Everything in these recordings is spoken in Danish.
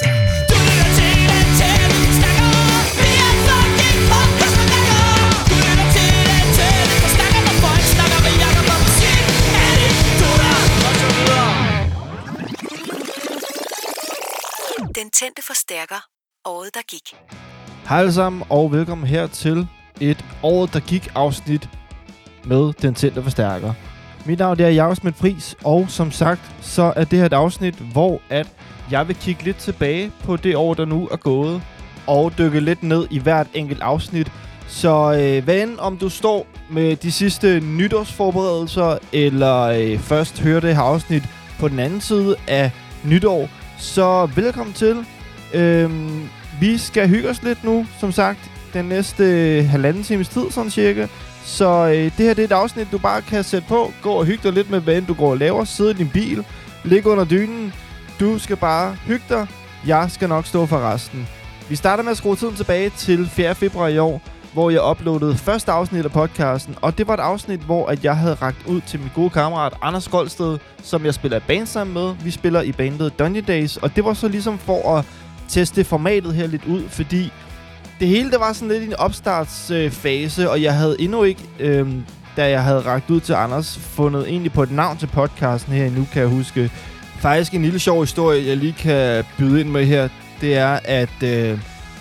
Du den. Vi er. Du den Den tændte forstærker. Året, der gik. Hej alle sammen, og velkommen her til et året, der gik afsnit med den tændte forstærker. Mit navn er Jakob Smidt Friis, og som sagt, så er det her et afsnit, hvor at jeg vil kigge lidt tilbage på det år, der nu er gået, og dykke lidt ned i hvert enkelt afsnit. Så øh, hvad end om du står med de sidste nytårsforberedelser, eller øh, først hører det her afsnit på den anden side af nytår, så velkommen til. Øh, vi skal hygge os lidt nu, som sagt, den næste øh, halvanden times tid, sådan cirka. Så øh, det her det er et afsnit, du bare kan sætte på, gå og hygge dig lidt med, hvad end du går og laver, sidde i din bil, ligge under dynen. Du skal bare hygge dig. Jeg skal nok stå for resten. Vi starter med at skrue tiden tilbage til 4. februar i år, hvor jeg uploadede første afsnit af podcasten. Og det var et afsnit, hvor at jeg havde ragt ud til min gode kammerat Anders Goldsted, som jeg spiller i band sammen med. Vi spiller i bandet Dungeon Days, og det var så ligesom for at teste formatet her lidt ud, fordi det hele det var sådan lidt i en opstartsfase, øh, og jeg havde endnu ikke, øh, da jeg havde ragt ud til Anders, fundet egentlig på et navn til podcasten her nu kan jeg huske. Faktisk en lille sjov historie, jeg lige kan byde ind med her, det er, at øh,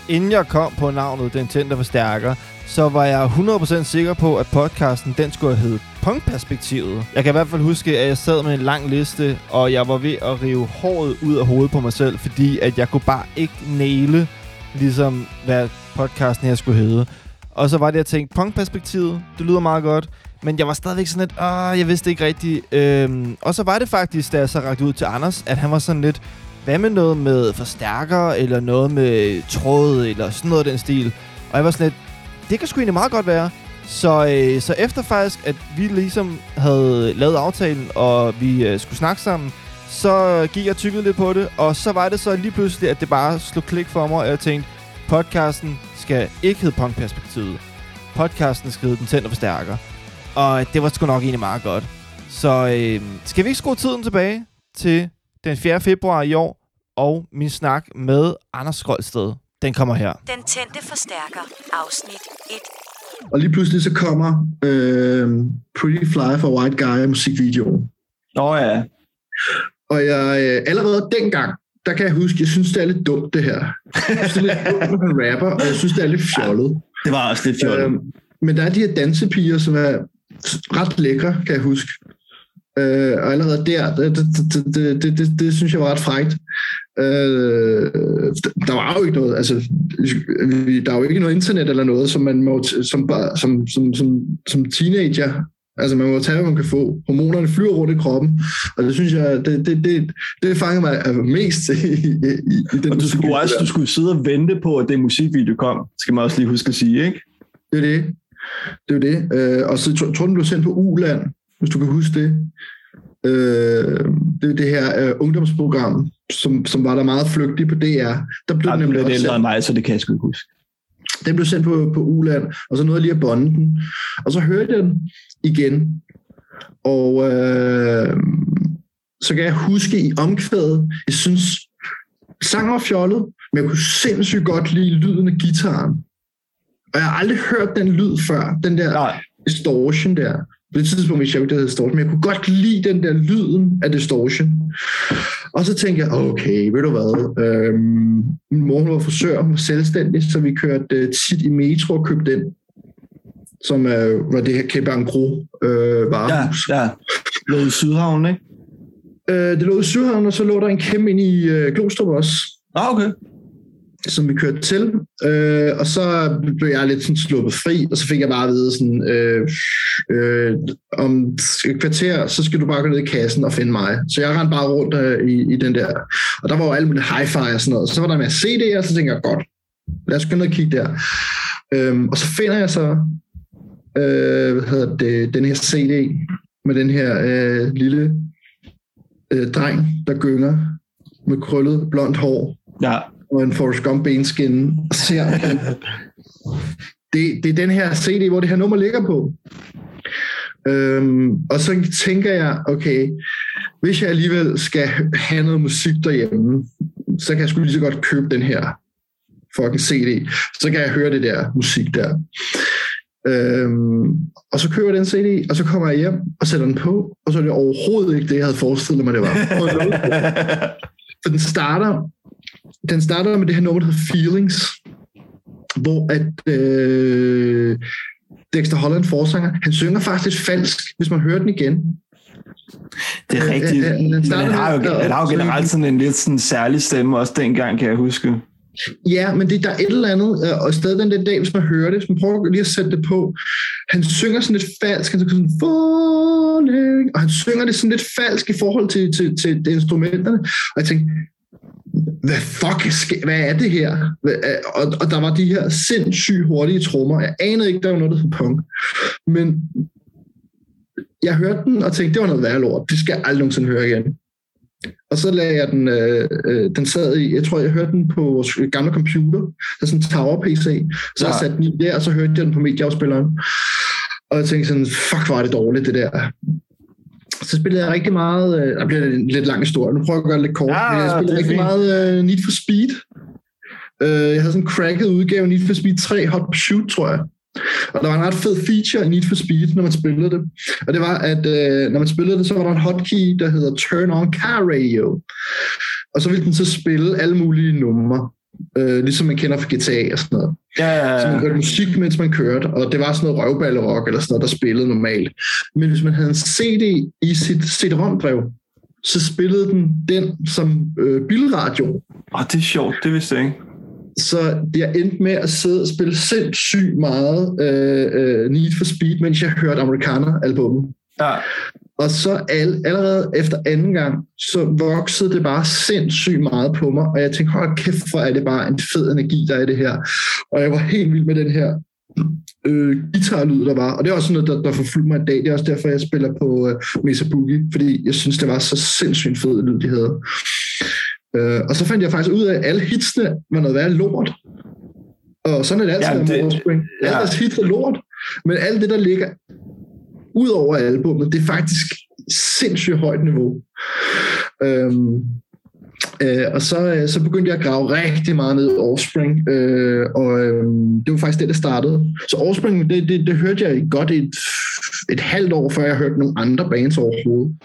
inden jeg kom på navnet Den Tændte Forstærker, så var jeg 100% sikker på, at podcasten den skulle have heddet Punkperspektivet. Jeg kan i hvert fald huske, at jeg sad med en lang liste, og jeg var ved at rive håret ud af hovedet på mig selv, fordi at jeg kunne bare ikke næle, ligesom hvad podcasten her skulle hedde. Og så var det, jeg tænkte, punkperspektivet, det lyder meget godt. Men jeg var stadigvæk sådan lidt, åh, jeg vidste ikke rigtigt. Øhm, og så var det faktisk, da jeg så rakte ud til Anders, at han var sådan lidt, hvad med noget med forstærker, eller noget med tråd, eller sådan noget af den stil. Og jeg var sådan lidt, det kan sgu egentlig meget godt være. Så, øh, så efter faktisk, at vi ligesom havde lavet aftalen, og vi øh, skulle snakke sammen, så gik jeg tykket lidt på det, og så var det så lige pludselig, at det bare slog klik for mig, og jeg tænkte, podcasten skal ikke hedde Punkperspektivet. Podcasten skal hedde Den Tænder Forstærker. Og det var sgu nok egentlig meget godt. Så øh, skal vi ikke skrue tiden tilbage til den 4. februar i år, og min snak med Anders Skroldsted. Den kommer her. Den tændte forstærker. Afsnit 1. Og lige pludselig så kommer øh, Pretty Fly for White Guy musikvideoen. Nå ja. Og jeg, øh, allerede dengang, der kan jeg huske, jeg synes, det er lidt dumt, det her. Jeg synes, det er lidt dumt, han rapper, og jeg synes, det er lidt fjollet. Det var også lidt fjollet. Øhm, men der er de her dansepiger, som er ret lækre, kan jeg huske. Øh, og allerede der, det, det, det, det, det, det, synes jeg var ret frægt. Øh, der var jo ikke noget, altså, der er jo ikke noget internet eller noget, som man må, som, som, som, som, som teenager, altså man må tage, hvad man kan få. Hormonerne flyver rundt i kroppen, og det synes jeg, det, det, det, det fanger mig altså, mest i, i, i, den Og du skulle også du skulle sidde og vente på, at det musikvideo kom. Skal man også lige huske at sige, ikke? Det er det. Det er jo det. Øh, og så tror den blev sendt på Uland, hvis du kan huske det. Øh, det er det her øh, ungdomsprogram, som, som var der meget flygtigt på DR. Der blev er nemlig ældre sendt, end mig, så det kan jeg sgu ikke huske. den blev sendt på, på Uland, og så nåede jeg lige at bonde den. Og så hørte jeg den igen. Og øh, så kan jeg huske i omkvædet, jeg synes, sangen var fjollet, men jeg kunne sindssygt godt lide lyden af gitaren. Og jeg har aldrig hørt den lyd før, den der Nej, distortion der. På det tidspunkt vidste jeg ikke, det hed distortion, men jeg kunne godt lide den der lyden af distortion. Og så tænkte jeg, okay, ved du hvad, øhm, min mor hun var frisør, hun var selvstændig, så vi kørte øh, tit i metro og købte den, som øh, var det her Kæmpe Angro øh, ja, varehus. ja. Lå i Sydhavn, ikke? Øh, det lå i Sydhavn, og så lå der en kæmpe ind i øh, Glostrup også. Ah, okay som vi kørte til, øh, og så blev jeg lidt sådan sluppet fri, og så fik jeg bare at vide sådan, øh, øh, om et kvarter, så skal du bare gå ned i kassen og finde mig. Så jeg rendte bare rundt øh, i, i den der, og der var jo alle muligt hi-fi og sådan noget. Så var der med CD'er, og så tænkte jeg, godt, lad os gå ned og kigge der. Øhm, og så finder jeg så øh, hvad hedder det, den her CD med den her øh, lille øh, dreng, der gynger med krøllet blondt hår Ja, og en Forrest Gump benskin og ser det, det er den her CD, hvor det her nummer ligger på. Øhm, og så tænker jeg, okay, hvis jeg alligevel skal have noget musik derhjemme, så kan jeg sgu lige så godt købe den her fucking CD. Så kan jeg høre det der musik der. Øhm, og så køber jeg den CD, og så kommer jeg hjem og sætter den på, og så er det overhovedet ikke det, jeg havde forestillet mig, det var. For den starter, den starter med det her nummer, der hedder Feelings, hvor at øh, Dexter Holland forsanger, han synger faktisk lidt falsk, hvis man hører den igen. Det er Øh, rigtigt. øh, øh, den Men han har jo, han har jo generelt sådan en lidt sådan særlig stemme, også dengang, kan jeg huske. Ja, men det, der er et eller andet, øh, og stadig den dag, hvis man hører det, hvis man prøver lige at sætte det på, han synger sådan lidt falsk, han synger sådan, falling, og han synger det sådan lidt falsk i forhold til, til, til instrumenterne, og jeg tænkte, hvad fuck, hvad er det her? Er- og, og der var de her sindssygt hurtige trommer. Jeg anede ikke, der var noget, der hed punk. Men jeg hørte den og tænkte, det var noget værre lort. Det skal jeg aldrig nogensinde høre igen. Og så lagde jeg den, øh, øh, den sad i, jeg tror, jeg hørte den på vores gamle computer, der er sådan en tower-PC. Så ja. jeg satte den i der, og så hørte jeg den på medieafspilleren. Og jeg tænkte sådan, fuck, var det dårligt, det der. Så spillede jeg rigtig meget, øh, der bliver en lidt lang historie, nu prøver jeg at gøre det lidt kort. Ja, men jeg spillede rigtig fint. meget øh, Need for Speed. Øh, jeg havde sådan en cracket udgave af Need for Speed 3 Hot Pursuit, tror jeg. Og der var en ret fed feature i Need for Speed, når man spillede det. Og det var, at øh, når man spillede det, så var der en hotkey, der hedder Turn on Car Radio. Og så ville den så spille alle mulige numre, øh, ligesom man kender fra GTA og sådan noget. Ja, Så man ja, hørte musik, mens man kørte, og det var sådan noget røvballerok eller sådan noget, der spillede normalt. Men hvis man havde en CD i sit CD-ROM-drev, så spillede den den som øh, bilradio. Åh, det er sjovt, det vidste jeg ikke. Så jeg endte med at sidde og spille sindssygt meget øh, øh, Need for Speed, mens jeg hørte Americana-albummet. Ja, Og så all, allerede efter anden gang, så voksede det bare sindssygt meget på mig, og jeg tænkte, hold kæft, hvor er det bare en fed energi, der er i det her. Og jeg var helt vild med den her øh, guitarlyd, der var. Og det er også noget, der, der forfulgte mig i dag. Det er også derfor, jeg spiller på øh, Mesa Boogie, fordi jeg synes, det var så sindssygt fed lyd, de havde. Øh, og så fandt jeg faktisk ud af, at alle hitsene var noget værre lort. Og sådan er det altid Ja, med det- Offspring. Alle ja. deres hits er lort, men alt det, der ligger ud over albummet, det er faktisk sindssygt højt niveau. Øhm, øh, og så, øh, så begyndte jeg at grave rigtig meget ned i Offspring, øh, og øh, det var faktisk det, der startede. Så Offspring, det, det, det hørte jeg godt et, et halvt år, før jeg hørte nogle andre bands overhovedet.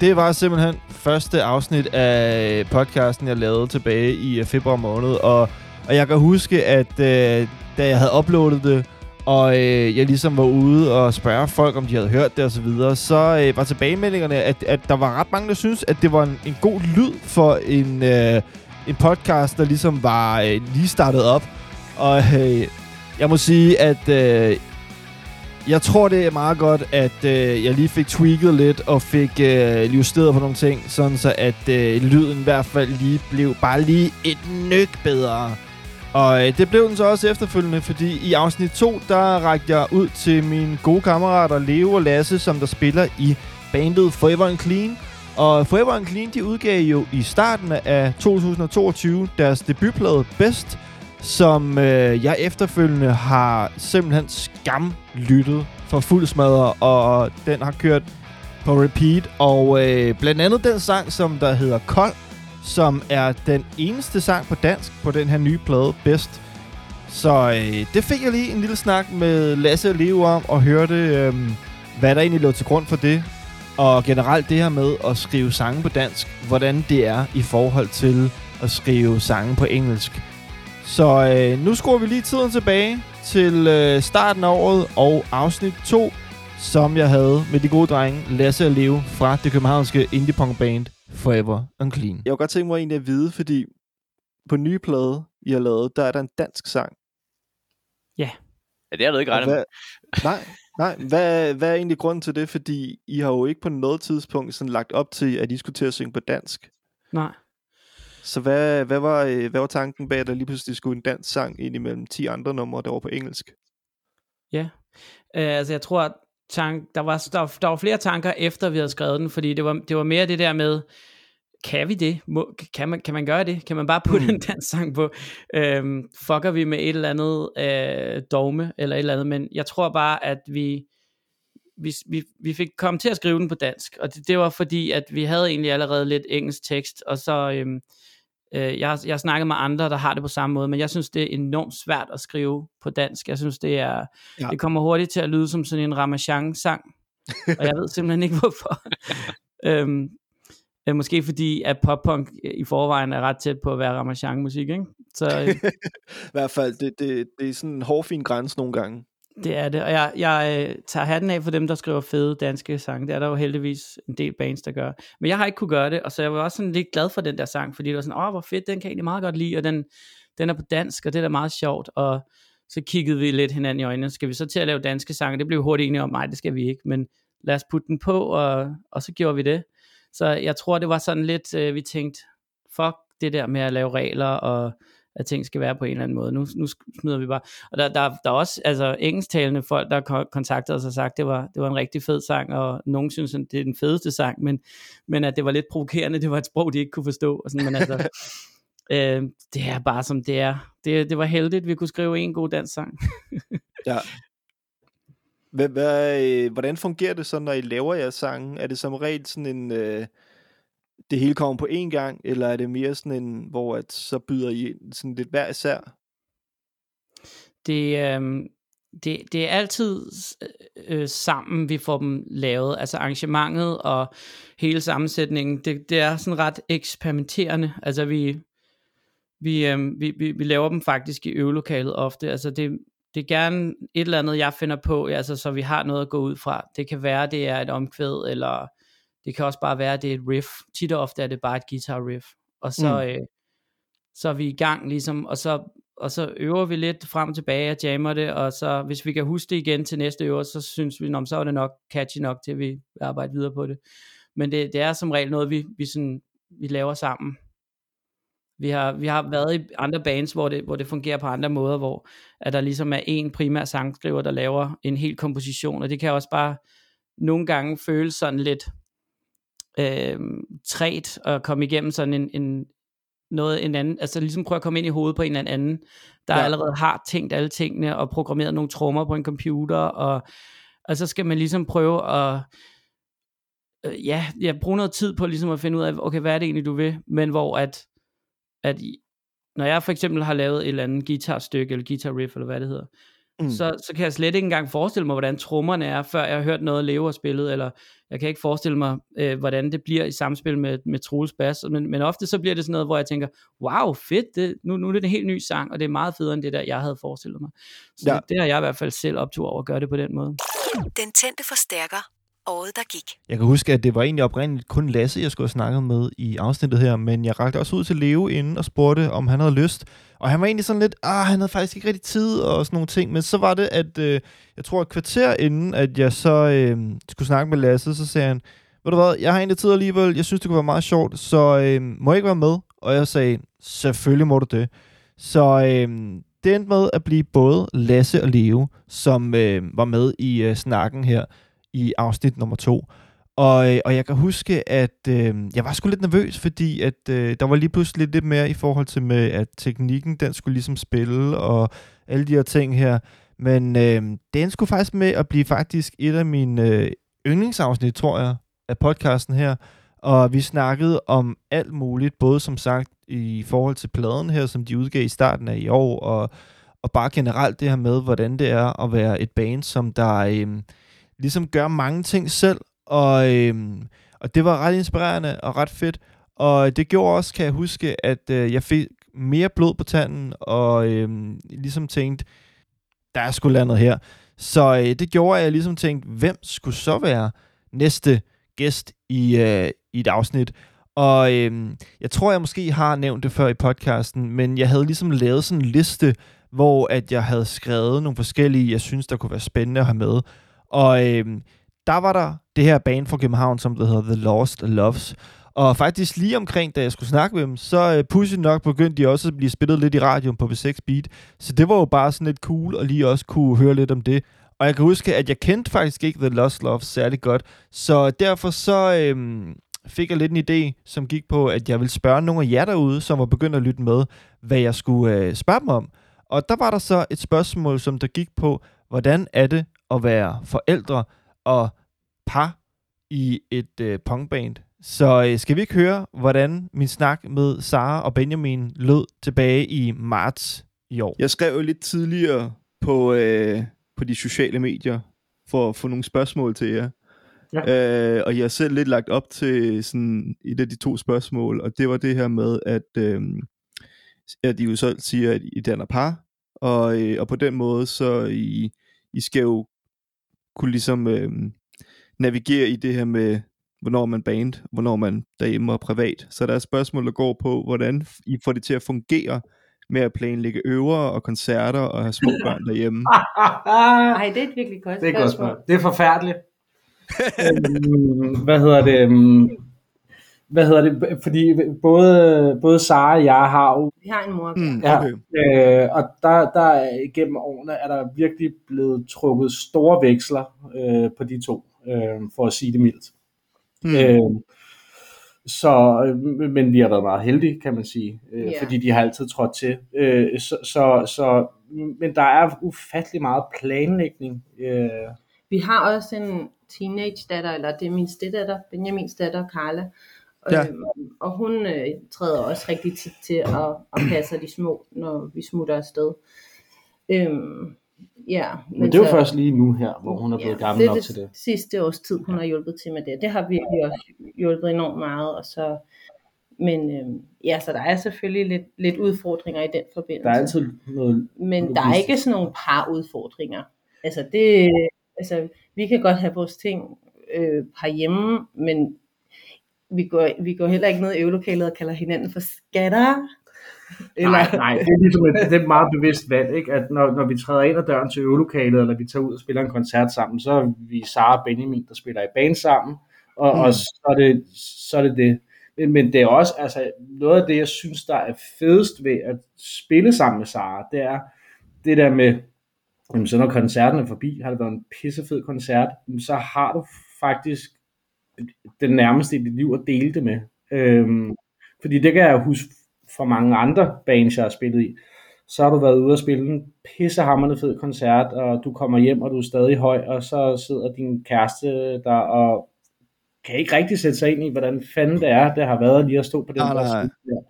Det var simpelthen første afsnit af podcasten, jeg lavede tilbage i februar måned. Og, og jeg kan huske, at øh, da jeg havde uploadet det, og øh, jeg ligesom var ude og spørge folk, om de havde hørt det osv., så, videre, så øh, var tilbagemeldingerne, at, at der var ret mange, der synes at det var en, en god lyd for en, øh, en podcast, der ligesom var øh, lige startet op. Og øh, jeg må sige, at øh, jeg tror, det er meget godt, at øh, jeg lige fik tweaked lidt og fik øh, justeret på nogle ting, sådan så at øh, lyden i hvert fald lige blev bare lige et nyk bedre. Og øh, det blev den så også efterfølgende, fordi i afsnit 2, der rakte jeg ud til mine gode kammerater Leo og Lasse, som der spiller i bandet Forever and Clean. Og Forever and Clean, de udgav jo i starten af 2022 deres debutplade Best, som øh, jeg efterfølgende har simpelthen skamlyttet for fuld smadre, og den har kørt på repeat. Og øh, blandt andet den sang, som der hedder Kold, som er den eneste sang på dansk på den her nye plade, Best. Så øh, det fik jeg lige en lille snak med Lasse og Leo om, og hørte, øh, hvad der egentlig lå til grund for det. Og generelt det her med at skrive sange på dansk, hvordan det er i forhold til at skrive sange på engelsk. Så øh, nu skruer vi lige tiden tilbage til øh, starten af året og afsnit 2, som jeg havde med de gode drenge Lasse og Leo fra det københavnske indie punk band Forever Unclean. Jeg kunne godt tænke mig egentlig at vide, fordi på nye plade, I har lavet, der er der en dansk sang. Ja, det har du ikke regnet med. hvad, nej, nej. Hvad, hvad er egentlig grunden til det? Fordi I har jo ikke på noget tidspunkt sådan lagt op til, at I skulle til at synge på dansk. Nej. Så hvad, hvad, var, øh, hvad var tanken bag, at der lige pludselig skulle en dansk sang ind imellem 10 andre numre, der var på engelsk? Ja. Øh, altså, jeg tror, at tank, der, var, der, der var flere tanker efter, vi havde skrevet den, fordi det var, det var mere det der med, kan vi det? Må, kan, man, kan man gøre det? Kan man bare putte Mm. en dansk sang på? Øhm, fucker vi med et eller andet øh, dogme, eller et eller andet, men jeg tror bare, at vi, vi, vi, vi fik kommet til at skrive den på dansk, og det, det var fordi, at vi havde egentlig allerede lidt engelsk tekst, og så, øhm, Øh, jeg, jeg har snakket med andre, der har det på samme måde, men jeg synes, det er enormt svært at skrive på dansk. Jeg synes, det er, ja. det kommer hurtigt til at lyde som sådan en Ramachan-sang, og jeg ved simpelthen ikke, hvorfor. øhm, øh, måske fordi, at pop-punk i forvejen er ret tæt på at være Ramachan-musik, ikke? Så øh, I hvert fald, det, det, det er sådan en hårfin grænse nogle gange det er det, og jeg, jeg øh, tager hatten af for dem, der skriver fede danske sange. Det er der jo heldigvis en del bands, der gør. Men jeg har ikke kunne gøre det, og så jeg var også sådan lidt glad for den der sang, fordi det var sådan, åh, hvor fedt, den kan jeg egentlig meget godt lide, og den, den er på dansk, og det er da meget sjovt, og så kiggede vi lidt hinanden i øjnene, skal vi så til at lave danske sange? Det blev hurtigt enige om, nej, det skal vi ikke, men lad os putte den på, og, og så gjorde vi det. Så jeg tror, det var sådan lidt, øh, vi tænkte, fuck det der med at lave regler, og at ting skal være på en eller anden måde. Nu, nu smider vi bare. Og der, der, der er også altså, engelsktalende folk, der har ko- kontaktet os og sagt, det var, det var en rigtig fed sang, og nogen synes, at det er den fedeste sang, men, men at det var lidt provokerende, det var et sprog, de ikke kunne forstå. Og sådan, men altså, øh, det er bare som det er. Det, det var heldigt, vi kunne skrive en god dansk sang. Ja. Hvad, hvad, øh, hvordan fungerer det så, når I laver jeres sange? Er det som regel sådan en... Øh, det hele kommer på én gang, eller er det mere sådan en, hvor at så byder I sådan lidt hver især? det, øh, det, det er altid øh, øh, sammen, vi får dem lavet. Altså arrangementet og hele sammensætningen, det, det er sådan ret eksperimenterende. Altså vi, vi, øh, vi, vi, vi laver dem faktisk i øvelokalet ofte. Altså det, det er gerne et eller andet, jeg finder på, altså så vi har noget at gå ud fra. Det kan være, det er et omkvæd, eller det kan også bare være, det er et riff. Tit og ofte er det bare et guitar riff. Og så, Mm. øh, så er vi i gang ligesom, og så, og så øver vi lidt frem og tilbage og jammer det, og så hvis vi kan huske det igen til næste øver, så synes vi, "Nå, så er det nok catchy nok til, at vi vil arbejde videre på det. Men det, det er som regel noget, vi, vi, sådan, vi laver sammen. Vi har, vi har været i andre bands, hvor det, hvor det fungerer på andre måder, hvor at der ligesom er en primær sangskriver, der laver en hel komposition, og det kan også bare nogle gange føles sådan lidt øh, træt at komme igennem sådan en, en noget en anden, altså ligesom prøve at komme ind i hovedet på en eller anden, der Ja. allerede har tænkt alle tingene og programmeret nogle trommer på en computer, og, og så skal man ligesom prøve at øh, ja, ja, bruge noget tid på ligesom at finde ud af, okay, hvad er det egentlig, du vil, men hvor at, at når jeg for eksempel har lavet et eller andet guitarstykke, eller guitar riff, eller hvad det hedder, Mm. så, så kan jeg slet ikke engang forestille mig, hvordan trommerne er, før jeg har hørt noget leve og spillet, eller jeg kan ikke forestille mig, øh, hvordan det bliver i samspil med, med Troels Bass, men, men ofte så bliver det sådan noget, hvor jeg tænker, wow, fedt, det, nu, nu er det en helt ny sang, og det er meget federe end det der, jeg havde forestillet mig. Så Ja. ja. det, det har jeg i hvert fald selv optur over at gøre det på den måde. Den tændte forstærker. Året, der gik. Jeg kan huske, at det var egentlig oprindeligt kun Lasse, jeg skulle have snakket med i afsnittet her, men jeg rakte også ud til Leo inden og spurgte, om han havde lyst. Og han var egentlig sådan lidt, ah, han havde faktisk ikke rigtig tid og sådan nogle ting, men så var det, at øh, jeg tror et kvarter inden, at jeg så øh, skulle snakke med Lasse, så sagde han, ved du hvad, jeg har egentlig tid alligevel, jeg synes, det kunne være meget sjovt, så øh, må jeg ikke være med? Og jeg sagde, selvfølgelig må du det. Så øh, det endte med at blive både Lasse og Leo, som øh, var med i øh, snakken her i afsnit nummer to. Og, øh, og jeg kan huske, at øh, jeg var sgu lidt nervøs, fordi at øh, der var lige pludselig lidt mere i forhold til med, at teknikken, den skulle ligesom spille, og alle de her ting her. Men øh, den skulle faktisk med at blive faktisk et af mine øh, yndlingsafsnit, tror jeg, af podcasten her. Og vi snakkede om alt muligt, både som sagt i forhold til pladen her, som de udgav i starten af i år, og, og bare generelt det her med, hvordan det er at være et band, som der øh, ligesom gør mange ting selv, og, øh, og det var ret inspirerende og ret fedt. Og det gjorde også, kan jeg huske, at øh, jeg fik mere blod på tanden, og øh, ligesom tænkte, der er sgu landet her. Så øh, det gjorde, at jeg ligesom tænkte, hvem skulle så være næste gæst i, øh, i et afsnit? Og øh, jeg tror, jeg måske har nævnt det før i podcasten, men jeg havde ligesom lavet sådan en liste, hvor at jeg havde skrevet nogle forskellige, jeg synes, der kunne være spændende at have med. Og øh, der var der det her band fra København, som det hedder The Lost Loves. Og faktisk lige omkring, da jeg skulle snakke med dem, så øh, pudsigt nok begyndte de også at blive spillet lidt i radioen på B6 Beat. Så det var jo bare sådan lidt cool, at lige også kunne høre lidt om det. Og jeg kan huske, at jeg kendte faktisk ikke The Lost Loves særlig godt. Så derfor så øh, fik jeg lidt en idé, som gik på, at jeg ville spørge nogle af jer derude, som var begyndt at lytte med, hvad jeg skulle øh, spørge dem om. Og der var der så et spørgsmål, som der gik på, hvordan er det at være forældre og par i et øh, punkband, Så øh, skal vi ikke høre, hvordan min snak med Sara og Benjamin lød tilbage i marts i år? Jeg skrev jo lidt tidligere på, øh, på de sociale medier for at få nogle spørgsmål til jer. Ja. Øh, og jeg har selv lidt lagt op til sådan et af de to spørgsmål, og det var det her med, at, øh, at I jo så siger, at I danner par, og, øh, og på den måde, så I, I skal jo kunne ligesom øh, navigere i det her med, hvornår man band, hvornår man derhjemme og privat. Så der er spørgsmål, der går på, hvordan I får det til at fungere med at planlægge øver og koncerter og have små børn derhjemme. Ej, det er et virkelig godt Det er godt spørgsmål. spørgsmål. Det er forfærdeligt. øhm, hvad hedder det? Hvad hedder det? Fordi både, både Sara og jeg har jo Vi har en mor. Mm, Ja. okay. Øh, og der, der er igennem årene er der virkelig blevet trukket store veksler øh, på de to, øh, for at sige det mildt. Mm. Øh, så, øh, men vi har været meget heldige, kan man sige, øh, Ja. fordi de har altid trådt til. Øh, så, så, så, men der er ufattelig meget planlægning. Øh, Vi har også en teenage datter, eller det er min steddatter, Benjamins datter, Carla. Ja. Øhm, og hun øh, træder også rigtig tit til at, at passe de små, når vi smutter afsted. Øhm, ja, men det er jo først lige nu her, hvor hun er blevet ja, gammel det nok det til det. sidste års tid, hun har hjulpet til med det. Det har virkelig også hjulpet enormt meget. Og så, men øhm, ja, så der er selvfølgelig lidt, lidt udfordringer i den forbindelse. Der er altid noget... Men der er ikke sådan nogle par udfordringer. Altså, det, altså vi kan godt have vores ting øh, herhjemme, men vi går, vi går heller ikke ned i øvelokalet og kalder hinanden for skatter. Nej, nej, det er ligesom et, det er et meget bevidst valg, ikke? at når, når vi træder ind ad døren til øvelokalet, eller vi tager ud og spiller en koncert sammen, så er vi Sara og Benjamin, der spiller i band sammen, og, mm. og så, er det, så er det det. Men, men det er også altså, noget af det, jeg synes, der er fedest ved at spille sammen med Sara, det er det der med, jamen, så når koncerten er forbi, har det været en pissefed koncert, så har du faktisk den nærmeste i dit liv at dele det med. Øhm, fordi det kan jeg huske fra mange andre bands, jeg har spillet i. Så har du været ude og spille en pissehammerende fed koncert, og du kommer hjem, og du er stadig høj, og så sidder din kæreste der og kan ikke rigtig sætte sig ind i, hvordan fanden det er, det har været lige at stå på den der scene der.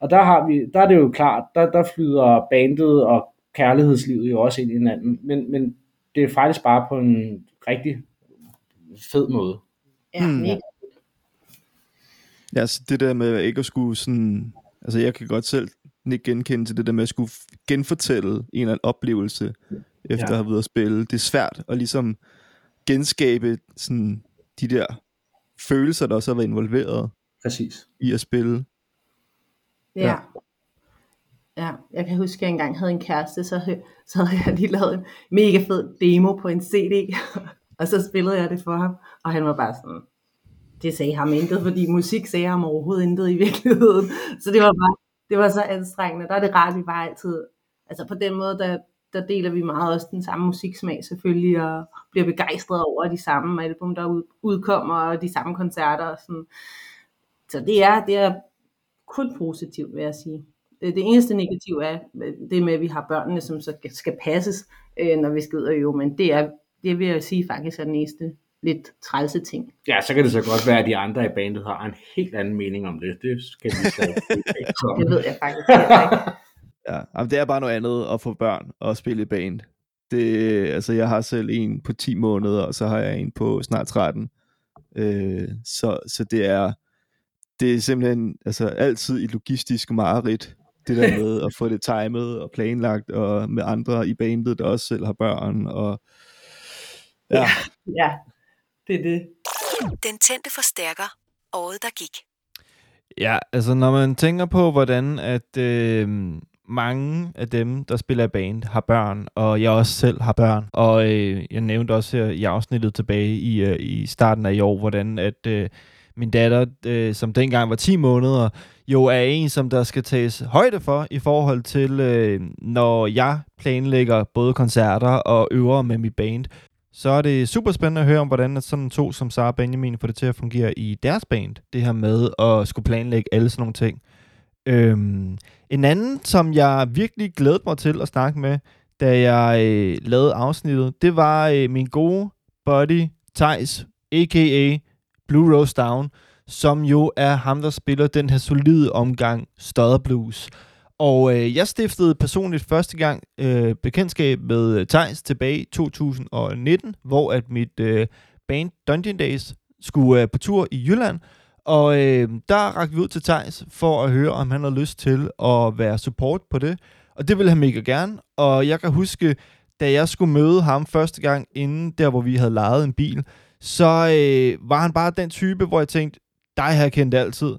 Og der, har vi, der er det jo klart, der, der flyder bandet og kærlighedslivet jo også ind i hinanden, men, men det er faktisk bare på en rigtig fed måde. Ja, Hmm. mega. Ja, så det der med ikke at skulle sådan... Altså, jeg kan godt selv ikke genkende til det der med at skulle genfortælle en eller anden oplevelse, efter Ja. at have været at spille. Det er svært at ligesom genskabe sådan de der følelser, der også har været involveret Præcis. i at spille. Ja. Ja, jeg kan huske, at jeg engang havde en kæreste, så, så havde jeg lige lavet en mega fed demo på en CD, og så spillede jeg det for ham, og han var bare sådan, det sagde ham intet, fordi musik sagde ham overhovedet intet i virkeligheden, så det var bare, det var så anstrengende, der er det rart, at vi bare altid, altså på den måde, der, der deler vi meget også den samme musiksmag selvfølgelig, og bliver begejstret over de samme album, der ud, udkommer, og de samme koncerter, og sådan. så det er, det er kun positivt, vil jeg sige. Det, eneste negative er det med, at vi har børnene, som så skal- passes, øh, når vi skal ud og øve, men det er, det vil jeg sige faktisk er den eneste lidt trælse ting. Ja, så kan det så godt være, at de andre i bandet har en helt anden mening om det. Det skal vi så Det ved jeg faktisk ikke. Ja, jamen, det er bare noget andet at få børn og spille i band. Det, altså, jeg har selv en på 10 måneder, og så har jeg en på snart 13. Øh, så, så det er det er simpelthen altså, altid et logistisk mareridt, det der med at få det timet og planlagt, og med andre i bandet, der også selv har børn. Og, ja, Ja, det er det. Den tændte forstærker. Året, der gik. Ja, altså når man tænker på, hvordan at øh, mange af dem, der spiller i band, har børn, og jeg også selv har børn, og øh, jeg nævnte også her i afsnittet tilbage i, øh, i starten af i år, hvordan at øh, min datter, øh, som dengang var 10 måneder, jo er en, som der skal tages højde for i forhold til, øh, når jeg planlægger både koncerter og øver med mit band, så er det super spændende at høre om, hvordan sådan to som Sara og Benjamin får det til at fungere i deres band. Det her med at skulle planlægge alle sådan nogle ting. Øhm, en anden, som jeg virkelig glædede mig til at snakke med, da jeg øh, lavede afsnittet, det var øh, min gode buddy Thijs, a.k.a. Blue Rose Down, som jo er ham, der spiller den her solide omgang Stodder Blues. Og øh, jeg stiftede personligt første gang øh, bekendtskab med øh, Tejs tilbage i 2019, hvor at mit øh, band Dungeon Days skulle øh, på tur i Jylland. Og øh, der rakte vi ud til Tejs for at høre, om han havde lyst til at være support på det. Og det ville han mega gerne. Og jeg kan huske, da jeg skulle møde ham første gang inden der, hvor vi havde lejet en bil, så øh, var han bare den type, hvor jeg tænkte, dig har jeg kendt altid.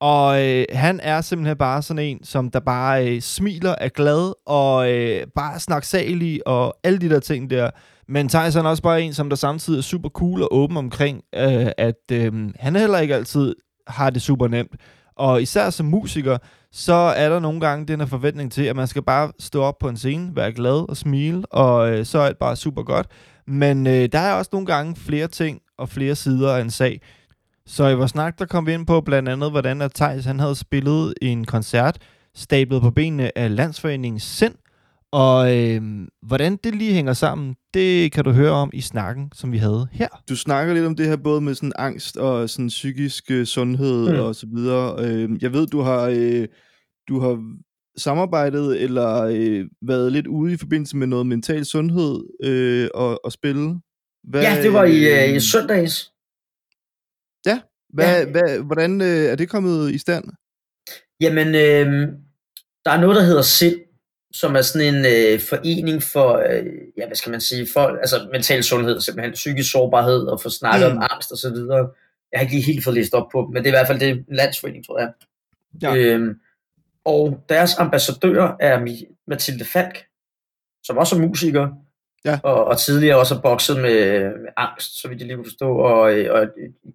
Og øh, han er simpelthen bare sådan en, som der bare øh, smiler, er glad og øh, bare er snaksalig og alle de der ting der. Men Thijs er også bare en, som der samtidig er super cool og åben omkring, øh, at øh, han heller ikke altid har det super nemt. Og især som musiker, så er der nogle gange den her forventning til, at man skal bare stå op på en scene, være glad og smile, og øh, så er det bare super godt. Men øh, der er også nogle gange flere ting og flere sider af en sag. Så i vores snak, der kom vi ind på blandt andet, hvordan at Thijs, han havde spillet en koncert, stablet på benene af Landsforeningen Sind, og øh, hvordan det lige hænger sammen, det kan du høre om i snakken, som vi havde her. Du snakker lidt om det her både med sådan angst og sådan psykisk øh, sundhed Mm. og så videre. Øh, jeg ved, du har, øh, du har samarbejdet eller øh, været lidt ude i forbindelse med noget mental sundhed øh, og, og spille. Hvad, Ja, det var i, øh, i søndags. Hvad, hvad, hvordan øh, er det kommet i stand? Jamen, øh, der er noget, der hedder SIND, som er sådan en øh, forening for, øh, ja, hvad skal man sige, for, altså mental sundhed, simpelthen psykisk sårbarhed, og få snakket Mm. om angst og så videre. Jeg har ikke lige helt fået læst op på men det er i hvert fald det en landsforening, tror jeg. Ja. Øhm, og deres ambassadør er Mathilde Falk, som også er musiker, Ja. og, og tidligere også har bokset med, med angst, så vidt jeg lige kunne forstå, og, og et,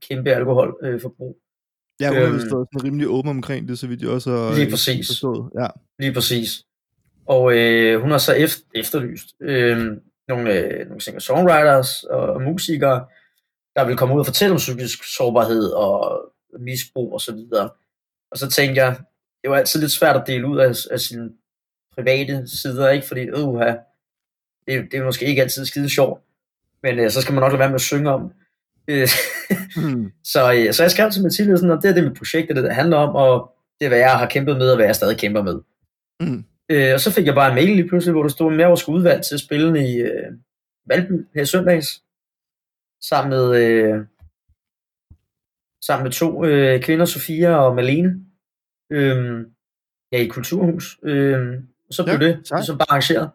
kæmpe alkoholforbrug. Øh. Ja, hun har Øhm. været sådan rimelig åben omkring det, så vidt jeg også har Lige øh, præcis. forstået. Ja. Lige præcis. Og øh, hun har så efter, efterlyst øh, nogle, øh, nogle singer-songwriters og, og musikere, der vil komme ud og fortælle om psykisk sårbarhed og misbrug og så videre. Og så tænkte jeg, det var altid lidt svært at dele ud af, af sine private sider, ikke? Fordi, øh, det, det er måske ikke altid skide sjovt, men øh, så skal man nok lade være med at synge om. Hmm. så, øh, så jeg skrev til Mathilde sådan, og det er det mit projekt, det, er det det handler om, og det er, hvad jeg har kæmpet med, og hvad jeg stadig kæmper med. Mm. Øh, og så fik jeg bare en mail lige pludselig, hvor der stod, at jeg var sgu udvalgt til at spille i øh, Valby her søndags, sammen med, øh, sammen med to øh, kvinder, Sofia og Malene, øh, ja, i Kulturhus. Øh, og så blev Ja, det sejt. ligesom bare arrangeret.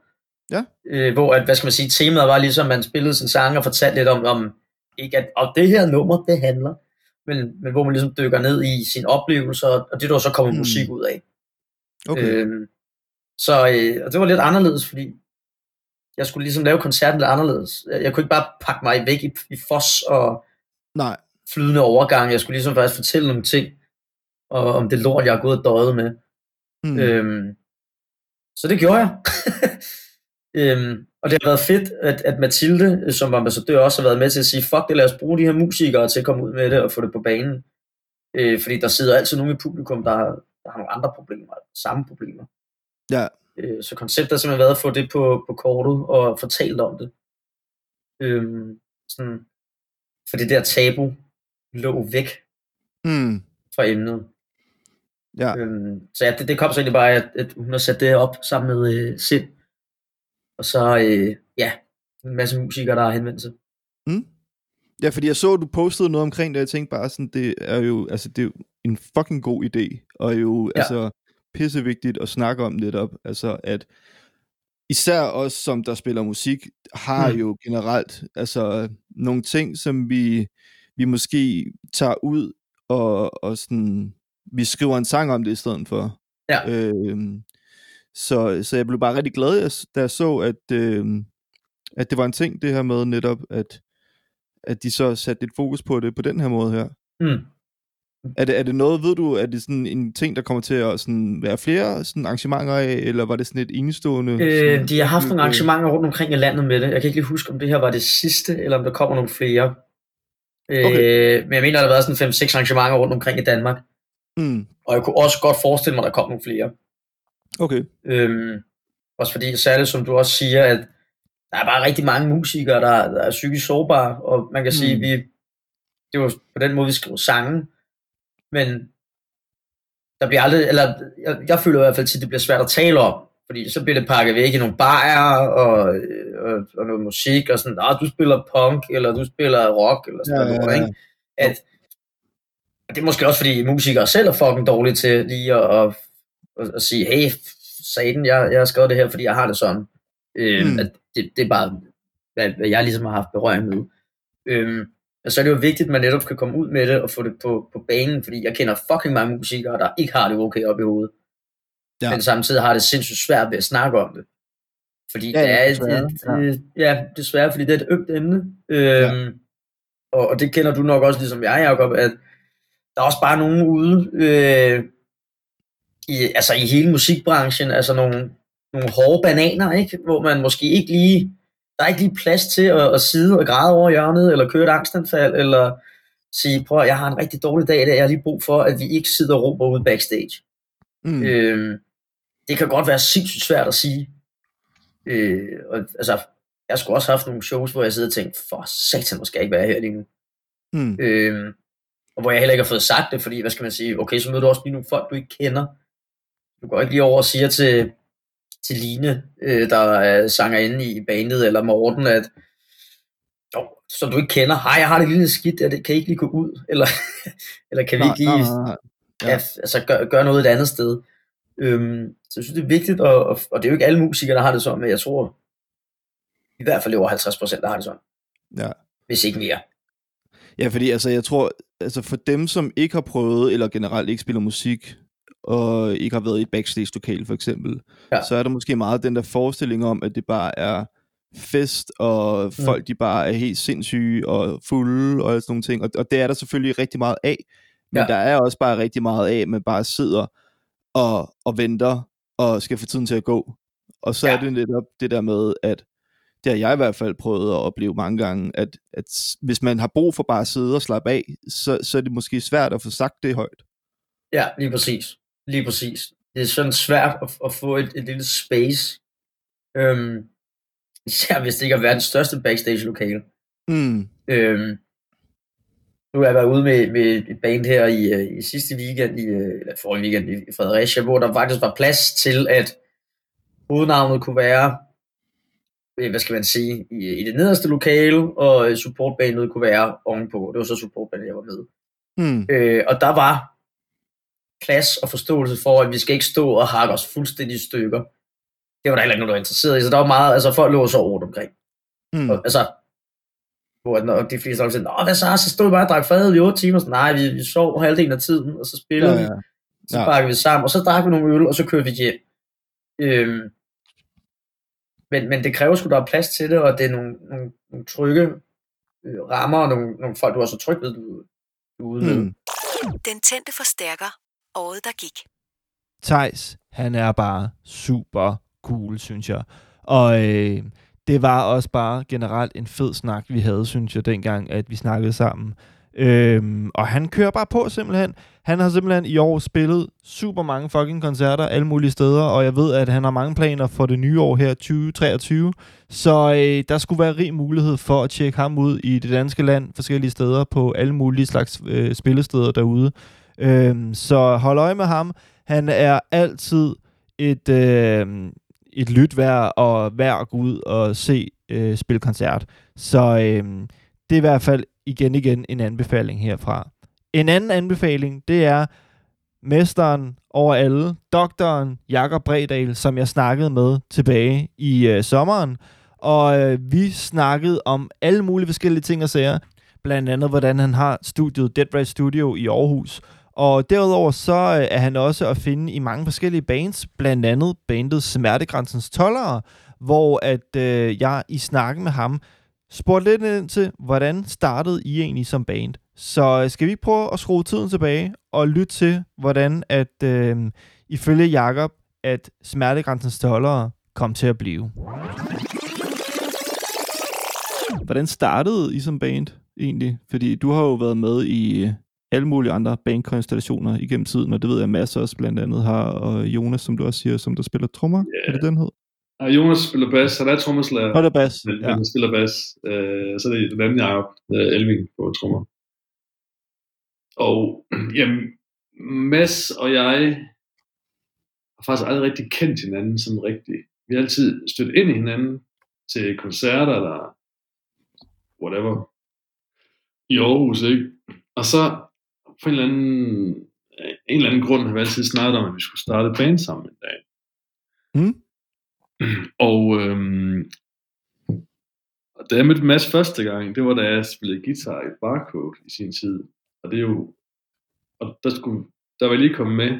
Ja. Øh, hvor, at, hvad skal man sige, temaet var ligesom, man spillede sin sang og fortalte lidt om, om ikke at, og det her nummer, det handler, men, men hvor man ligesom dykker ned i sine oplevelser, og det der så kommer Mm. musik ud af. Okay. Øhm, så øh, og det var lidt anderledes, fordi jeg skulle ligesom lave koncerten lidt anderledes. Jeg, jeg kunne ikke bare pakke mig væk i, i fos og Nej. flydende overgang. Jeg skulle ligesom faktisk fortælle nogle ting og, om det lort, jeg har gået og døjet med. Mm. Øhm, så det gjorde jeg. øhm, og det har været fedt, at, at Mathilde, øh, som ambassadør, også har været med til at sige, fuck det, lad os bruge de her musikere til at komme ud med det og få det på banen. Øh, fordi der sidder altid nogen i publikum, der, har- der har nogle andre problemer, samme problemer. Ja. Øh, så konceptet har simpelthen været at få det på, på kortet og fortalt om det. Øhm, sådan, for det der tabu lå væk Hmm. fra emnet. Ja. Øhm, så ja, det, det kom så egentlig bare, at, at hun har sat det op sammen med øh, Sind. Og så, øh, ja, en masse musikere, der har henvendt sig. Ja, fordi jeg så, at du postede noget omkring det, og jeg tænkte bare sådan, det er jo, altså, det er jo en fucking god idé, og jo, ja. Altså, pissevigtigt at snakke om netop, altså, at især os, som der spiller musik, har Mm. jo generelt, altså, nogle ting, som vi, vi måske tager ud, og, og sådan, vi skriver en sang om det i stedet for. Ja. Øhm, så, så jeg blev bare rigtig glad, da jeg så, at, øhm, at det var en ting, det her med netop, at at de så satte lidt fokus på det på den her måde her. Mm. Er det, er det noget, ved du, er det sådan en ting, der kommer til at sådan være flere sådan arrangementer af, eller var det sådan et enestående? Øh, sådan, de har haft nogle øh, arrangementer rundt omkring i landet med det. Jeg kan ikke lige huske, om det her var det sidste, eller om der kommer nogle flere. Øh, Okay. Men jeg mener, der har været sådan 5-6 arrangementer rundt omkring i Danmark. Mm, Og jeg kunne også godt forestille mig, at der kom nogle flere. Okay. Øhm, også fordi, særligt som du også siger, at der er bare rigtig mange musikere, der, der er psykisk sårbare, og man kan sige, Mm. vi, det var på den måde, vi skrev sange, men der bliver aldrig, eller jeg, jeg føler i hvert fald til, at det bliver svært at tale om, fordi så bliver det pakket væk i nogle bajer og, og, og noget musik, og sådan, ah, du spiller punk, eller du spiller rock, eller sådan Ja, noget, ja, ja. ikke? At, det er måske også, fordi musikere selv er fucking dårlige til lige at, at, at, at sige, hey, satan, jeg, jeg har skrevet det her, fordi jeg har det sådan. Øh, Mm. at det, det er bare, hvad, hvad jeg ligesom har haft berøring med. Øhm, og så er det jo vigtigt, at man netop kan komme ud med det og få det på, på banen, fordi jeg kender fucking mange musikere, der ikke har det okay op i hovedet. Ja. Ja. Men samtidig har det sindssygt svært ved at snakke om det. Fordi Ja, ja, det er desværre, et, et, ja, desværre, fordi det er et ømt emne. Øhm, og, og det kender du nok også, ligesom jeg, Jacob, at der er også bare nogen ude, øh, i, altså i hele musikbranchen, altså nogle, nogle hårde bananer, ikke? hvor man måske ikke lige, der er ikke lige plads til at, at sidde og græde over hjørnet, eller køre et angstanfald, eller sige, prøv jeg har en rigtig dårlig dag i dag, jeg har lige brug for, at vi ikke sidder og råber ude backstage. Mm. Øhm, det kan godt være sindssygt svært at sige. Øh, og, altså, jeg har sgu også haft nogle shows, hvor jeg sidder og tænker, for satan, hvor skal jeg ikke være her lige nu. Mm. Øhm, og hvor jeg heller ikke har fået sagt det, fordi, hvad skal man sige, okay, så møder du også lige nogle folk, du ikke kender. Du går ikke lige over og siger til, til Line, øh, der er sangerinde i bandet, eller Morten, at jo, som du ikke kender, hej, jeg har det lille skidt, er det, kan I ikke lige gå ud? Eller, eller kan vi Nej, ikke lige nej, nej, ja. Ja, altså, gør, gør noget et andet sted? Øhm, så jeg synes, det er vigtigt, og, og, og det er jo ikke alle musikere, der har det sådan, men jeg tror, i hvert fald over 50 procent, der har det sådan, Ja. hvis ikke mere. Ja, fordi altså, jeg tror, altså for dem, som ikke har prøvet, eller generelt ikke spiller musik, og ikke har været i et backstage-lokal for eksempel, Ja. så er der måske meget den der forestilling om, at det bare er fest, og folk de bare er helt sindssyge og fulde og sådan nogle ting, og, og det er der selvfølgelig rigtig meget af, men Ja. der er også bare rigtig meget af, at man bare sidder og, og venter, og skal få tiden til at gå. Og så ja. Er det netop det der med, at det har jeg i hvert fald prøvet at opleve mange gange, at, at hvis man har brug for bare at sidde og slappe af, så, så er det måske svært at få sagt det højt. Ja, lige præcis. Lige præcis. Det er sådan svært at, at få et, et lille space. Øhm, især hvis det ikke er verdens største backstage-lokale. Mm. Øhm, nu har jeg været ude med, med et band her i, øh, i sidste weekend, i, øh, eller forrige weekend i, Fredericia, hvor der faktisk var plads til, at hovednavnet kunne være, øh, hvad skal man sige, i, i det nederste lokale, og supportbandet kunne være ovenpå. Det var så supportbandet, jeg var med. Mm. Øh, og der var plads og forståelse for, at vi skal ikke stå og hakke os fuldstændig i stykker. Det var der heller ikke nogen, der var interesseret i, så der var meget, altså folk lå så rundt omkring. Mm. Og, altså, hvor når de fleste også sagde, Nå, hvad så? Så stod vi bare og drak fad i 8 timer. Så, nej, vi, vi sov halvdelen af tiden, og så spillede Ja, ja, ja. vi. Så Ja. ja. vi sammen, og så drak vi nogle øl, og så kørte vi hjem. Øhm, men, men det kræver sgu, der er plads til det, og det er nogle, nogle, nogle trygge øh, rammer, og nogle, nogle folk, du er så tryg ved, du, du er ude. Mm. Den tændte forstærker. Året, der gik. Tejs, han er bare super cool, synes jeg. Og øh, det var også bare generelt en fed snak, vi havde, synes jeg, dengang, at vi snakkede sammen. Øhm, og han kører bare på simpelthen. Han har simpelthen i år spillet super mange fucking koncerter alle mulige steder, og jeg ved, at han har mange planer for det nye år her, 2023. Så øh, der skulle være rig mulighed for at tjekke ham ud i det danske land, forskellige steder på alle mulige slags øh, spillesteder derude. Øhm, så hold øje med ham. Han er altid et, øh, et lyt værd og værd at gå ud og se øh, spille koncert. Så øh, det er i hvert fald igen igen en anbefaling herfra. En anden anbefaling, det er mesteren over alle, doktoren Jakob Bredal, som jeg snakkede med tilbage i øh, sommeren. Og øh, vi snakkede om alle mulige forskellige ting og sager. Blandt andet, hvordan han har studiet Dead Race Studio i Aarhus. Og derudover så øh, er han også at finde i mange forskellige bands, blandt andet bandet Smertegrænsens Tollere, hvor at øh, jeg i snakken med ham spurgte lidt ind til, hvordan startede I egentlig som band? Så øh, skal vi ikke prøve at skrue tiden tilbage og lytte til, hvordan at øh, ifølge Jakob at Smertegrænsens Tollere kom til at blive. Hvordan startede I som band egentlig? Fordi du har jo været med i øh, alle mulige andre bandkonstellationer igennem tiden, og det ved jeg masser også blandt andet har, og Jonas, som du også siger, som der spiller trommer. Ja. Er det den hed? Og Jonas spiller bas, han er trommeslager. Hold da bas. Men Ja. ja. han spiller bas. Øh, så er det den anden Jacob, øh, Elving på trommer. Og jamen, Mads og jeg har faktisk aldrig rigtig kendt hinanden sådan rigtigt. Vi har altid stødt ind i hinanden til koncerter eller whatever i Aarhus, ikke? Og så på en eller anden, en eller anden grund har vi altid snakket om, at vi skulle starte et band sammen en dag. Mm. Og, øhm, og da jeg mødte Mads første gang, det var da jeg spillede guitar i Barcode i sin tid. Og det er jo, og der, skulle, der var jeg lige kommet med,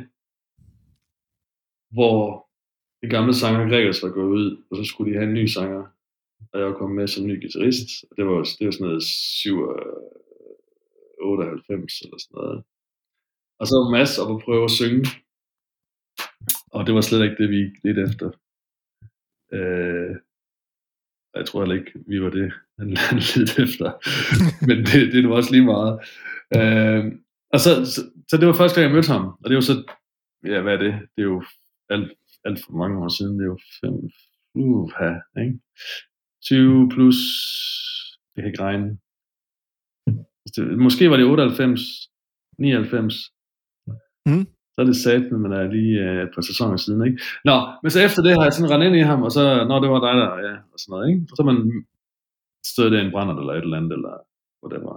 hvor de gamle sanger Gregers var gået ud, og så skulle de have en ny sanger, og jeg var kommet med som ny guitarist. Og Det var, det var sådan noget 7, 98 eller sådan noget. Og så var Mads op og prøve at synge, og det var slet ikke det, vi lidt efter. Øh, jeg tror heller ikke, vi var det, han lidt efter. Men det, det var også lige meget. Øh, og så, så, så, det var første gang, jeg mødte ham. Og det var så, ja, hvad er det? Det er jo alt, alt for mange år siden. Det er jo fem, uh, ikke? 20 plus, jeg kan ikke regne. Det, måske var det 98, 99. Mm. Så er det sat, men man er lige øh, et par sæsoner siden, ikke? Nå, men så efter det har jeg sådan rendt ind i ham, og så, når det var dig der, ja, og sådan noget, ikke? Og så man stået der en brænder eller et eller andet, eller whatever.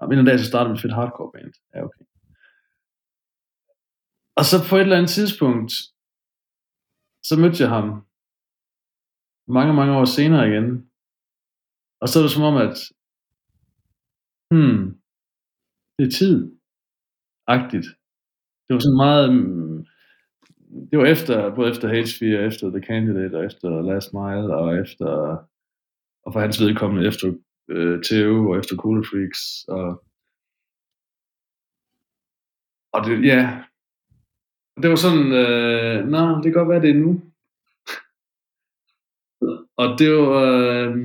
Og en dag, så startede vi et fedt hardcore band. Ja, okay. Og så på et eller andet tidspunkt, så mødte jeg ham mange, mange år senere igen. Og så er det som om, at hmm, det er tid. Agtigt. Det var sådan meget, mm, det var efter, både efter H4, efter The Candidate, og efter Last Mile, og efter, og for hans vedkommende efter øh, Theo, og efter Cool Freaks, og, og det, ja, det var sådan, øh, nå, det kan godt være, det er nu. Og det var, øh,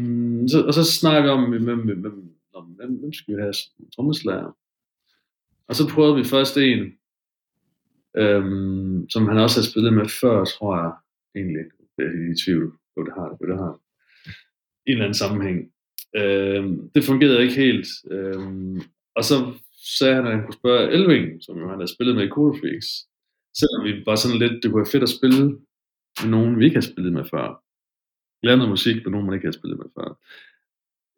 så, og så snakker vi om, med, med, med, med, om, hvem, hvem skal vi have som trommeslager? Og så prøvede vi først en, øhm, som han også har spillet med før, tror jeg egentlig. Jeg er i tvivl, hvor det har det, hvor det har. I en eller anden sammenhæng. Øhm, det fungerede ikke helt. Øhm, og så sagde han, at han kunne spørge Elving, som jo han havde spillet med i Cool Freaks. Selvom vi var sådan lidt, det kunne være fedt at spille med nogen, vi ikke har spillet med før. Lære noget musik med nogen, man ikke har spillet med før.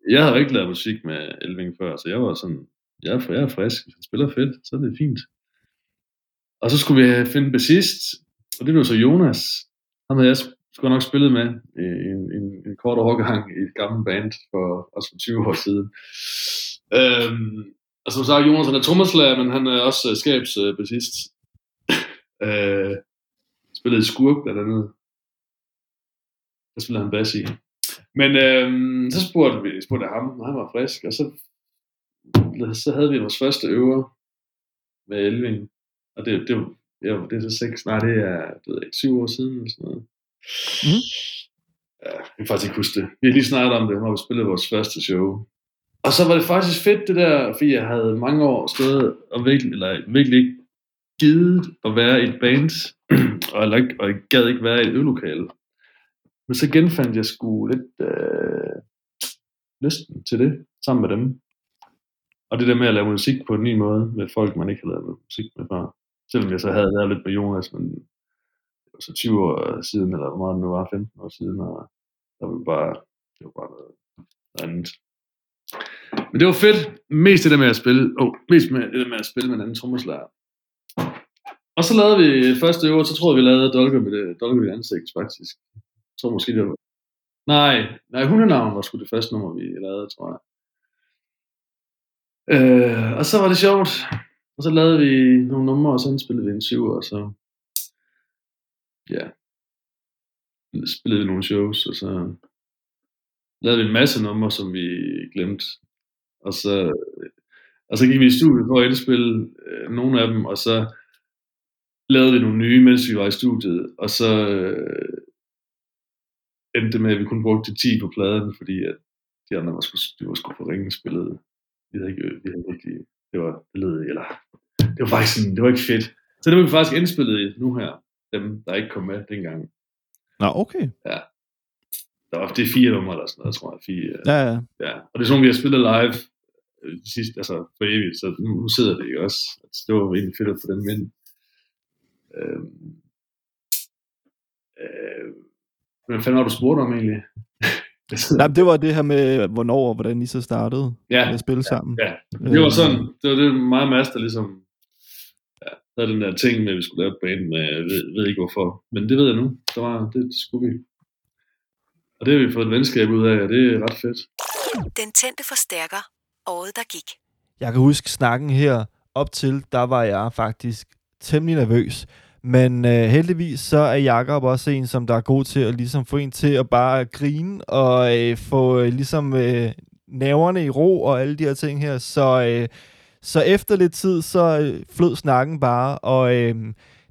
Jeg havde ikke lavet musik med Elving før, så jeg var sådan, jeg er, jeg er frisk, hvis han spiller fedt, så er det fint. Og så skulle vi finde bassist, og det blev så Jonas. Han havde jeg skulle nok spillet med en, en, en kort overgang i et gammelt band for også for 20 år siden. Øhm, og som sagt, Jonas han er trommeslager, men han er også uh, skabsbassist. øh, spillede i Skurk blandt andet. Der spillede han bass i. Men øhm, så spurgte vi spurgte jeg ham, og han var frisk, og så, så havde vi vores første øver med Elving. Og det, det, ja, det er så seks, nej, det er, det ved jeg syv år siden eller sådan noget. Mm. Ja, jeg kan faktisk ikke huske det. Vi har lige snakket om det, når vi spillede vores første show. Og så var det faktisk fedt det der, fordi jeg havde mange år stået og virkelig, eller virkelig ikke givet at være i et band, og, eller ikke, og jeg gad ikke være i et øvelokale. Men så genfandt jeg sgu lidt øh, lysten til det, sammen med dem. Og det der med at lave musik på en ny måde, med folk, man ikke har lavet musik med før. Selvom jeg så havde lavet lidt med Jonas, men det var så 20 år siden, eller hvor meget det nu var, 15 år siden, og der var bare, det var bare noget andet. Men det var fedt, mest det der med at spille, oh, mest med det der med at spille med en anden trommeslager. Og så lavede vi første øver, så tror jeg, vi lavede Dolke med det, Dolke med det ansigt, faktisk. Jeg tror måske, det var... Nej, nej, hundenavn var sgu det første nummer, vi lavede, tror jeg. Øh, og så var det sjovt. Og så lavede vi nogle numre, og så indspillede vi en syv, og så... Ja. Spillede vi nogle shows, og så lavede vi en masse numre, som vi glemte. Og så, øh, og så gik vi i studiet for at indspille øh, nogle af dem, og så lavede vi nogle nye, mens vi var i studiet, og så øh, endte det med, at vi kun brugte 10 på pladen, fordi at de andre var sgu, de var sgu for ringe spillet. Vi havde ikke, vi havde ikke, det var, det lød, eller, det var faktisk sådan, det var ikke fedt. Så det var vi faktisk indspillet nu her, dem, der ikke kom med dengang. Nå, okay. Ja. Der var, det er fire numre eller sådan noget, tror jeg. Fire, Ja, ja. ja. Og det er sådan, vi har spillet live øh, de sidste, altså for evigt, så nu, nu sidder det jo også. Altså, det var egentlig fedt at få dem ind. Øh, øh, hvad fanden var du spurgt om egentlig? Nej, men det var det her med, hvornår og hvordan I så startede Ja, med at spille sammen. Ja, det var sådan, det var det meget Mads, der ligesom ja, havde den der ting med, at vi skulle lave et band med, jeg ved, ved ikke hvorfor, men det ved jeg nu, der var, det, det skulle vi. Og det har vi fået et venskab ud af, og det er ret fedt. Den tændte forstærker. Året, der gik. Jeg kan huske snakken her op til, der var jeg faktisk temmelig nervøs. Men øh, heldigvis så er Jakob også en, som der er god til at ligesom få en til at bare grine og øh, få øh, ligesom øh, nerverne i ro og alle de her ting her. Så, øh, så efter lidt tid, så øh, flød snakken bare, og øh,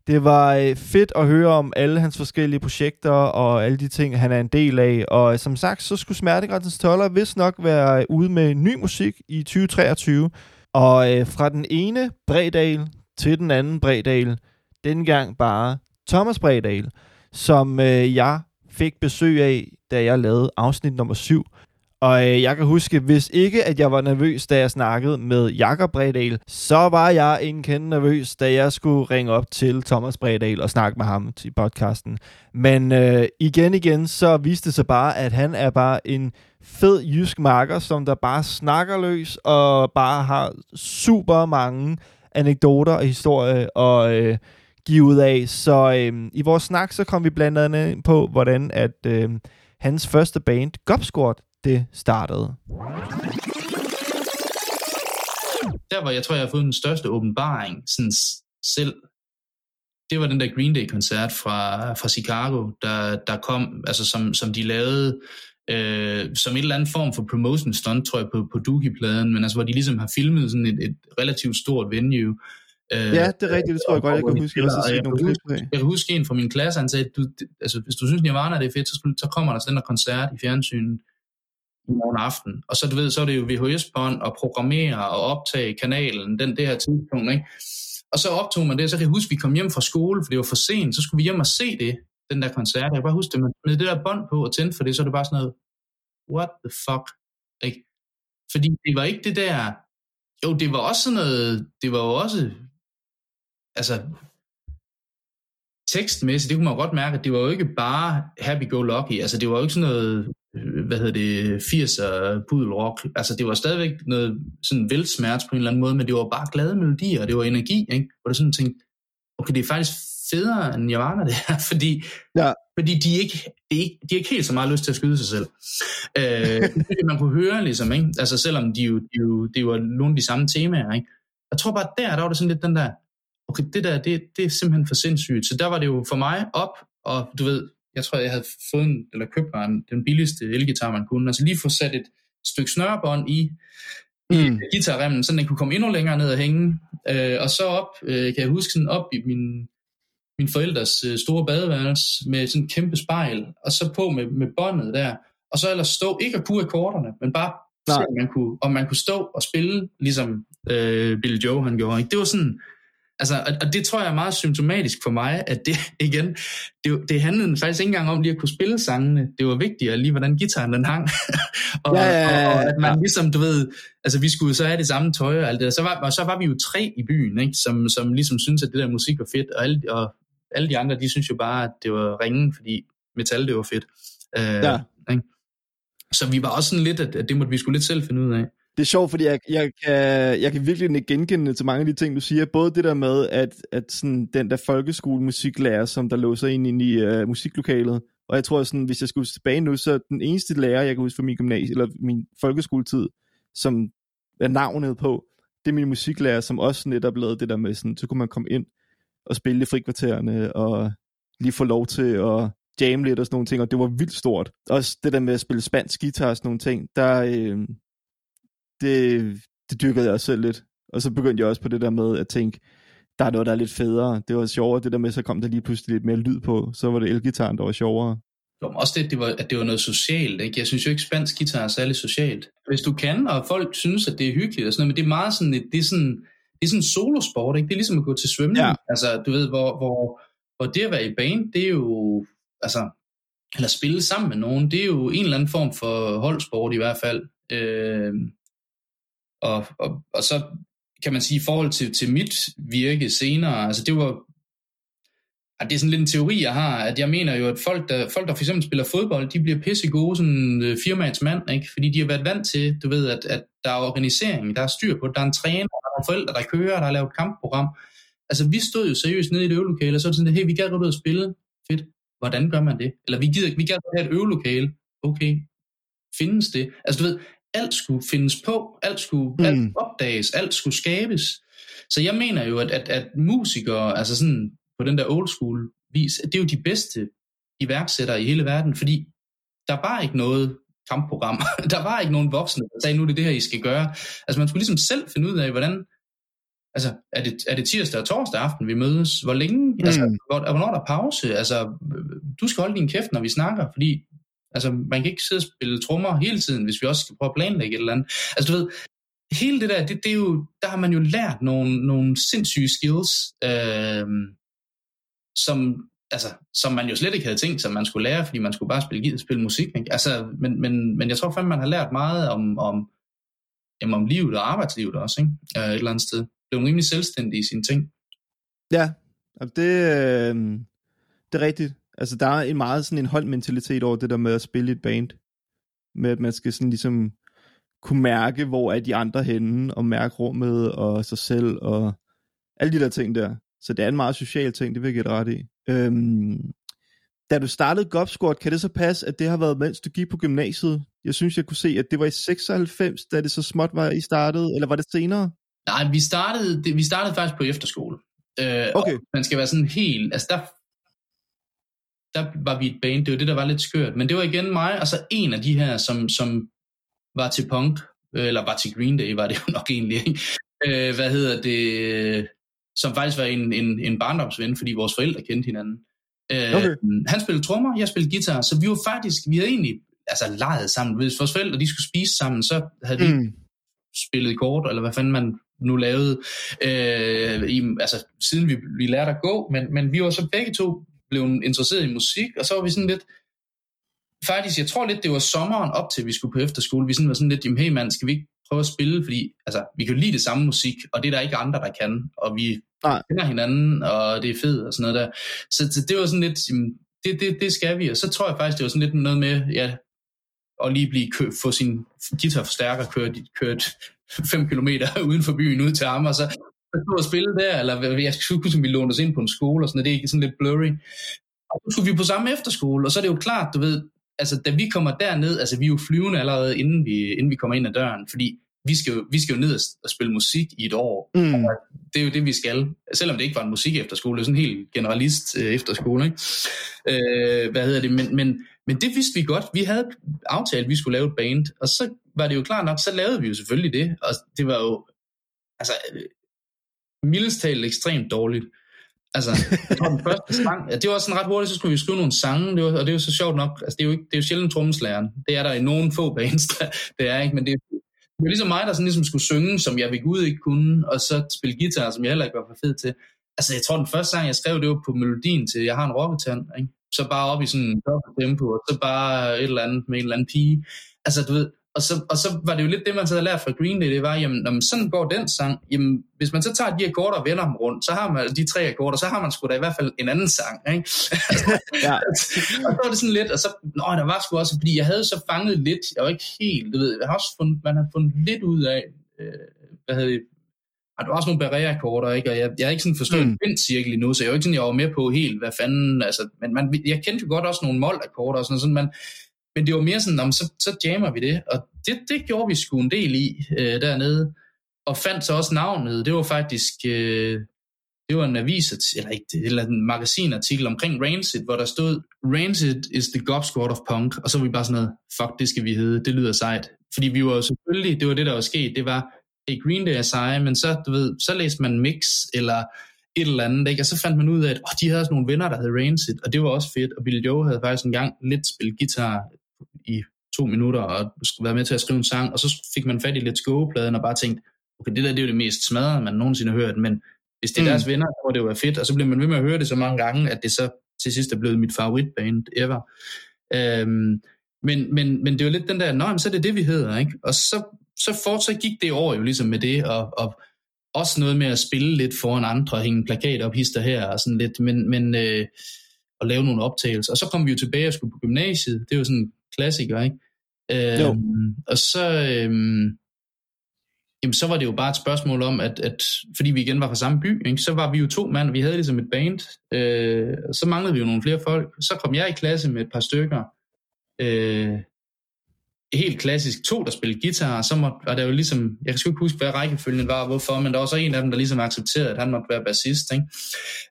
det var øh, fedt at høre om alle hans forskellige projekter og alle de ting, han er en del af. Og øh, som sagt, så skulle Smertegrænsens Toller vist nok være øh, ude med ny musik i 2023. Og øh, fra den ene Bredal til den anden Bredal, dengang bare Thomas Bredal, som øh, jeg fik besøg af, da jeg lavede afsnit nummer 7. Og øh, jeg kan huske, hvis ikke at jeg var nervøs, da jeg snakkede med Jakob Bredal, så var jeg en kende nervøs, da jeg skulle ringe op til Thomas Bredal og snakke med ham til podcasten. Men øh, igen igen, så viste det sig bare, at han er bare en fed jysk marker, som der bare snakker løs og bare har super mange anekdoter og historier og øh, give ud af. Så øh, i vores snak, så kom vi blandt andet ind på, hvordan at øh, hans første band, Gopsquad, det startede. Der hvor jeg tror, jeg har fået den største åbenbaring sådan selv, det var den der Green Day-koncert fra, fra Chicago, der, der kom, altså som, som de lavede øh, som en eller anden form for promotion stunt, tror jeg, på, på Dookie-pladen, men altså hvor de ligesom har filmet sådan et, et relativt stort venue. Øh, Ja, det er rigtigt, det tror jeg godt, jeg kan huske, jeg også og nogle jeg af. huske- Jeg kan huske en fra min klasse, han sagde, du, altså, hvis du synes, Nirvana det er fedt, så, skulle, så kommer der sådan en koncert i fjernsynet i morgen aften. Og så, du ved, så er det jo VHS-bånd og programmere og optage kanalen, den det her tidspunkt, ikke? Og så optog man det, så kan jeg huske, vi kom hjem fra skole, for det var for sent, så skulle vi hjem og se det, den der koncert. Jeg kan bare huske det, man med det der bånd på og tændte for det, så er det bare sådan noget, what the fuck, ikke? Fordi det var ikke det der, jo, det var også sådan noget, det var jo også, altså, tekstmæssigt, det kunne man godt mærke, at det var jo ikke bare happy-go-lucky, altså det var jo ikke sådan noget, øh, hvad hedder det, 80'er pudelrock, altså det var stadigvæk noget sådan velsmert på en eller anden måde, men det var bare glade melodier, og det var energi, ikke? hvor det sådan tænkte, okay, det er faktisk federe end Nirvana det her, fordi, ja. fordi de, ikke, de, ikke, de har ikke helt så meget lyst til at skyde sig selv. Øh, det man kunne høre ligesom, ikke? altså selvom de jo, de jo, det var nogle af de samme temaer, ikke? jeg tror bare der, der var det sådan lidt den der, okay, det der, det, det er simpelthen for sindssygt. Så der var det jo for mig op, og du ved, jeg tror, jeg havde fået en, eller købt mig en, den billigste elgitar, man kunne. Altså lige få sat et stykke snørebånd i, i mm. guitarremmen, så den kunne komme endnu længere ned og hænge. Øh, og så op, øh, kan jeg huske, sådan op i min, min forældres øh, store badeværelse med sådan en kæmpe spejl, og så på med, med båndet der, og så ellers stå, ikke at kunne akkorderne, men bare se, om man, kunne, om man kunne stå og spille, ligesom øh, Billy Joe han gjorde. Ikke? Det var sådan, Altså, og, og det tror jeg er meget symptomatisk for mig, at det igen, det, det handlede faktisk ikke engang om lige at kunne spille sangene. Det var vigtigere lige, hvordan gitaren den hang. og, Ja, ja, ja, og, og at man ligesom, du ved, altså vi skulle så have det samme tøj og alt det der. Så var, og så var vi jo tre i byen, ikke? Som, som ligesom syntes, at det der musik var fedt, og alle, og alle de andre, de synes jo bare, at det var ringen, fordi metal, det var fedt. Øh, Ja. ikke? Så vi var også sådan lidt, at, at det måtte vi skulle lidt selv finde ud af. Det er sjovt, fordi jeg, jeg, kan, jeg kan virkelig genkende til mange af de ting, du siger. Både det der med, at, at sådan, den der folkeskolemusiklærer, som der låser ind, ind i uh, musiklokalet, og jeg tror, sådan, hvis jeg skulle tilbage nu, så den eneste lærer, jeg kan huske fra min gymnasie, eller min folkeskoletid, som er navnet på, det er min musiklærer, som også netop lavede det der med, sådan, så kunne man komme ind og spille i frikvartererne, og lige få lov til at jamme lidt og sådan nogle ting, og det var vildt stort. Også det der med at spille spansk guitar og sådan nogle ting, der, øh, det, det dyrkede jeg også selv lidt. Og så begyndte jeg også på det der med at tænke, der er noget, der er lidt federe. Det var sjovere, det der med, så kom der lige pludselig lidt mere lyd på. Så var det elgitaren, der var sjovere. Jo, men også det, det var, at det var noget socialt. Ikke? Jeg synes jo ikke, spansk guitar er særlig socialt. Hvis du kan, og folk synes, at det er hyggeligt og sådan noget, men det er meget sådan, et, det er sådan, det er sådan en solosport, ikke? Det er ligesom at gå til svømning. Ja. Altså, du ved, hvor, hvor, hvor det at være i band, det er jo, altså, eller spille sammen med nogen, det er jo en eller anden form for holdsport i hvert fald. Øh, og, og, og så kan man sige, i forhold til, til mit virke senere, altså det var, at det er sådan lidt en teori, jeg har, at jeg mener jo, at folk, der, folk, der for eksempel spiller fodbold, de bliver pisse gode sådan øh, firmaets mand, ikke? fordi de har været vant til, du ved, at, at der er organisering, der er styr på der er en træner, der er forældre, der kører, der har lavet kampprogram. Altså vi stod jo seriøst nede i et øvelokale, og så er det sådan, hey, vi gad godt ud at spille. Fedt. Hvordan gør man det? Eller vi gider vi gad godt have et øvelokale. Okay. Findes det? Altså du ved, alt skulle findes på, alt skulle mm. alt opdages, alt skulle skabes. Så jeg mener jo, at, at, at musikere, altså sådan på den der old school vis, det er jo de bedste iværksættere i hele verden, fordi der var ikke noget kampprogram. der var ikke nogen voksne, der sagde, nu er det det her, I skal gøre. Altså man skulle ligesom selv finde ud af, hvordan, altså er det, er det tirsdag og torsdag aften, vi mødes? Hvor længe? Mm. Altså, hvor, hvornår er der pause? Altså, du skal holde din kæft, når vi snakker, fordi altså, man kan ikke sidde og spille trommer hele tiden, hvis vi også skal prøve at planlægge et eller andet. Altså du ved, hele det der, det, det er jo, der har man jo lært nogle, nogle sindssyge skills, øh, som, altså, som man jo slet ikke havde tænkt sig, man skulle lære, fordi man skulle bare spille, spille musik. Ikke? Altså, men, men, men jeg tror fandme, man har lært meget om, om, jamen, om livet og arbejdslivet også, ikke? Øh, et eller andet sted. Blev rimelig selvstændig i sine ting. Ja, og det, øh, det er rigtigt. Altså, der er en meget sådan en holdmentalitet over det der med at spille et band. Med at man skal sådan ligesom kunne mærke, hvor er de andre henne, og mærke rummet og sig selv, og alle de der ting der. Så det er en meget social ting, det vil jeg dig ret i. Øhm, da du startede Gopsquad, kan det så passe, at det har været, mens du gik på gymnasiet? Jeg synes, jeg kunne se, at det var i 96, da det så småt var, I startede, eller var det senere? Nej, vi startede, vi startede faktisk på efterskole. Øh, okay. Man skal være sådan helt, altså der, der var vi et band, det var det, der var lidt skørt. Men det var igen mig, og så en af de her, som, som var til punk, eller var til Green Day, var det jo nok egentlig, ikke? Øh, hvad hedder det, som faktisk var en, en, en barndomsven, fordi vores forældre kendte hinanden. Øh, okay. Han spillede trommer, jeg spillede guitar, så vi var faktisk, vi havde egentlig altså, leget sammen. Hvis vores forældre de skulle spise sammen, så havde vi mm. spillet kort, eller hvad fanden man nu lavede, øh, i, altså siden vi, vi lærte at gå, men, men vi var så begge to blevet interesseret i musik, og så var vi sådan lidt, faktisk, jeg tror lidt, det var sommeren op til, vi skulle på efterskole, vi sådan var sådan lidt, jamen hey mand, skal vi ikke prøve at spille, fordi altså, vi kan jo lide det samme musik, og det er der ikke andre, der kan, og vi Nej. kender hinanden, og det er fedt og sådan noget der. Så, så det var sådan lidt, jamen, det, det, det skal vi, og så tror jeg faktisk, det var sådan lidt noget med, ja, at lige blive kø, få sin guitarforstærker kørt, kørt 5 km uden for byen ud til ham, og så stå og spille der, eller jeg skulle huske, vi lånte os ind på en skole, og sådan, det er sådan lidt blurry. Og så skulle vi på samme efterskole, og så er det jo klart, du ved, altså da vi kommer derned, altså vi er jo flyvende allerede, inden vi, inden vi kommer ind ad døren, fordi vi skal, jo, vi skal jo ned og spille musik i et år. Mm. Og det er jo det, vi skal. Selvom det ikke var en musik efterskole, det er sådan en helt generalist øh, efterskole. Ikke? Øh, hvad hedder det? Men, men, men det vidste vi godt. Vi havde aftalt, at vi skulle lave et band, og så var det jo klart nok, så lavede vi jo selvfølgelig det. Og det var jo, altså, mildest talt ekstremt dårligt. Altså, jeg tror, den første sang, ja, det var sådan ret hurtigt, så skulle vi skrive nogle sange, det var, og det er jo så sjovt nok, altså det er jo, ikke, det er jo sjældent trommeslæren, det er der i nogen få bands, der, det er ikke, men det er, det er ligesom mig, der sådan ligesom skulle synge, som jeg ved Gud ikke kunne, og så spille guitar, som jeg heller ikke var for fed til. Altså, jeg tror, den første sang, jeg skrev, det var på melodien til Jeg har en rocketand, ikke? Så bare op i sådan en tempo, og så bare et eller andet med en eller anden pige. Altså, du ved, og så, og så var det jo lidt det, man så havde lært fra Green Day, det var, jamen, når man sådan går den sang, jamen, hvis man så tager de akkorder og vender dem rundt, så har man de tre akkorder, så har man sgu da i hvert fald en anden sang, ikke? ja. og så var det sådan lidt, og så, nå, der var sgu også, fordi jeg havde så fanget lidt, jeg var ikke helt, du ved, jeg har også fundet, man har fundet lidt ud af, øh, hvad hedder det, og der var også nogle barriereakkorder, ikke? og jeg, jeg har ikke sådan forstået mm. en cirkel endnu, så jeg var ikke sådan, jeg var med på helt, hvad fanden, altså, men man, jeg kendte jo godt også nogle mål-akkorder, og sådan, sådan man, men det var mere sådan, så, så jammer vi det. Og det, det gjorde vi sgu en del i øh, dernede. Og fandt så også navnet. Det var faktisk... Øh, det var en avis, eller, ikke, eller en magasinartikel omkring Rancid, hvor der stod, Rancid is the gobsquad of punk, og så var vi bare sådan noget, fuck, det skal vi hedde, det lyder sejt. Fordi vi var jo selvfølgelig, det var det, der var sket, det var, hey, Green Day er seje, men så, du ved, så læste man Mix, eller et eller andet, ikke? og så fandt man ud af, at oh, de havde også nogle venner, der hed Rancid, og det var også fedt, og Bill Joe havde faktisk engang lidt spillet guitar i to minutter og skulle være med til at skrive en sang, og så fik man fat i lidt skågepladen og bare tænkt, okay, det der det er jo det mest smadrede, man nogensinde har hørt, men hvis det er mm. deres venner, så må det jo være fedt, og så bliver man ved med at høre det så mange gange, at det så til sidst er blevet mit favoritband ever. Øhm, Men, men, men det var lidt den der, nej, så er det det, vi hedder, ikke? Og så, så, for, så gik det år jo ligesom med det, og, og også noget med at spille lidt foran andre, hænge plakater op, hister her og sådan lidt, men, men øh, og lave nogle optagelser. Og så kom vi jo tilbage og skulle på gymnasiet, det er jo sådan en klassiker, ikke? Øh, Jo. Og så, øh, jamen, så var det jo bare et spørgsmål om, at, at fordi vi igen var fra samme by, ikke, så var vi jo to mand, vi havde ligesom et band, øh, og så manglede vi jo nogle flere folk. Så kom jeg i klasse med et par stykker, øh, helt klassisk to, der spillede guitar, og så måtte, og der jo ligesom, jeg kan sgu ikke huske, hvad rækkefølgen var, hvorfor, men der var så en af dem, der ligesom accepterede, at han måtte være bassist, ikke?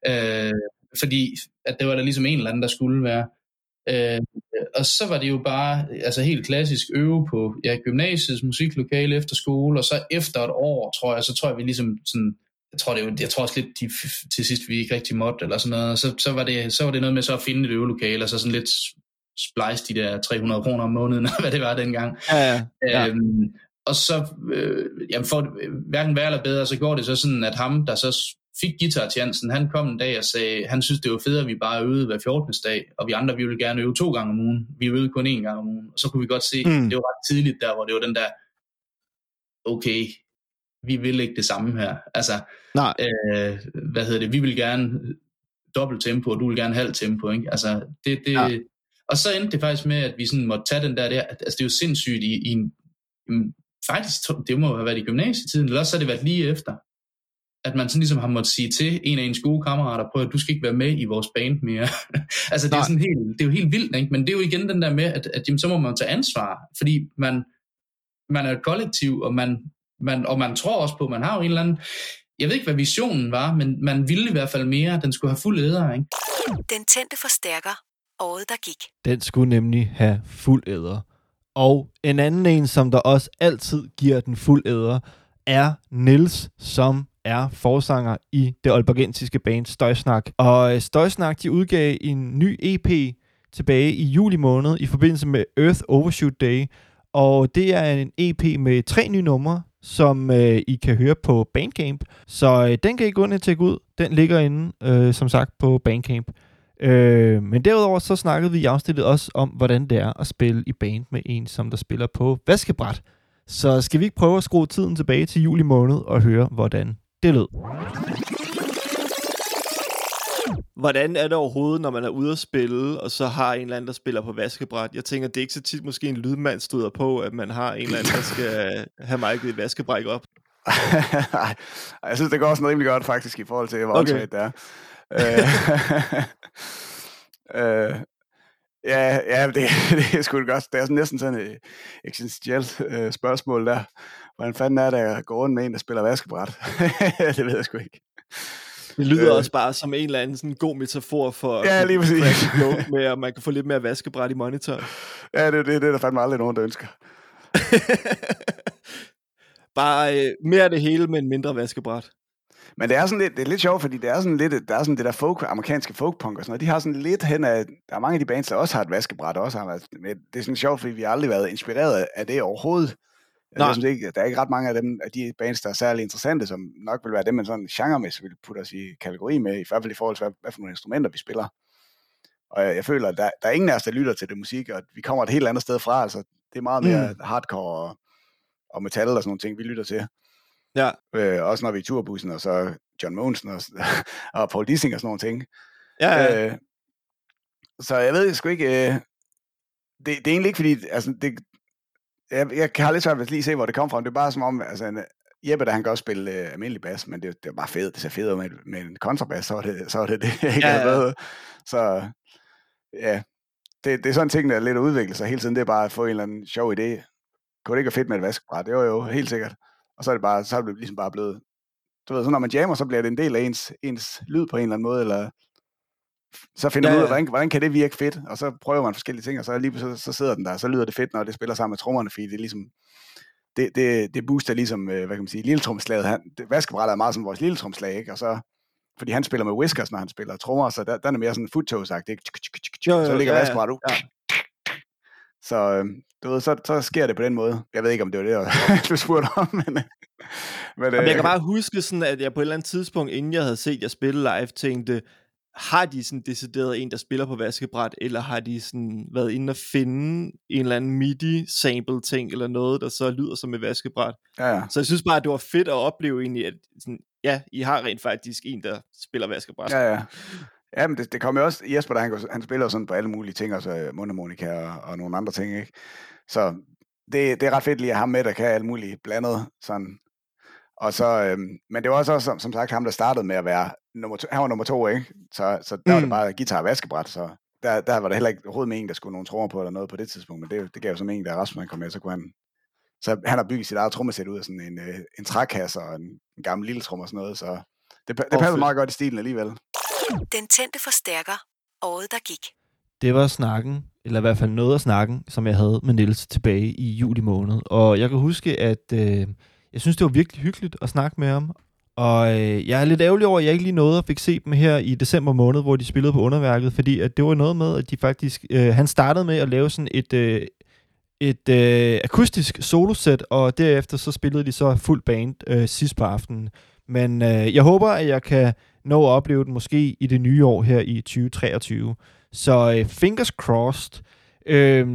Øh, fordi at det var der ligesom en eller anden, der skulle være. Øh, og så var det jo bare altså helt klassisk øve på ja, gymnasiets musiklokale efter skole, og så efter et år, tror jeg, så tror jeg, vi ligesom sådan, jeg tror, det var, jeg tror også lidt, de, til sidst vi ikke rigtig måtte, eller sådan noget, og så, så, var det, så var det noget med så at finde et øvelokale, og så sådan lidt splice de der 300 kroner om måneden, hvad det var dengang. Ja, ja. Øhm, og så, øh, jamen for hverken værre eller bedre, så går det så sådan, at ham, der så fik guitar til Jansen, han kom en dag og sagde, han synes, det var fedt, at vi bare øvede hver 14. dag, og vi andre, vi ville gerne øve to gange om ugen. Vi øvede kun én gang om ugen. Og så kunne vi godt se, Mm. det var ret tidligt der, hvor det var den der, okay, vi vil ikke det samme her. Altså, Nej. øh, hvad hedder det, vi vil gerne dobbelt tempo, og du vil gerne halv tempo, ikke? Altså, det, det, Ja. Og så endte det faktisk med, at vi sådan måtte tage den der, der altså det er jo sindssygt i, i en, faktisk, det må have været i gymnasietiden, eller også så har det været lige efter, at man sådan ligesom har måttet sige til en af ens gode kammerater, prøv at du skal ikke være med i vores band mere. altså det er, sådan helt, det er jo helt vildt, ikke? men det er jo igen den der med, at, at jamen, så må man tage ansvar, fordi man, man er et kollektiv, og man, man, og man tror også på, man har jo en eller anden, jeg ved ikke, hvad visionen var, men man ville i hvert fald mere, den skulle have fuld æder, ikke? Den tændte forstærker. Året, der gik. Den skulle nemlig have fuld æder. Og en anden en, som der også altid giver den fuld æder, er Nils, som er forsanger i det olbergensiske band Støjsnak. Og øh, Støjsnak, de udgav en ny EP tilbage i juli måned i forbindelse med Earth Overshoot Day. Og det er en EP med tre nye numre, som øh, I kan høre på Bandcamp. Så øh, den kan I gå ind og tjekke ud. Den ligger inde, øh, som sagt, på Bandcamp. Øh, men derudover så snakkede vi i afsnittet også om, hvordan det er at spille i band med en, som der spiller på vaskebræt. Så skal vi ikke prøve at skrue tiden tilbage til juli måned og høre, hvordan det lød. Hvordan er det overhovedet, når man er ude at spille, og så har en eller anden, der spiller på vaskebræt? Jeg tænker, det er ikke så tit måske en lydmand støder på, at man har en eller anden, der skal have mic'et et vaskebræk op. Nej, jeg synes, det går også rimelig godt faktisk i forhold til, hvor okay. det er. Øh, øh, ja, ja det, det er sgu godt. Det er sådan, næsten sådan et eksistentielt øh, spørgsmål der. Hvordan fanden er det at gå rundt med en, der spiller vaskebræt? det ved jeg sgu ikke. Det lyder Øh. også bare som en eller anden sådan god metafor for Ja, lige præcis. med, at man kan få lidt mere vaskebræt i monitor. Ja, det, det, det er der fandme aldrig nogen, der ønsker. Bare øh, mere af det hele, men mindre vaskebræt. Men det er sådan lidt, det er lidt sjovt, fordi det er sådan lidt, der er sådan det der folk, amerikanske folkpunk og sådan noget, de har sådan lidt hen af, der er mange af de bands, der også har et vaskebræt, også har været, men det er sådan sjovt, fordi vi har aldrig været inspireret af det overhovedet. Nej. Jeg synes ikke, der er ikke ret mange af dem, af de bands, der er særlig interessante, som nok vil være dem, man sådan genremæssigt vil putte os i kategori med, i hvert fald i forhold til, hvad, hvad for nogle instrumenter vi spiller. Og jeg, jeg føler, at der, der er ingen af os, der lytter til det musik, og vi kommer et helt andet sted fra, altså det er meget mere mm. hardcore og, og metal og sådan nogle ting, vi lytter til. Ja. Øh, også når vi i turbussen, og så John Mogensen og, og Paul Dissing og sådan nogle ting. Ja, ja. Øh, så jeg ved sgu ikke... Øh, det, det er egentlig ikke fordi... Altså, det, jeg, jeg kan lidt svært ved at lige se, hvor det kom fra. Det er bare som om... Altså, en, Jeppe, der han kan også spille øh, almindelig bas, men det, det er bare fedt. Det ser fedt ud med, med en kontrabas, så er det så er det, det jeg ikke Ja, ja, ja. Så ja, det, det er sådan ting, der er lidt at udvikle sig hele tiden. Det er bare at få en eller anden sjov idé. Kunne det ikke være fedt med et vaskebræt? Jo, jo, helt sikkert. Og så er det bare, så er det ligesom bare blevet, du ved, så når man jammer, så bliver det en del af ens, ens lyd på en eller anden måde, eller så finder Ja, man ud af, hvordan, hvordan kan det virke fedt, og så prøver man forskellige ting, og så lige så, så sidder den der, og så lyder det fedt, når det spiller sammen med trommerne, fordi det er ligesom, det, det, det booster ligesom, øh, hvad kan man sige, lille tromslaget. Han, det, vaskebrættet er meget som vores lille tromslag, ikke? Og så, fordi han spiller med whiskers, når han spiller trommer, så der, der er mere sådan foottoes-agtigt, ikke? Jo, jo, så ligger ja, vaskebrættet. Ja. Så, øh, du ved, så, så sker det på den måde. Jeg ved ikke, om det var det, du spurgte om, men... øh, men Jamen, jeg kan bare huske sådan, at jeg på et eller andet tidspunkt, inden jeg havde set jer spille live, tænkte, har de sådan decideret en, der spiller på vaskebræt, eller har de sådan været inde og finde en eller anden MIDI-sample ting, eller noget, der så lyder som et vaskebræt. Ja, ja. Så jeg synes bare, at det var fedt at opleve egentlig, at sådan, ja, I har rent faktisk en, der spiller vaskebræt. Ja, ja. Ja, men det, det kommer jo også, Jesper, der, han, han spiller sådan på alle mulige ting, også mundharmonika og, og nogle andre ting, ikke? Så det, det er ret fedt lige at have ham med, der kan alt muligt blandet, sådan. Og så, øhm, men det var også, som, som sagt ham, der startede med at være nummer to, han var nummer to, ikke? Så, så der mm. var det Mm. bare guitar og vaskebræt, så der, der var der heller ikke overhovedet meningen, der skulle nogle trommer på eller noget på det tidspunkt, men det, det gav jo så meningen, da Rasmus han kom med, så kunne han, så han har bygget sit eget trommesæt ud af sådan en, øh, en trækasse og en, en gammel lille trum og sådan noget, så det, det passer meget godt i stilen alligevel. Den tændte forstærker. Året, der gik. Det var snakken, eller i hvert fald noget af snakken, som jeg havde med Niels tilbage i juli måned. Og jeg kan huske, at øh, jeg synes, det var virkelig hyggeligt at snakke med ham. Og øh, jeg er lidt ærgerlig over, at jeg ikke lige nåede at fik set dem her i december måned, hvor de spillede på underværket, fordi at det var noget med, at de faktisk... Øh, han startede med at lave sådan et... Øh, et øh, akustisk solosæt, og derefter så spillede de så fuld band øh, sidst på aftenen. Men øh, jeg håber, at jeg kan nå at opleve den måske i det nye år her i 2023. Så øh, fingers crossed. Øh,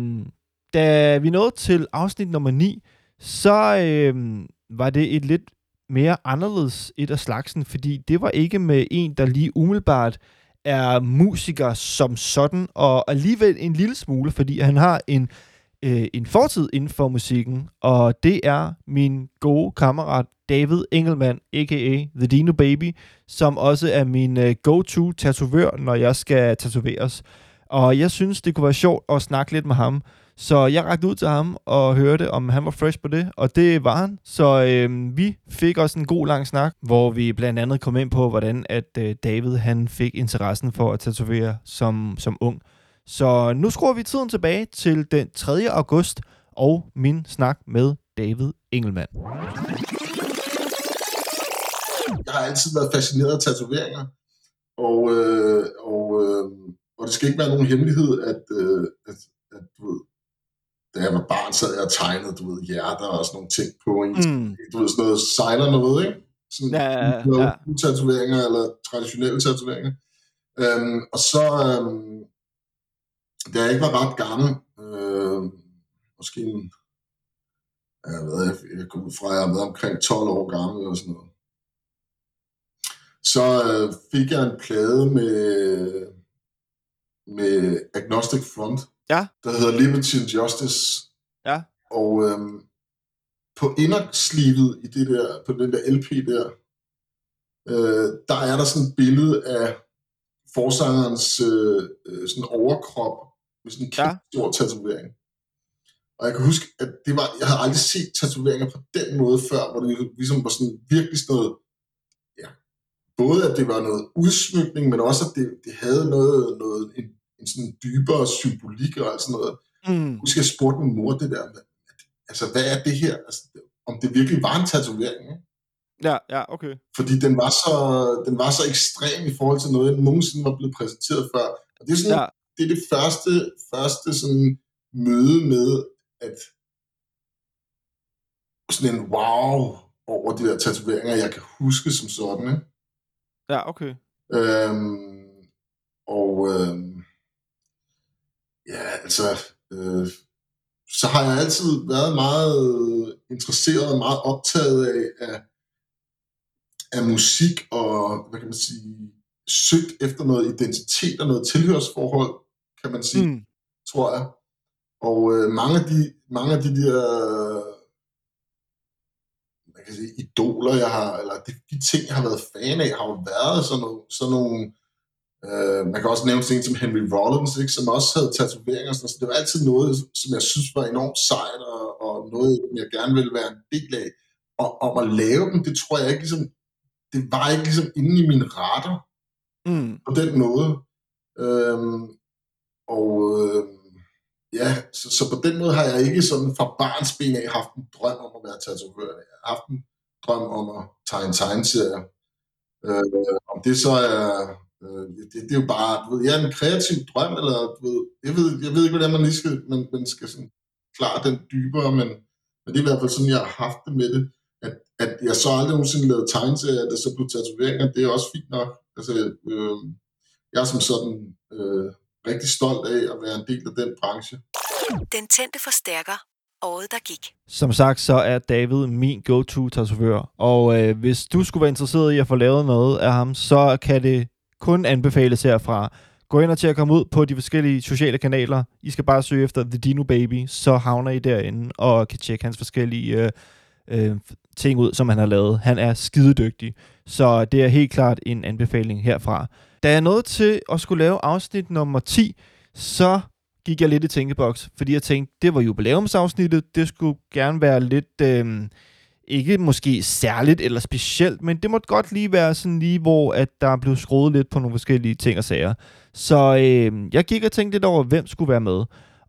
da vi nåede til afsnit nummer 9, så øh, var det et lidt mere anderledes et af slagsen, fordi det var ikke med en, der lige umiddelbart er musiker som sådan, og alligevel en lille smule, fordi han har en, øh, en fortid inden for musikken, og det er min gode kammerat David Engelmann, a.k.a. The Dino Baby, som også er min øh, go-to tatovør, når jeg skal tatoveres. Og jeg synes, det kunne være sjovt at snakke lidt med ham. Så jeg rakte ud til ham og hørte, om han var fresh på det, og det var han. Så øh, vi fik også en god lang snak, hvor vi blandt andet kom ind på, hvordan at øh, David han fik interessen for at tatovere som, som ung. Så nu skruer vi tiden tilbage til den 3. august og min snak med David Engelmann. Jeg har altid været fascineret af tatoveringer, og, øh, og, øh, og det skal ikke være nogen hemmelighed, at, øh, at, at du ved, da jeg var barn, sad jeg og tegnede, du ved, hjerter og sådan nogle ting på en, Mm. du ved, sådan noget sejler noget, ikke? Sådan Ja, ja, ja. noget tatoveringer eller traditionelle tatoveringer. Øhm, og så, øhm, da jeg ikke var ret gammel, øh, måske en, jeg ved, jeg, jeg ud fra, jeg har været omkring 12 år gammel eller sådan noget. Så øh, fik jeg en plade med, med Agnostic Front, Ja. der hedder Liberty and Justice. Ja. Og øhm, på inderslivet i det der, på den der LP der, øh, der er der sådan et billede af forsangerens øh, øh, sådan overkrop med sådan en kæmpe ja. stor tatovering. Og jeg kan huske, at det var, jeg havde aldrig set tatoveringer på den måde før, hvor det ligesom var sådan virkelig sådan noget, ja, både at det var noget udsmykning, men også at det, det havde noget, noget en, en sådan dybere symbolik og alt sådan noget. Mm. Jeg husker, jeg spurgte min mor det der, med, altså hvad er det her? Altså, om det virkelig var en tatovering, ikke? Ja, ja, okay. fordi den var, så, den var så ekstrem i forhold til noget, jeg nogensinde var blevet præsenteret før. Og det er, sådan, Ja. Det, er det første, første sådan møde med, at sådan en wow over de der tatoveringer, jeg kan huske som sådan. Ikke? Ja, okay. Øhm, og øhm, ja, altså, øh, så har jeg altid været meget interesseret og meget optaget af, af, af musik og, hvad kan man sige, søgt efter noget identitet og noget tilhørsforhold, kan man sige, mm. tror jeg. Og øh, mange, af de, mange af de der man kan sige, idoler, jeg har, eller de, de ting, jeg har været fan af, har jo været sådan nogle, sådan nogle øh, man kan også nævne ting som Henry Rollins, ikke, som også havde tatoveringer, og sådan, så det var altid noget, som jeg synes var enormt sejt, og, og noget, jeg gerne ville være en del af. Og om at lave dem, det tror jeg ikke ligesom, det var ikke ligesom inde i mine retter, mm. på den måde. Øhm, og øh, ja, så, så på den måde har jeg ikke sådan fra barns ben af haft en drøm om at være tatovør. Jeg har haft en drøm om at tegne tegneserier. Øh, om det så er, øh, det, det, er jo bare, du ved, jeg er en kreativ drøm, eller du ved, jeg ved, jeg ved ikke, hvordan man lige skal, man, man skal sådan klare den dybere, men, men det er i hvert fald sådan, jeg har haft det med det. At, at jeg så aldrig nogensinde lavede tegneserier, at det så blev tatoveringer, det er også fint nok. Altså, øh, jeg er som sådan øh, rigtig stolt af at være en del af den branche. Den tændte forstærker. Året, der gik. Som sagt, så er David min go-to-tatovør. Og øh, hvis du skulle være interesseret i at få lavet noget af ham, så kan det kun anbefales herfra. Gå ind og til at komme ud på de forskellige sociale kanaler. I skal bare søge efter The Dino Baby, så havner I derinde og kan tjekke hans forskellige øh, øh, ting ud, som han har lavet. Han er skidedygtig, så det er helt klart en anbefaling herfra. Da jeg nåede til at skulle lave afsnit nummer 10, så gik jeg lidt i tænkeboks, fordi jeg tænkte, det var jubilæumsafsnittet, det skulle gerne være lidt, øh, ikke måske særligt eller specielt, men det måtte godt lige være sådan lige, hvor at der blev skruet lidt på nogle forskellige ting og sager. Så øh, jeg gik og tænkte lidt over, hvem skulle være med.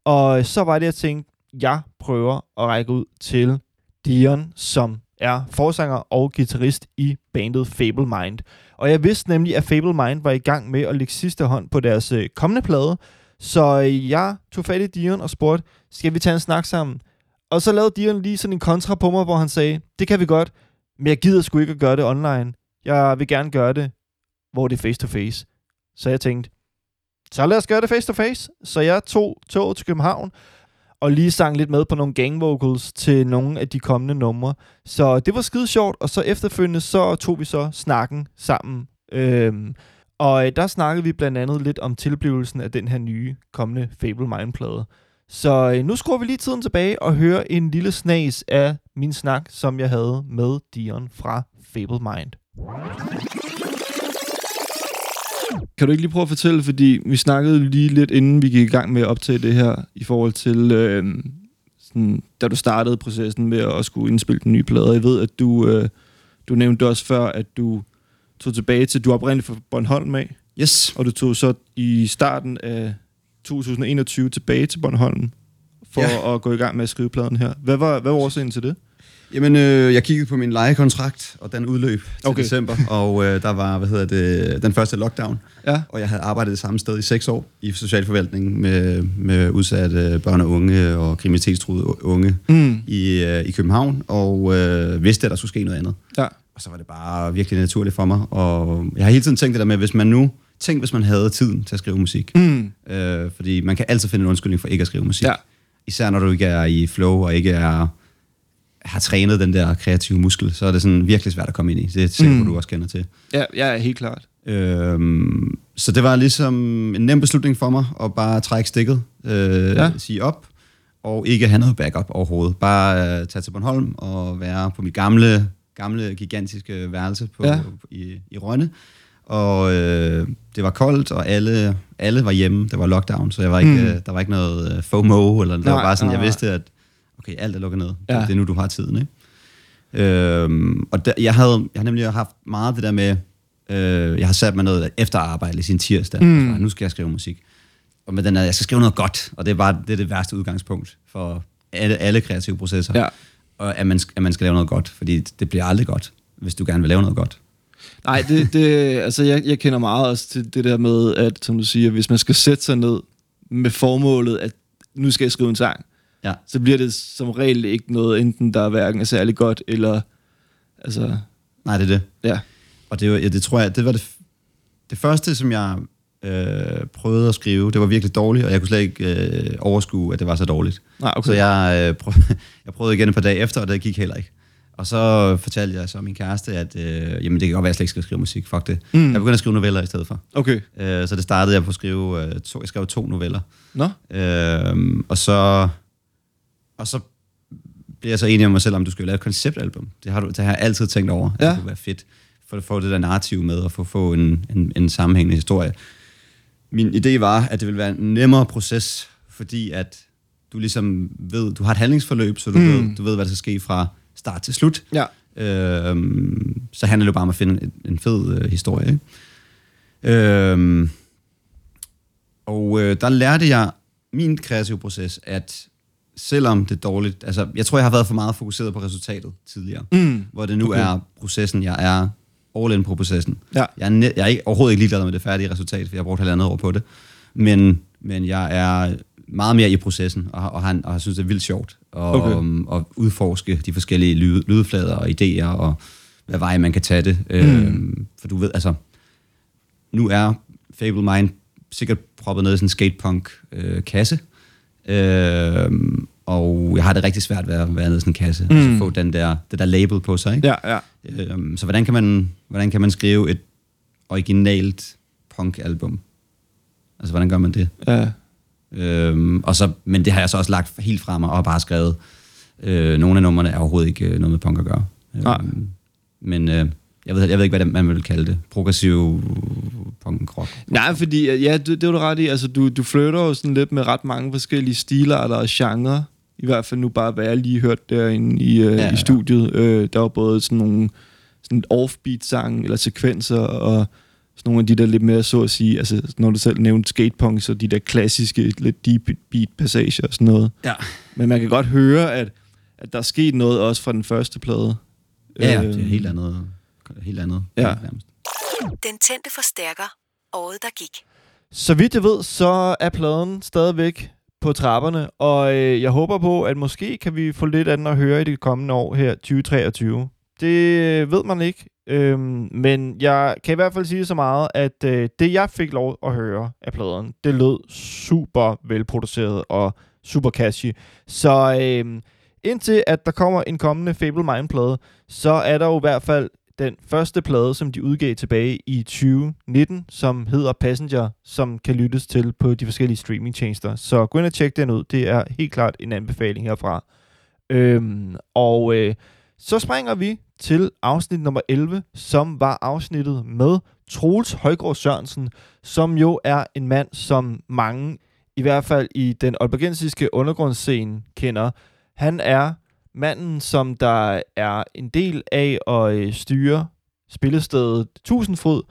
Og så var det, jeg tænkte, jeg prøver at række ud til Dion, som er forsanger og guitarist i bandet Fable Mind. Og jeg vidste nemlig, at Fable Mind var i gang med at lægge sidste hånd på deres øh, kommende plade, så øh, jeg tog fat i Dion og spurgte, skal vi tage en snak sammen? Og så lavede Dion lige sådan en kontra på mig, hvor han sagde, det kan vi godt, men jeg gider sgu ikke at gøre det online. Jeg vil gerne gøre det, hvor det er face to face. Så jeg tænkte, så lad os gøre det face to face. Så jeg tog toget til København, og lige sang lidt med på nogle gang vocals til nogle af de kommende numre. Så det var skide sjovt, og så efterfølgende så tog vi så snakken sammen. Øhm, og øh, der snakkede vi blandt andet lidt om tilblivelsen af den her nye kommende Fable Mind-plade. Så øh, nu skruer vi lige tiden tilbage og hører en lille snas af min snak, som jeg havde med Dion fra Fable Mind. Kan du ikke lige prøve at fortælle, fordi vi snakkede lige lidt inden vi gik i gang med at optage det her, i forhold til, øh, sådan, da du startede processen med at skulle indspille den nye plade. Jeg ved, at du, øh, du nævnte også før, at du tog tilbage til, du oprindeligt fra Bornholm af. Yes. Og du tog så i starten af 2021 tilbage til Bornholm for ja. at gå i gang med at skrive pladen her. Hvad var, hvad var årsagen til det? Jamen, øh, jeg kiggede på min lejekontrakt, og den udløb til Okay. december, og øh, der var, hvad hedder det, den første lockdown. Ja. Og jeg havde arbejdet det samme sted i seks år i socialforvaltningen med, med udsatte børn og unge og kriminalitetstruede unge Mm. i, øh, i København, og øh, vidste, at der skulle ske noget andet. Ja. Og så var det bare virkelig naturligt for mig, og jeg har hele tiden tænkt det der med, hvis man nu, tænk hvis man havde tiden til at skrive musik. Mm. Øh, fordi man kan altid finde en undskyldning for ikke at skrive musik. Ja. Især når du ikke er i flow og ikke er har trænet den der kreative muskel, så er det sådan virkelig svært at komme ind i. Det er sikkert, Mm. du også kender til. Ja, ja, helt klart. Øhm, så det var ligesom en nem beslutning for mig at bare trække stikket, øh, Ja. sige op, og ikke have noget backup overhovedet. Bare øh, tage til Bornholm og være på mit gamle, gamle gigantiske værelse på, Ja. i, i Rønne. Og øh, det var koldt, og alle, alle var hjemme. Det var lockdown, så jeg var ikke, Mm. øh, der var ikke noget øh, FOMO, eller Nej, var bare sådan, nej, jeg vidste, at okay, alt er lukket ned. Ja. Ja. Det er nu, du har tiden, ikke? Øhm, og der, jeg, havde, jeg har nemlig haft meget det der med, øh, jeg har sat mig noget efter arbejde i sin tirsdag. Mm. Mm. Nu skal jeg skrive musik. Og med den er, jeg skal skrive noget godt, og det er bare det, er det værste udgangspunkt for alle, alle kreative processer. Ja. Og at man, at man skal lave noget godt, fordi det bliver aldrig godt, hvis du gerne vil lave noget godt. Nej, det, det, altså jeg, jeg kender meget også til det der med, at som du siger, hvis man skal sætte sig ned med formålet, at nu skal jeg skrive en sang, ja. så bliver det som regel ikke noget, enten der er hverken er særlig godt, eller altså... Nej, det er det. Ja. Og det, var, ja, det tror jeg, det var det, det første, som jeg øh, prøvede at skrive. Det var virkelig dårligt, og jeg kunne slet ikke øh, overskue, at det var så dårligt. Nej, okay. Så jeg, øh, prøv, jeg prøvede igen et par dage efter, og det gik heller ikke. Og så fortalte jeg så min kæreste, at øh, jamen, det kan godt være, at jeg slet ikke skal skrive musik. Fuck det. Mm. Jeg begyndte at skrive noveller i stedet for. Okay. Øh, så det startede jeg på at skrive, øh, to, jeg skrev to noveller. Nå. Øh, og så og så blev jeg så enig med mig selv, om du skulle lave et konceptalbum. Det har, du, det har jeg altid tænkt over, at Ja. det kunne være fedt, for at få det der narrativ med, og få, få en, en, en sammenhængende historie. Min idé var, at det ville være en nemmere proces, fordi at du ligesom ved, du har et handlingsforløb, så du, Mm. ved, du ved, hvad der skal ske fra start til slut. Ja. Øhm, så handler det jo bare om at finde en, en fed øh, historie. Ikke? Øhm, og øh, der lærte jeg min kreative proces, at selvom det er dårligt, altså jeg tror, jeg har været for meget fokuseret på resultatet tidligere, Mm. hvor det nu Okay. er processen, jeg er all in på processen. Ja. Jeg er, jeg er ikke, overhovedet ikke ligeglad med det færdige resultat, for jeg har brugt halvandet år på det, men, men jeg er meget mere i processen, og, og, har, og har synes, det er vildt sjovt at, Okay. okay. at udforske de forskellige lyd, lydflader og idéer, og hvad vej man kan tage det. Mm. Øhm, for du ved, altså, nu er Fable Mind sikkert proppet ned i sådan en skatepunk-kasse. Øh, og jeg har det rigtig svært ved at være nede i sådan en kasse, mm. og så få den der, det der label på sig. Ikke? Ja, ja. Øhm, så hvordan kan, man, hvordan kan man skrive et originalt punk-album? Altså, hvordan gør man det? Ja. Øhm, og så, men det har jeg så også lagt helt fra mig og bare skrevet. Øh, nogle af numrene er overhovedet ikke øh, noget med punk at gøre. Nej. Øhm, men øh, jeg, ved, jeg ved ikke, hvad man vil kalde det. Progressiv punk rock. Nej, fordi ja, det, det var du ret i. Altså, du, du flytter jo sådan lidt med ret mange forskellige stilarter og genre. I hvert fald nu bare, hvad jeg lige hørt derinde i, øh, Ja, ja, ja. i studiet. Øh, der var både sådan nogle sådan offbeat-sange eller sekvenser, og sådan nogle af de der lidt mere, så at sige, altså når du selv nævnte skatepunk, så de der klassiske, lidt deep beat passager og sådan noget. Ja. Men man kan godt høre, at, at der er sket noget også fra den første plade. Ja, ja, Øh, det er helt andet. Helt andet. Ja. nærmest. Den tændte forstærker. Året, der gik. Så vidt jeg ved, så er pladen stadigvæk på trapperne, og øh, jeg håber på, at måske kan vi få lidt andet at høre i det kommende år her, 2023. Det ved man ikke, øhm, men jeg kan i hvert fald sige så meget, at øh, det jeg fik lov at høre af pladen, det lød super velproduceret og super catchy. Så øh, indtil at der kommer en kommende Fable Mind-plade, så er der jo i hvert fald den første plade, som de udgav tilbage i 2019, som hedder Passenger, som kan lyttes til på de forskellige streamingtjenester. Så gå ind og tjek den ud. Det er helt klart en anbefaling herfra. Øhm, og øh, så springer vi til afsnit nummer 11, som var afsnittet med Troels Højgaard Sørensen, som jo er en mand, som mange, i hvert fald i den aalborgensiske undergrundsscene, kender. Han er manden, som der er en del af at øh, styre spillestedet Tusindfod,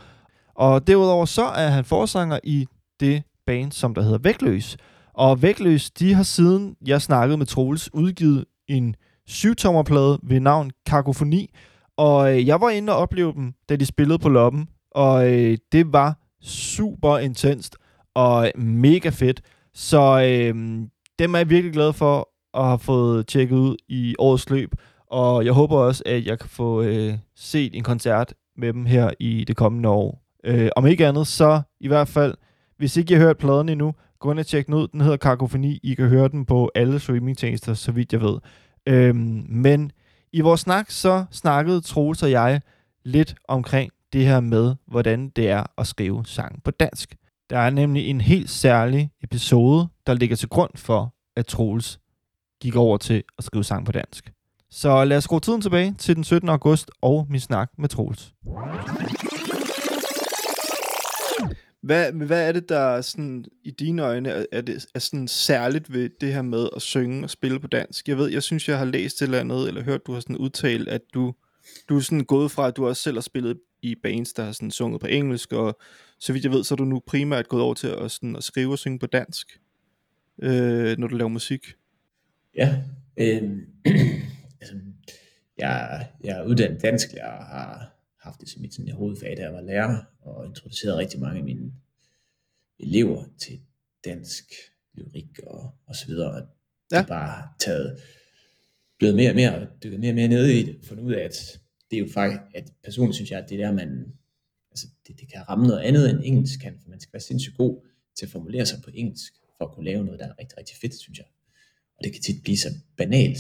og derudover så er han forsanger i det band, som der hedder Vægtløs. Og Vægtløs, de har siden jeg snakkede med Troels, udgivet en syvtommerplade ved navn Kakofoni, og øh, jeg var inde og opleve dem, da de spillede på loppen, og øh, det var super intenst og mega fedt. Så øh, dem er jeg virkelig glad for og har fået tjekket ud i årets løb, og jeg håber også, at jeg kan få øh, set en koncert med dem her i det kommende år. Øh, om ikke andet, så i hvert fald, hvis ikke I har hørt pladen endnu, gå ind og tjek den ud. Den hedder Kakofoni. I kan høre den på alle streamingtjenester, så vidt jeg ved. Øh, men i vores snak, så snakkede Troels og jeg lidt omkring det her med, hvordan det er at skrive sang på dansk. Der er nemlig en helt særlig episode, der ligger til grund for, at Troels gik over til at skrive sang på dansk. Så lad os skrue tiden tilbage til den 17. august og min snak med Troels. Hvad, hvad er det, der sådan, i dine øjne er, er, det, er sådan særligt ved det her med at synge og spille på dansk? Jeg ved, jeg synes, jeg har læst et eller andet, eller hørt, du har sådan udtalt, at du, du er sådan gået fra, at du også selv har spillet i bands, der har sådan sunget på engelsk, og så vidt jeg ved, så er du nu primært gået over til at, sådan, at skrive og synge på dansk, øh, når du laver musik. Ja, øh, altså, jeg, jeg er uddannet dansklærer og har haft det som mit sådan, hovedfag, da jeg var lærer, og introduceret rigtig mange af mine elever til dansk lyrik og, og så videre. Og ja. det er bare taget, blevet mere og mere, og dykket mere og mere ned i det, fundet ud af, at det er jo faktisk, at personligt synes jeg, at det der, man, altså det, det kan ramme noget andet end engelsk kan, for man skal være sindssygt god til at formulere sig på engelsk, for at kunne lave noget, der er rigtig, rigtig fedt, synes jeg. Og det kan tit blive så banalt.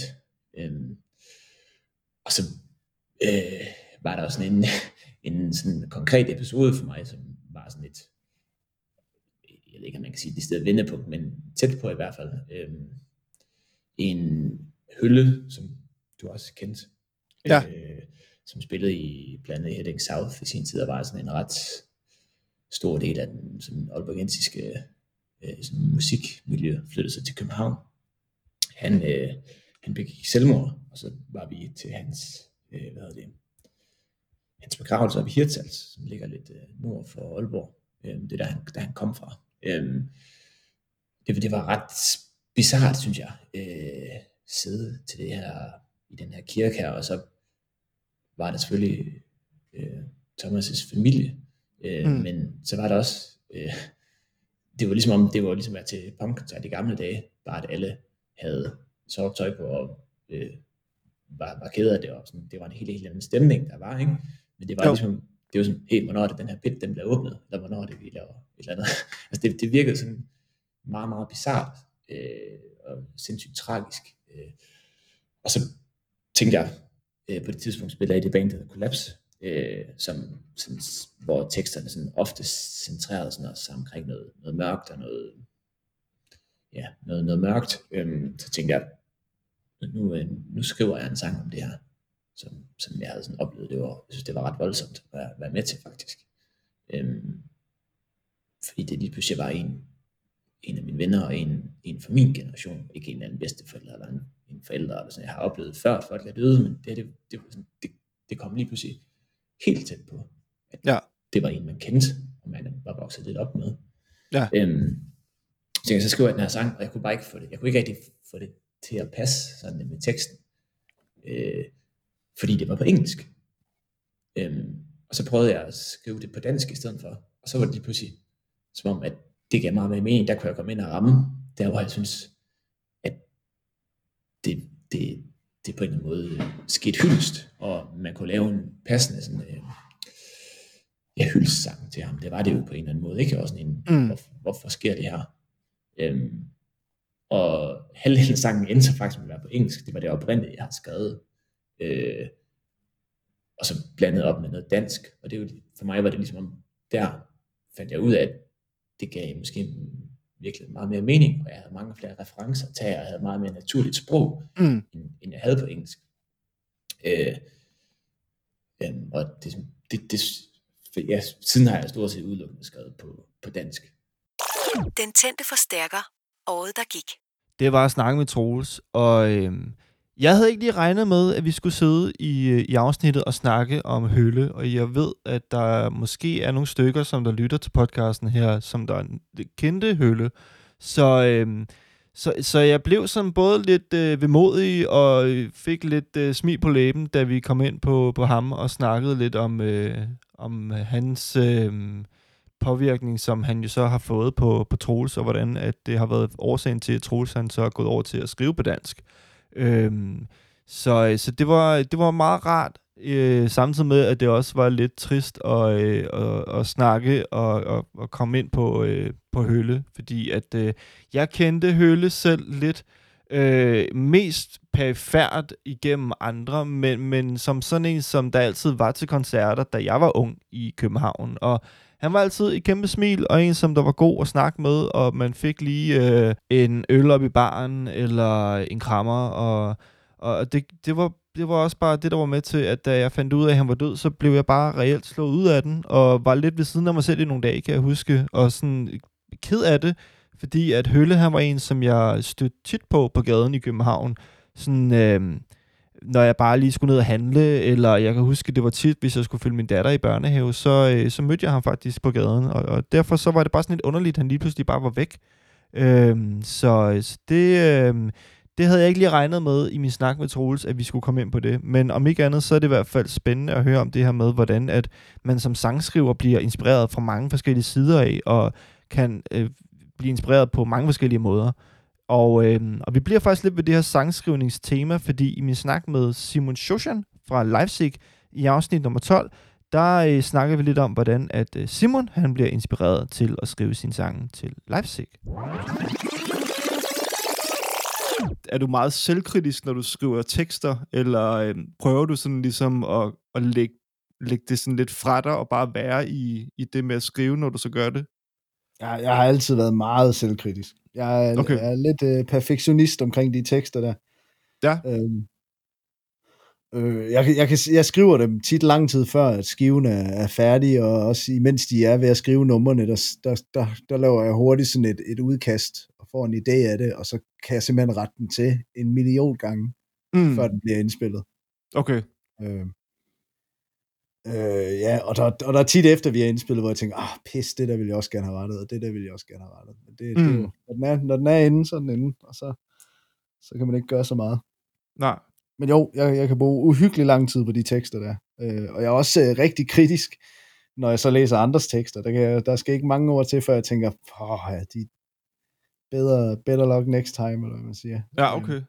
Øhm, og så øh, var der også sådan en, en sådan konkret episode for mig, som var sådan et, jeg ved ikke, om man kan sige det stedet vendepunkt, men tæt på i hvert fald. Øhm, en hylde, som du også kendt, Ja. øh, som spillede i blandt andet Heading South i sin tid, og var sådan en ret stor del af den sådan aalborgensiske øh, sådan musikmiljø, flyttede sig til København. Han, øh, han begik selvmord, og så var vi til hans, øh, hvad hedder det, hans begravelse op i Hirtshals, som ligger lidt øh, nord for Aalborg. Øh, det er der han, der han kom fra. Øh, det, det var ret bizart, synes jeg, øh, sidde til det her, i den her kirke her, og så var der selvfølgelig øh, Thomas' familie, øh, Mm. men så var der også, øh, det var ligesom om, det var ligesom at til punkkoncert i gamle dage, bare at alle havde sort tøj på og øh, var, var ked af det, og sådan, det var en helt, helt anden stemning, der var, ikke? Men det var Jo. ligesom det jo sådan, hey, hvornår er det den her pit, den bliver åbnet, eller hvornår er det, vi laver et eller andet. altså det, det virkede sådan meget, meget bizart, øh, og sindssygt tragisk. Øh. Og så tænkte jeg, øh, på det tidspunkt spiller jeg i det band, der hedder Collapse, øh, som, som, hvor teksterne sådan ofte centrerede sådan også omkring noget, noget mørkt og noget, ja, noget, noget mørkt. Øhm, så tænkte jeg, nu, øh, nu skriver jeg en sang om det her, som, som jeg havde sådan oplevet. Det var, jeg synes, det var ret voldsomt at være, være med til faktisk. Øhm, fordi det lige pludselig var en, en af mine venner og en, en fra min generation, ikke en eller anden bedsteforælder eller en, en forælder, eller sådan, jeg har oplevet før folk er døde, men det, det, det, var sådan, det, det kom lige pludselig helt tæt på, at ja. det var en, man kendte, og man var vokset lidt op med. Ja. Øhm, så jeg så skrev jeg den her sang, og jeg kunne bare ikke få det, jeg kunne ikke rigtig få det til at passe sådan med teksten, øh, fordi det var på engelsk. Øhm, og så prøvede jeg at skrive det på dansk i stedet for, og så var det lige pludselig, som om, at det gav meget mere mening, der kunne jeg komme ind og ramme, der hvor jeg synes, at det, det, det på en eller anden måde skete hyldest, og man kunne lave en passende sådan, øh, ja, hyldestsang til ham. Det var det jo på en eller anden måde, ikke? Også sådan en, Mm. hvorfor, hvorfor sker det her? Øhm, og halvdelen af sangen endte faktisk med at være på engelsk. Det var det oprindelige, jeg har skrevet. Øh, og så blandet op med noget dansk. Og det er jo, for mig var det ligesom om, der fandt jeg ud af, at det gav måske virkelig meget mere mening, og jeg havde mange flere referencer at tage, og jeg havde meget mere naturligt sprog, Mm. end, end jeg havde på engelsk. Øh, øhm, og det, det, det, for ja, siden har jeg stort set udelukkende skrevet på, på dansk. Den tændte forstærker. Året, der gik. Det var at snakke med Troels, og øh, jeg havde ikke lige regnet med, at vi skulle sidde i, øh, i afsnittet og snakke om Hølle, og jeg ved, at der måske er nogle stykker, som der lytter til podcasten her, som der kendte Hølle. Så, øh, så, så jeg blev sådan både lidt øh, vemodig og øh, fik lidt øh, smil på læben, da vi kom ind på, på ham og snakkede lidt om, øh, om hans øh, påvirkning, som han jo så har fået på, på Troels, og hvordan at det har været årsagen til, at Troels han så er gået over til at skrive på dansk. Øhm, så, øh, så det var, det var meget rart, øh, samtidig med, at det også var lidt trist at, øh, at, at snakke og, og, og komme ind på, øh, på Hølle, fordi at øh, jeg kendte Hølle selv lidt øh, mest perifært igennem andre, men, men som sådan en, som der altid var til koncerter, da jeg var ung i København, og han var altid et kæmpe smil, og en, som der var god at snakke med, og man fik lige øh, en øl op i baren, eller en krammer, og, og det, det, var, det var også bare det, der var med til, at da jeg fandt ud af, at han var død, så blev jeg bare reelt slået ud af den, og var lidt ved siden af mig selv i nogle dage, kan jeg huske, og sådan ked af det, fordi at Hølle, han var en, som jeg stødte tit på på gaden i København, sådan... Øh, når jeg bare lige skulle ned og handle, eller jeg kan huske, det var tit, hvis jeg skulle følge min datter i børnehave, så, øh, så mødte jeg ham faktisk på gaden, og, og derfor så var det bare sådan lidt underligt, at han lige pludselig bare var væk. Øhm, så øh, så det, øhm, det havde jeg ikke lige regnet med i min snak med Troels, at vi skulle komme ind på det. Men om ikke andet, så er det i hvert fald spændende at høre om det her med, hvordan at man som sangskriver bliver inspireret fra mange forskellige sider af, og kan øh, blive inspireret på mange forskellige måder. Og, øh, og vi bliver faktisk lidt ved det her sangskrivningstema, fordi i min snak med Simon Shoshan fra Leipzig i afsnit nummer 12, der øh, snakker vi lidt om, hvordan at øh, Simon han bliver inspireret til at skrive sin sang til Leipzig. Er du meget selvkritisk, når du skriver tekster, eller øh, prøver du sådan ligesom at, at lægge, lægge det sådan lidt fra dig og bare være i, i det med at skrive, når du så gør det? Jeg, jeg har altid været meget selvkritisk. Jeg er, Okay. jeg er lidt øh, perfektionist omkring de tekster der. Ja. Øhm, øh, jeg, jeg, kan, jeg skriver dem tit lang tid før, at skiven er, er færdig, og også imens de er ved at skrive numrene, der, der, der, der laver jeg hurtigt sådan et, et udkast, og får en idé af det, og så kan jeg simpelthen rette den til en million gange, mm. før den bliver indspillet. Okay. Øh, øh, ja, og der, og der er tit efter, vi har indspillet, hvor jeg tænker, ah, pis, det der vil jeg også gerne have rettet, og det der vil jeg også gerne have rettet. Men det, mm. det når den, er, når den er inde, så er den inde, og så, så kan man ikke gøre så meget. Nej. Men jo, jeg, jeg kan bruge uhyggelig lang tid på de tekster der. Øh, og jeg er også øh, rigtig kritisk, når jeg så læser andres tekster. Der, kan jeg, der skal ikke mange ord til, før jeg tænker, åh ja, de bedre, better luck next time, eller hvad man siger. Ja, okay.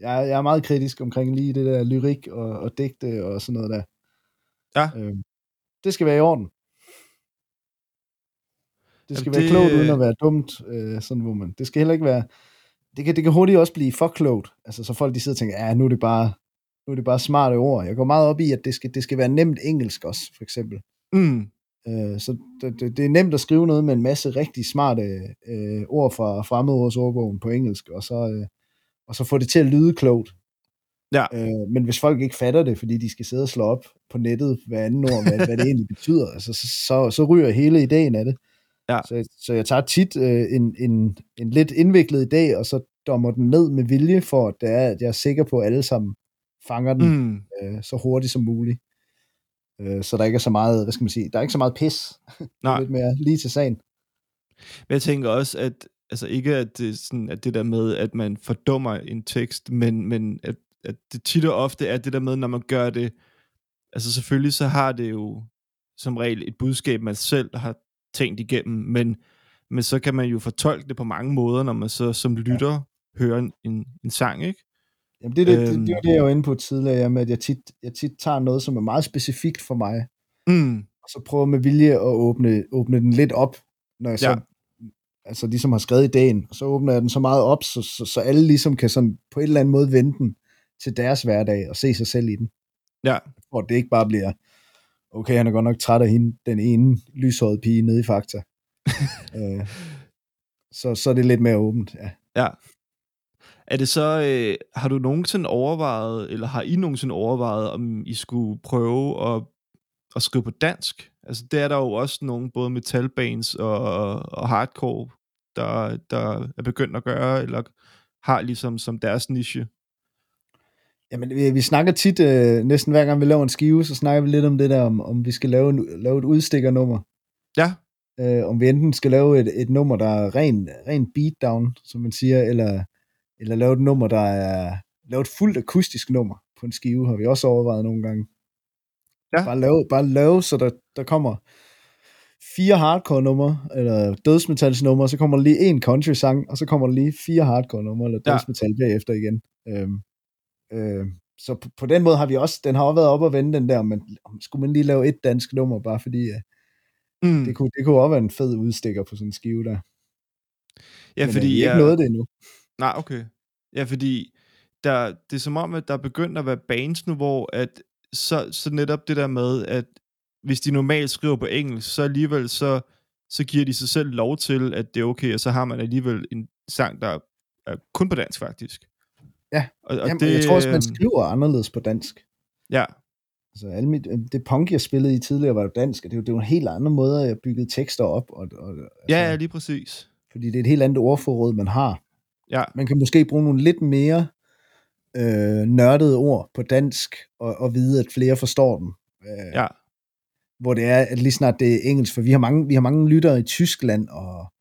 Jeg, jeg er meget kritisk omkring lige det der lyrik og, og digte og sådan noget der. Ja. Øhm, det skal være i orden. Det skal Jamen, Jamen, være det- klogt, uden at være dumt, øh, sådan hvor man, det skal heller ikke være, det kan, det kan hurtigt også blive for klogt, altså så folk de sidder og tænker, ja, nu er det bare, nu er det bare smarte ord. Jeg går meget op i, at det skal, det skal være nemt engelsk også, for eksempel. Mm. Øh, så det, det, det er nemt at skrive noget med en masse rigtig smarte øh, ord fra fremmedordsordbogen på engelsk, og så, øh, og så få det til at lyde klogt. Ja. Øh, men hvis folk ikke fatter det, fordi de skal sidde og slå op på nettet hver anden ord, hvad, hvad det egentlig betyder, altså, så, så, så ryger hele ideen af det. Ja. Så, så jeg tager tit øh, en, en, en lidt indviklet idé, og så dommer den ned med vilje, for at, det er, at jeg er sikker på, at alle sammen fanger den Mm. øh, så hurtigt som muligt. Øh, så der ikke er så meget, hvad skal man sige, der er ikke så meget pis. Nej. Lidt mere lige til sagen. Men jeg tænker også, at altså ikke at det, sådan, at det der med, at man fordummer en tekst, men, men at, at det tit og ofte er det der med, når man gør det, altså selvfølgelig så har det jo som regel et budskab, man selv har tænkt igennem, men, men så kan man jo fortolke det på mange måder, når man så som lytter ja. hører en, en, en sang, ikke? Jamen det, er det, Øhm. det, det var det, jeg var inde på tidligere, med at jeg tit, jeg tit tager noget, som er meget specifikt for mig, Mm. og så prøver med vilje at åbne, åbne den lidt op, når jeg så Ja. altså ligesom har skrevet ideen, og så åbner jeg den så meget op, så, så, så alle ligesom kan sådan på en eller anden måde vende den til deres hverdag og se sig selv i den. Ja. Hvor det ikke bare bliver, okay, han er godt nok træt af hende, den ene lyshårede pige nede i Fakta. øh, så, så er det lidt mere åbent, ja. Ja. Er det så, øh, har du nogensinde overvejet, eller har I nogensinde overvejet, om I skulle prøve at, at skrive på dansk? Altså, det er der jo også nogle, både metalbands og, og hardcore, der, der er begyndt at gøre, eller har ligesom som deres niche. Jamen, vi, vi snakker tit, øh, næsten hver gang vi laver en skive, så snakker vi lidt om det der, om, om vi skal lave, en, lave et udstikkernummer. Ja. Øh, om vi enten skal lave et, et nummer, der er ren, ren beatdown, som man siger, eller, eller lave et nummer, der er lave et fuldt akustisk nummer på en skive, har vi også overvejet nogle gange. Ja. Bare lave, bare lave så der, der kommer fire hardcore numre, eller dødsmetals numre, så kommer der lige en country sang, og så kommer der lige fire hardcore numre, eller Ja. dødsmetal bagefter igen. Øhm, øh, så på, på, den måde har vi også, den har også været op og vende den der, men skulle man lige lave et dansk nummer, bare fordi uh, Mm. det, kunne, det kunne også være en fed udstikker på sådan en skive der. Ja, Men, øh, fordi vi er ikke jeg- det endnu. Nej, okay. Ja, fordi der, det er som om, at der er begyndt at være bands nu, hvor at så, så netop det der med, at hvis de normalt skriver på engelsk, så alligevel så, så giver de sig selv lov til, at det er okay, og så har man alligevel en sang, der er kun på dansk faktisk. Ja, og, og Jamen, det, jeg tror også, man øhm, skriver anderledes på dansk. Ja, Altså, alle mit, det punk, jeg spillede i tidligere, var jo dansk, og det er jo, det er jo en helt anden måde, jeg byggede tekster op. Og, og, altså, ja, ja, lige præcis. Fordi det er et helt andet ordforråd, man har. Ja. Man kan måske bruge nogle lidt mere øh, nørdede ord på dansk, og, og vide, at flere forstår dem. Øh, ja. Hvor det er, at lige snart det er engelsk, for vi har mange, vi har mange lyttere i Tyskland, og,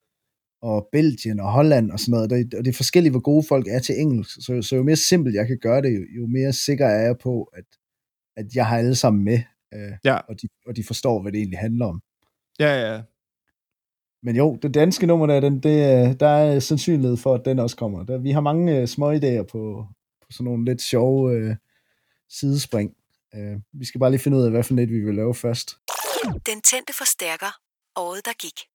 og Belgien og Holland og sådan noget, og det, og det er forskelligt, hvor gode folk er til engelsk. Så, så jo mere simpelt jeg kan gøre det, jo, jo mere sikker er jeg på, at, at jeg har alle sammen med, øh, ja. og, de, og de forstår, hvad det egentlig handler om. Ja, ja. Men jo, det danske nummer der, den, det, øh, der er sandsynlighed for, at den også kommer. Der, vi har mange øh, små idéer på, på sådan nogle lidt sjove øh, sidespring. Øh, vi skal bare lige finde ud af, hvad for net vi vil lave først. Den tændte forstærker. Året, der gik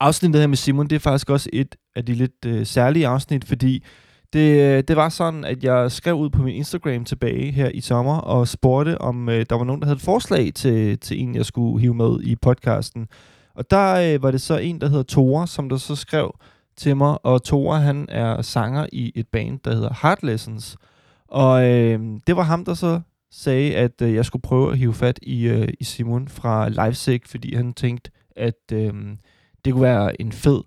afsnittet her med Simon, det er faktisk også et af de lidt øh, særlige afsnit, fordi det, øh, det var sådan, at jeg skrev ud på min Instagram tilbage her i sommer, og spurgte, om øh, der var nogen, der havde et forslag til, til en, jeg skulle hive med i podcasten. Og der øh, var det så en, der hedder Tore, som der så skrev til mig, og Tore, han er sanger i et band, der hedder Heart Lessons. Og øh, det var ham, der så sagde, at øh, jeg skulle prøve at hive fat i, øh, i Simon fra Livesick, fordi han tænkte, at øh, det kunne være en fed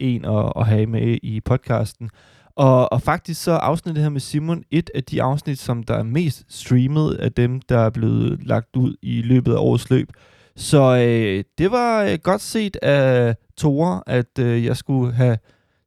en at, at have med i podcasten. Og, og faktisk så afsnittet her med Simon et af de afsnit, som der er mest streamet af dem, der er blevet lagt ud i løbet af årets løb. Så øh, det var øh, godt set af Tore, at øh, jeg skulle have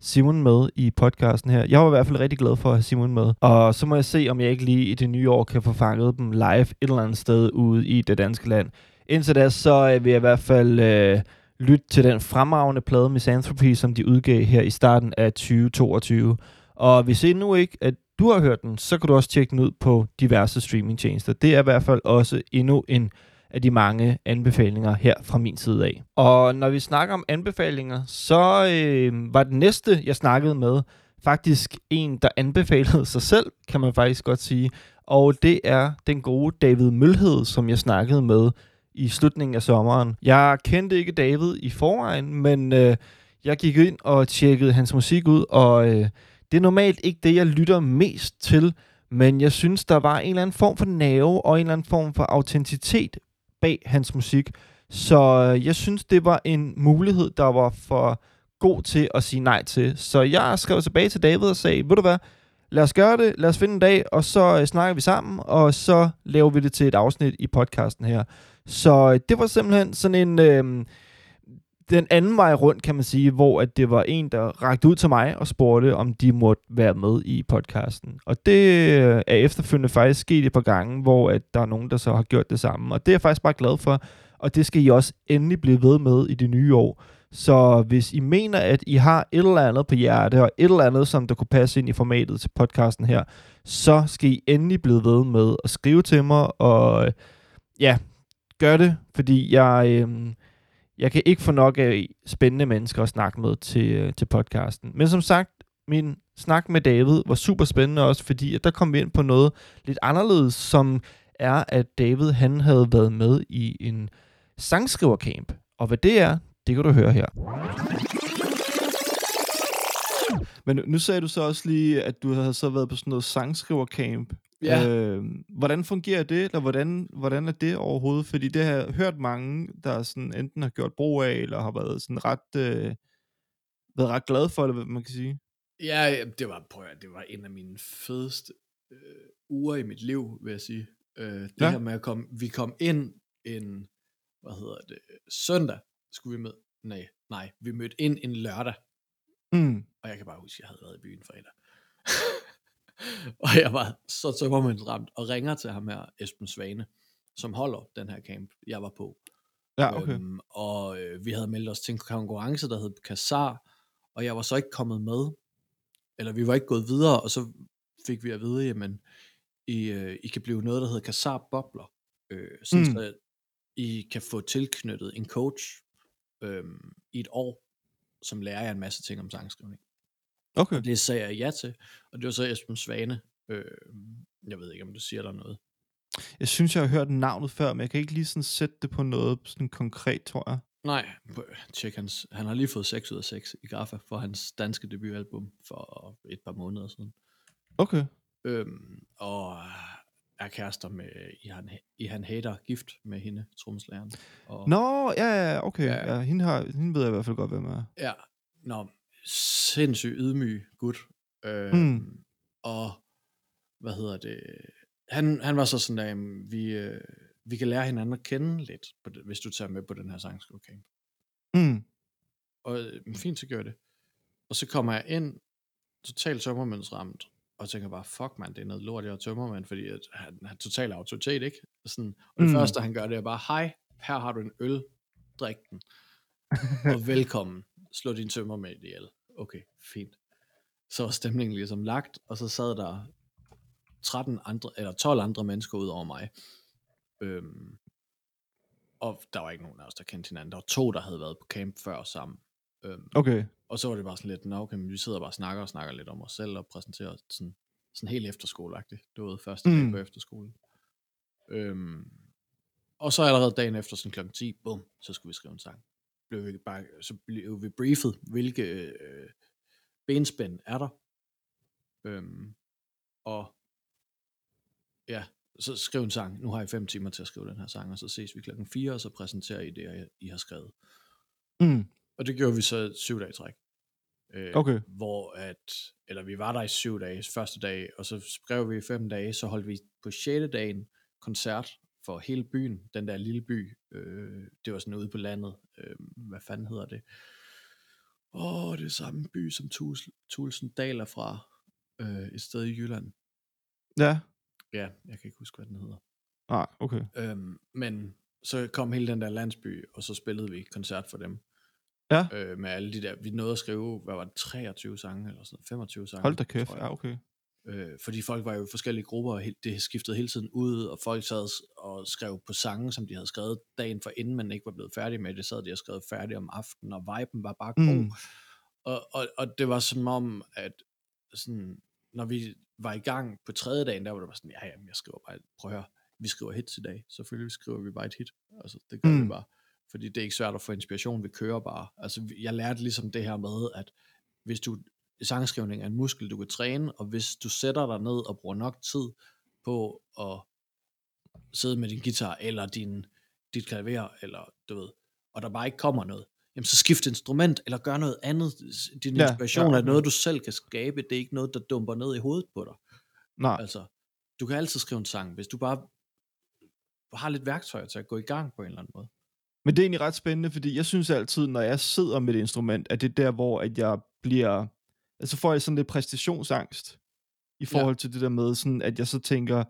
Simon med i podcasten her. Jeg var i hvert fald rigtig glad for at have Simon med. Og så må jeg se, om jeg ikke lige i det nye år kan få fanget dem live et eller andet sted ude i det danske land. Indtil da, så øh, vil jeg i hvert fald øh, lytte til den fremragende plade Misanthropy, som de udgav her i starten af 2022. Og hvis endnu ikke, at du har hørt den, så kan du også tjekke den ud på diverse streamingtjenester. Det er i hvert fald også endnu en af de mange anbefalinger her fra min side af. Og når vi snakker om anbefalinger, så øh, var det næste, jeg snakkede med, faktisk en, der anbefalede sig selv, kan man faktisk godt sige. Og det er den gode David Mølhed, som jeg snakkede med i slutningen af sommeren. Jeg kendte ikke David i forvejen, men øh, jeg gik ind og tjekkede hans musik ud, og øh, det er normalt ikke det, jeg lytter mest til, men jeg synes, der var en eller anden form for nerve og en eller anden form for autenticitet bag hans musik. Så øh, jeg synes, det var en mulighed, der var for god til at sige nej til. Så jeg skrev tilbage til David og sagde, ved du hvad, lad os gøre det, lad os finde en dag, og så øh, snakker vi sammen, og så laver vi det til et afsnit i podcasten her. Så øh, det var simpelthen sådan en... Øh, den anden vej rundt, kan man sige, hvor at det var en, der rakte ud til mig og spurgte, om de måtte være med i podcasten. Og det øh, er efterfølgende faktisk sket et par gange, hvor at der er nogen, der så har gjort det samme. Og det er jeg faktisk bare glad for, og det skal I også endelig blive ved med i det nye år. Så hvis I mener, at I har et eller andet på hjerte, og et eller andet, som der kunne passe ind i formatet til podcasten her, så skal I endelig blive ved med at skrive til mig, og øh, ja, gør det, fordi jeg, øh, jeg kan ikke få nok af spændende mennesker at snakke med til, øh, til podcasten. Men som sagt, min snak med David var super spændende også, fordi at der kom vi ind på noget lidt anderledes, som er, at David han havde været med i en sangskrivercamp. Og hvad det er, det kan du høre her. Men nu sagde du så også lige, at du havde så været på sådan noget sangskrivercamp. Ja. Øh, hvordan fungerer det, eller hvordan, hvordan er det overhovedet? Fordi det har jeg hørt mange, der sådan enten har gjort brug af, eller har været sådan ret, øh, været ret glade for det, hvad man kan sige. Ja, det var, prøv at, det var en af mine fedeste øh, uger i mit liv, vil jeg sige. Øh, det ja. her med at komme, vi kom ind en, hvad hedder det, søndag skulle vi med, nej, nej, vi mødte ind en lørdag, Mm. og jeg kan bare huske, at jeg havde været i byen fredag. og jeg var så tømmermændsramt, og ringer til ham her, Esben Svane, som holder den her camp, jeg var på. Ja, okay. Øhm, og øh, vi havde meldt os til en konkurrence, der hed Kassar, og jeg var så ikke kommet med, eller vi var ikke gået videre, og så fik vi at vide, jamen, I, øh, I kan blive noget, der hedder Kassar Bobler, øh, sådan Mm. så I kan få tilknyttet en coach øh, i et år, som lærer jer en masse ting om sangskrivning. Okay. Og det sagde jeg ja til, og det var så Esben Svane. Øh, jeg ved ikke, om det siger der noget. Jeg synes, jeg har hørt navnet før, men jeg kan ikke lige sådan sætte det på noget sådan konkret, tror jeg. Nej, tjek hans, han har lige fået 6 ud af 6 i Graffa for hans danske debutalbum for et par måneder siden. Okay. Øhm, og er kærester med Ihan, Ihan Hader, gift med hende, trommeslageren. Og, Nå, ja, ja, okay. Ja. Ja, hende, har, hende ved jeg i hvert fald godt, hvem er. Ja, nå, sindssygt ydmyg gut. Øh, Mm. Og, hvad hedder det, han, han var så sådan der, jamen, vi, øh, vi kan lære hinanden at kende lidt, på det, hvis du tager med på den her sangskrivecamp. Mm. Og øh, fint, så gør jeg det. Og så kommer jeg ind, totalt tømmermændsramt, og tænker bare, fuck man, det er noget lort, jeg er tømmermand, fordi at han har total autoritet, ikke? Sådan, og det mm. første, han gør, det er bare, hej, her har du en øl, drik den, og velkommen, slå din tømmermænd ihjel. Okay, fint. Så var stemningen ligesom lagt, og så sad der 13 andre, eller 12 andre mennesker ud over mig. Øhm, og der var ikke nogen af os, der kendte hinanden. Der var to, der havde været på camp før sammen. Øhm, Okay. Og så var det bare sådan lidt, nå okay, men vi sidder bare og snakker og snakker lidt om os selv og præsenterer sådan, sådan helt efterskoleagtigt. Det var første dag Mm. på efterskole. Øhm, og så allerede dagen efter, sådan klokken 10, bum, så skulle vi skrive en sang. Blev vi bare, så blev vi briefet, hvilke øh, benspænd er der. Øhm, og ja, så skriv en sang. Nu har I fem timer til at skrive den her sang, og så ses vi klokken 4, og så præsenterer I det, I har skrevet. Mm. Og det gjorde vi så syv dage i træk. Øh, Okay. Hvor at, eller vi var der i syv dage, første dag, og så skrev vi i fem dage, så holdt vi på 6. dagen koncert for hele byen, den der lille by, øh, det var sådan ude på landet, øh, hvad fanden hedder det? Åh, oh, det er samme by som Tulsen Dal er fra, øh, et sted i Jylland. Ja. Ja, jeg kan ikke huske, hvad den hedder. Nej, okay. Øhm, men så kom hele den der landsby, og så spillede vi koncert for dem. Ja. Øh, med alle de der, vi nåede at skrive, hvad var det, 23 sange eller sådan noget, 25 sange. Hold da kæft, ja, okay. Øh, fordi folk var jo i forskellige grupper, og det skiftede hele tiden ud, og folk sad og skrev på sange, som de havde skrevet dagen for inden man ikke var blevet færdig med det, sad de og skrev færdig om aftenen, og viben var bare god. Mm. Og, og, og det var som om, at sådan, når vi var i gang på tredje dagen, der var det bare sådan, ja, jamen, jeg skriver bare, prøv at høre, vi skriver hits i dag, selvfølgelig skriver vi bare et hit, altså det gør mm. Vi bare, fordi det er ikke svært at få inspiration, vi kører bare, altså jeg lærte ligesom det her med, at hvis du, sangskrivning er en muskel, du kan træne, og hvis du sætter dig ned og bruger nok tid på at sidde med din guitar, eller din, dit klaver, eller du ved, og der bare ikke kommer noget, jamen så skift instrument, eller gør noget andet. Din Ja, inspiration ja. er noget, du selv kan skabe, det er ikke noget, der dumper ned i hovedet på dig. Nej. Altså, du kan altid skrive en sang, hvis du bare har lidt værktøjer til at gå i gang på en eller anden måde. Men det er egentlig ret spændende, fordi jeg synes altid, når jeg sidder med et instrument, at det er der, hvor at jeg bliver... Altså får jeg sådan lidt præstationsangst i forhold ja. til det der med, sådan, at jeg så tænker,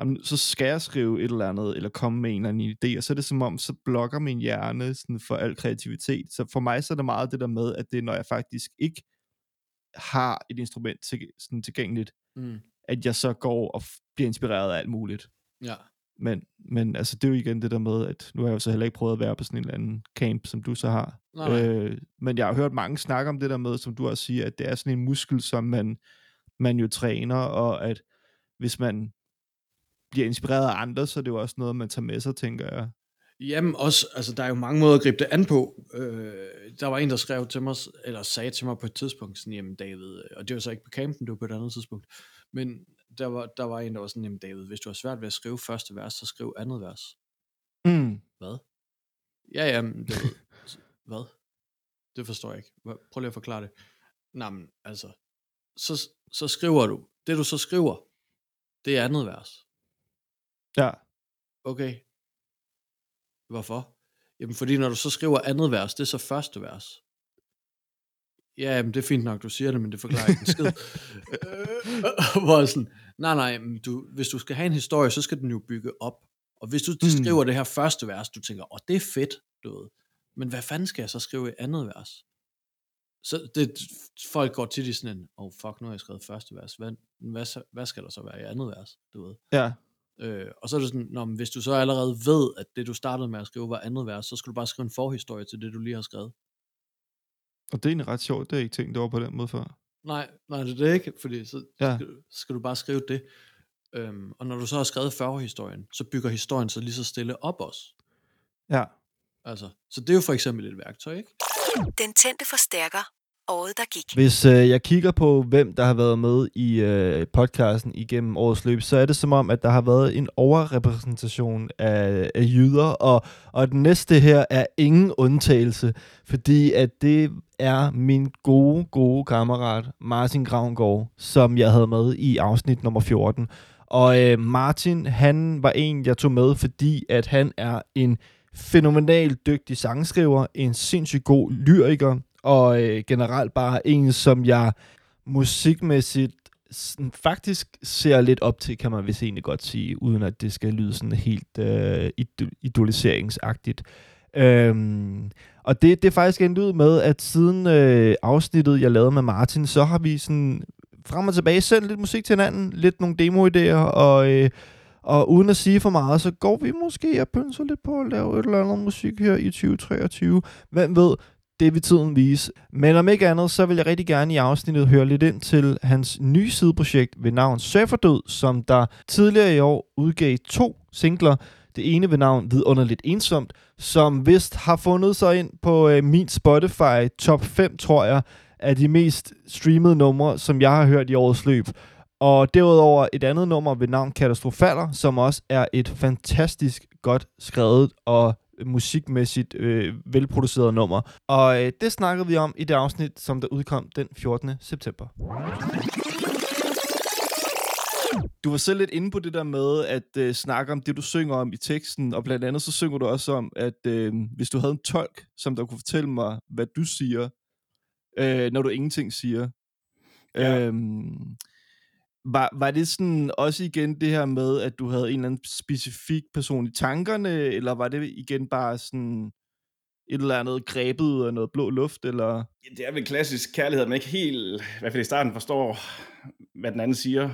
jamen, så skal jeg skrive et eller andet, eller komme med en eller anden idé, og så er det som om, så blokker min hjerne sådan, for al kreativitet. Så for mig så er det meget det der med, at det er, når jeg faktisk ikke har et instrument til, sådan tilgængeligt, Mm. at jeg så går og bliver inspireret af alt muligt. Ja. Men, men altså, det er jo igen det der med, at nu har jeg jo så heller ikke prøvet at være på sådan en eller anden camp, som du så har. Nej. Øh, men jeg har hørt mange snakke om det der med, som du også siger, at det er sådan en muskel, som man, man jo træner, og at hvis man bliver inspireret af andre, så er det jo også noget, man tager med sig, tænker jeg. Jamen også, altså der er jo mange måder at gribe det an på. Øh, der var en, der skrev til mig, eller sagde til mig på et tidspunkt, sådan, jamen David, og det var så ikke på campen, det var på et andet tidspunkt, men der var, der var en, der var sådan, jamen David, hvis du har svært ved at skrive første vers, så skriv andet vers. Mm. Hvad? Ja, jamen, David, hvad? Det forstår jeg ikke. Prøv lige at forklare det. Nej, men altså, så, så skriver du, det du så skriver, det er andet vers. Ja. Okay. Hvorfor? Jamen fordi når du så skriver andet vers, det er så første vers. Ja, men det er fint nok, du siger det, men det forklarer ikke en skid. Hvor sådan, nej, nej, men du, hvis du skal have en historie, så skal den jo bygge op. Og hvis du Mm. skriver det her første vers, du tænker, åh, det er fedt, du ved. Men hvad fanden skal jeg så skrive i andet vers? Så det, folk går tit i sådan en, oh fuck, nu har jeg skrevet første vers. Hvad, hvad, hvad skal der så være i andet vers, du ved? Ja. Øh, og så er det sådan, Nå, men hvis du så allerede ved, at det du startede med at skrive var andet vers, så skal du bare skrive en forhistorie til det, du lige har skrevet. Og det er egentlig ret sjovt, det jeg ikke tænkt over på den måde før. Nej, nej, det er det ikke, fordi så, Ja. skal, skal du bare skrive det. Øhm, og når du så har skrevet forhistorien, så bygger historien sig lige så stille op også. Ja. Altså, så det er jo for eksempel et værktøj, ikke? Den tændte forstærker. Året, der gik. Hvis øh, jeg kigger på, hvem der har været med i øh, podcasten igennem årets løb, så er det som om, at der har været en overrepræsentation af, af jyder, og, og den næste her er ingen undtagelse, fordi at det er min gode, gode kammerat Martin Gravngård, som jeg havde med i afsnit nummer 14. Og øh, Martin, han var en, jeg tog med, fordi at han er en fænomenalt dygtig sangskriver, en sindssygt god lyriker, og øh, generelt bare en, som jeg musikmæssigt sådan, faktisk ser lidt op til, kan man vist egentlig godt sige, uden at det skal lyde sådan helt øh, idoliseringsagtigt. Øhm, og det, det er faktisk endt ud med, at siden øh, afsnittet, jeg lavede med Martin, så har vi sådan frem og tilbage sendt lidt musik til hinanden, lidt nogle demoidéer, og, øh, og uden at sige for meget, så går vi måske og pynser lidt på at lave et eller andet musik her i 2023. Hvem ved, det vil tiden vise. Men om ikke andet, så vil jeg rigtig gerne i afsnittet høre lidt ind til hans nye sideprojekt ved navn Surferdød, som der tidligere i år udgav to singler. Det ene ved navn Vidunderligt Ensomt, som vist har fundet sig ind på øh, min Spotify top 5, tror jeg, af de mest streamede numre, som jeg har hørt i årets løb. Og derudover et andet nummer ved navn Katastrofaler, som også er et fantastisk godt skrevet og musikmæssigt øh, velproduceret nummer. Og øh, det snakkede vi om i det afsnit, som der udkom den 14. september. Du var selv lidt inde på det der med at øh, snakke om det, du synger om i teksten, og blandt andet så synger du også om, at øh, hvis du havde en tolk, som der kunne fortælle mig, hvad du siger, øh, når du ingenting siger. Ja. Øhm, var, var det sådan også igen det her med, at du havde en eller anden specifik person i tankerne, eller var det igen bare sådan et eller andet grebet ud af noget blå luft, eller? Ja, det er vel klassisk kærlighed, at man ikke helt, i hvert fald i starten, forstår, hvad den anden siger.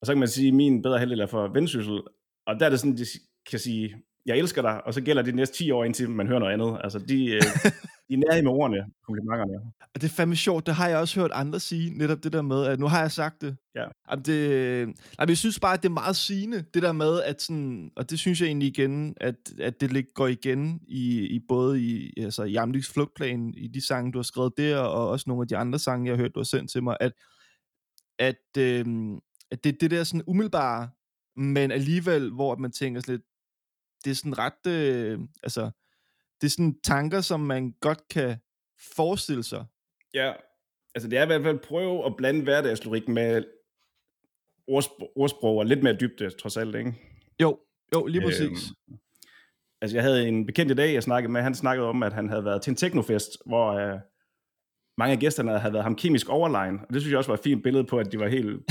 Og så kan man sige, at min bedre halvdel er for vendsyssel. Og der er det sådan, de kan sige, jeg elsker dig, og så gælder det de næste 10 år, indtil man hører noget andet. Altså, de, øh, de er nærige med ordene, komplimenterne. Og det er fandme sjovt, det har jeg også hørt andre sige, netop det der med, at nu har jeg sagt det. Ja. Jamen det jamen jeg synes bare, at det er meget sigende, det der med, at sådan, og det synes jeg egentlig igen, at, at det går igen i, i både i altså, i Amliks flugtplan, i de sange, du har skrevet der, og også nogle af de andre sange, jeg har hørt, du har sendt til mig, at, at, øh, at det det der sådan umiddelbare, men alligevel, hvor man tænker sådan lidt, det er sådan ret, øh, altså, det er sådan tanker, som man godt kan forestille sig. Ja, altså det er i hvert fald prøve at blande hverdagslyrik med ordsprog, ordsprog og lidt mere dybde, trods alt, ikke? Jo, jo, lige præcis. Øhm, altså jeg havde en bekendt i dag, jeg snakkede med, han snakkede om, at han havde været til en teknofest, hvor øh, mange af gæsterne havde været ham kemisk overlegen, og det synes jeg også var et fint billede på, at de var helt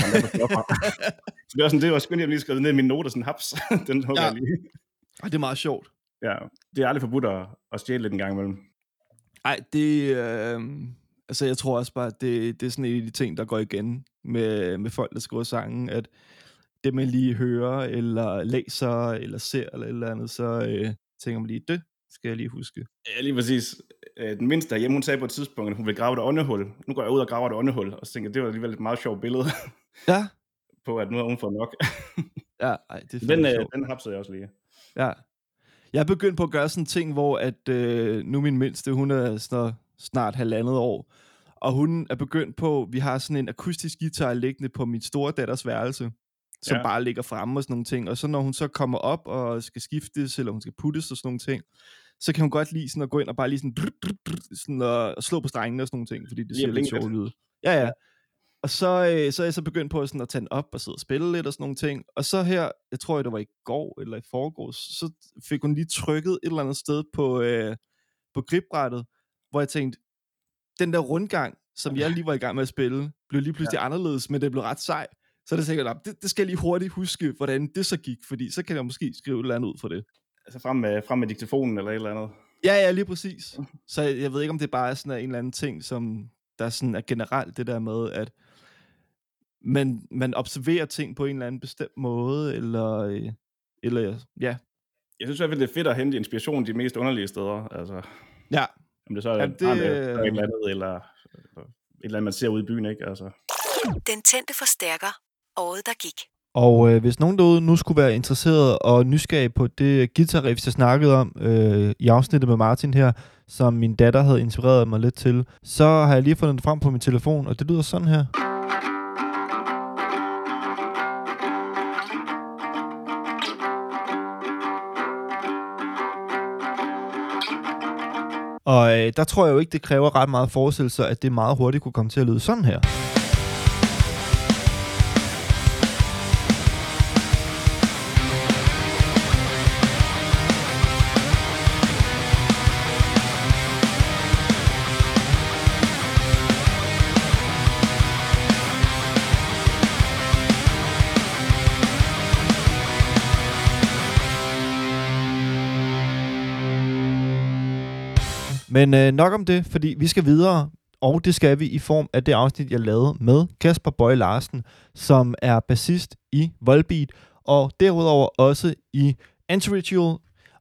Så det var sådan, det var skønt, jeg lige skrevet ned i mine noter, sådan haps, den hugger Ja. lige. Og det er meget sjovt. Ja, det er aldrig forbudt at, at stjæle lidt en gang imellem. Ej, det... Øh, altså, jeg tror også bare, at det, det er sådan en af de ting, der går igen med, med folk, der skriver sange, at det, man lige hører, eller læser, eller ser, eller et eller andet, så øh, tænker man lige, det skal jeg lige huske. Ja, lige præcis. Øh, Den mindste derhjemme, hun sagde på et tidspunkt, at hun ville grave et åndehul. Nu går jeg ud og graver et åndehul, og så tænker jeg, det var alligevel et meget sjovt billede. Ja. på, at nu har hun fået nok. Ja, ej, det er den, øh, den hapsede jeg også lige. Ja. Jeg er begyndt på at gøre sådan en ting, hvor at, øh, nu min mindste, hun er snart, snart halvandet år, og hun er begyndt på, vi har sådan en akustisk guitar liggende på min store datters værelse, som Ja. bare ligger fremme og sådan nogle ting. Og så når hun så kommer op og skal skiftes, eller hun skal puttes og sådan nogle ting, så kan hun godt lide sådan at gå ind og bare lige sådan, drut, sådan og slå på strengene og sådan nogle ting, fordi det at lidt sjovt ud. Ja, ja. Og så, øh, så er jeg så begyndt på sådan at tage den op og sidde og spille lidt og sådan nogle ting. Og så her, jeg tror det var i går eller i forgårs, så fik hun lige trykket et eller andet sted på, øh, på gripbrættet, hvor jeg tænkte, den der rundgang, som jeg lige var i gang med at spille, blev lige pludselig ja. anderledes, men det blev ret sej. Så det tænkte jeg, "Nå, det, det skal jeg lige hurtigt huske, hvordan det så gik, fordi så kan jeg måske skrive et eller andet ud for det. Altså frem med, frem med diktafonen eller et eller andet. Ja, ja, lige præcis. Så jeg, jeg ved ikke, om det bare er sådan en eller anden ting, som der sådan er generelt det der med, at man, man observerer ting på en eller anden bestemt måde, eller, øh, eller ja. Jeg synes i hvert fald, det er fedt at hente inspiration de mest underlige steder. Altså, Ja. om det så er Jamen, et, det, det, eller et øh, eller andet, eller eller et eller andet, man ser ude i byen, ikke? Altså. Den tændte forstærker. Året, der gik. Og øh, hvis nogen derude nu skulle være interesseret og nysgerrig på det guitar-riff, jeg snakkede om øh, i afsnittet med Martin her, som min datter havde inspireret mig lidt til, så har jeg lige fundet det frem på min telefon, og det lyder sådan her. Og øh, der tror jeg jo ikke, det kræver ret meget forestillelse, at det meget hurtigt kunne komme til at lyde sådan her. Men øh, nok om det, fordi vi skal videre, og det skal vi i form af det afsnit, jeg lavede med Kasper Bøje Larsen, som er bassist i Volbeat, og derudover også i Antiritual,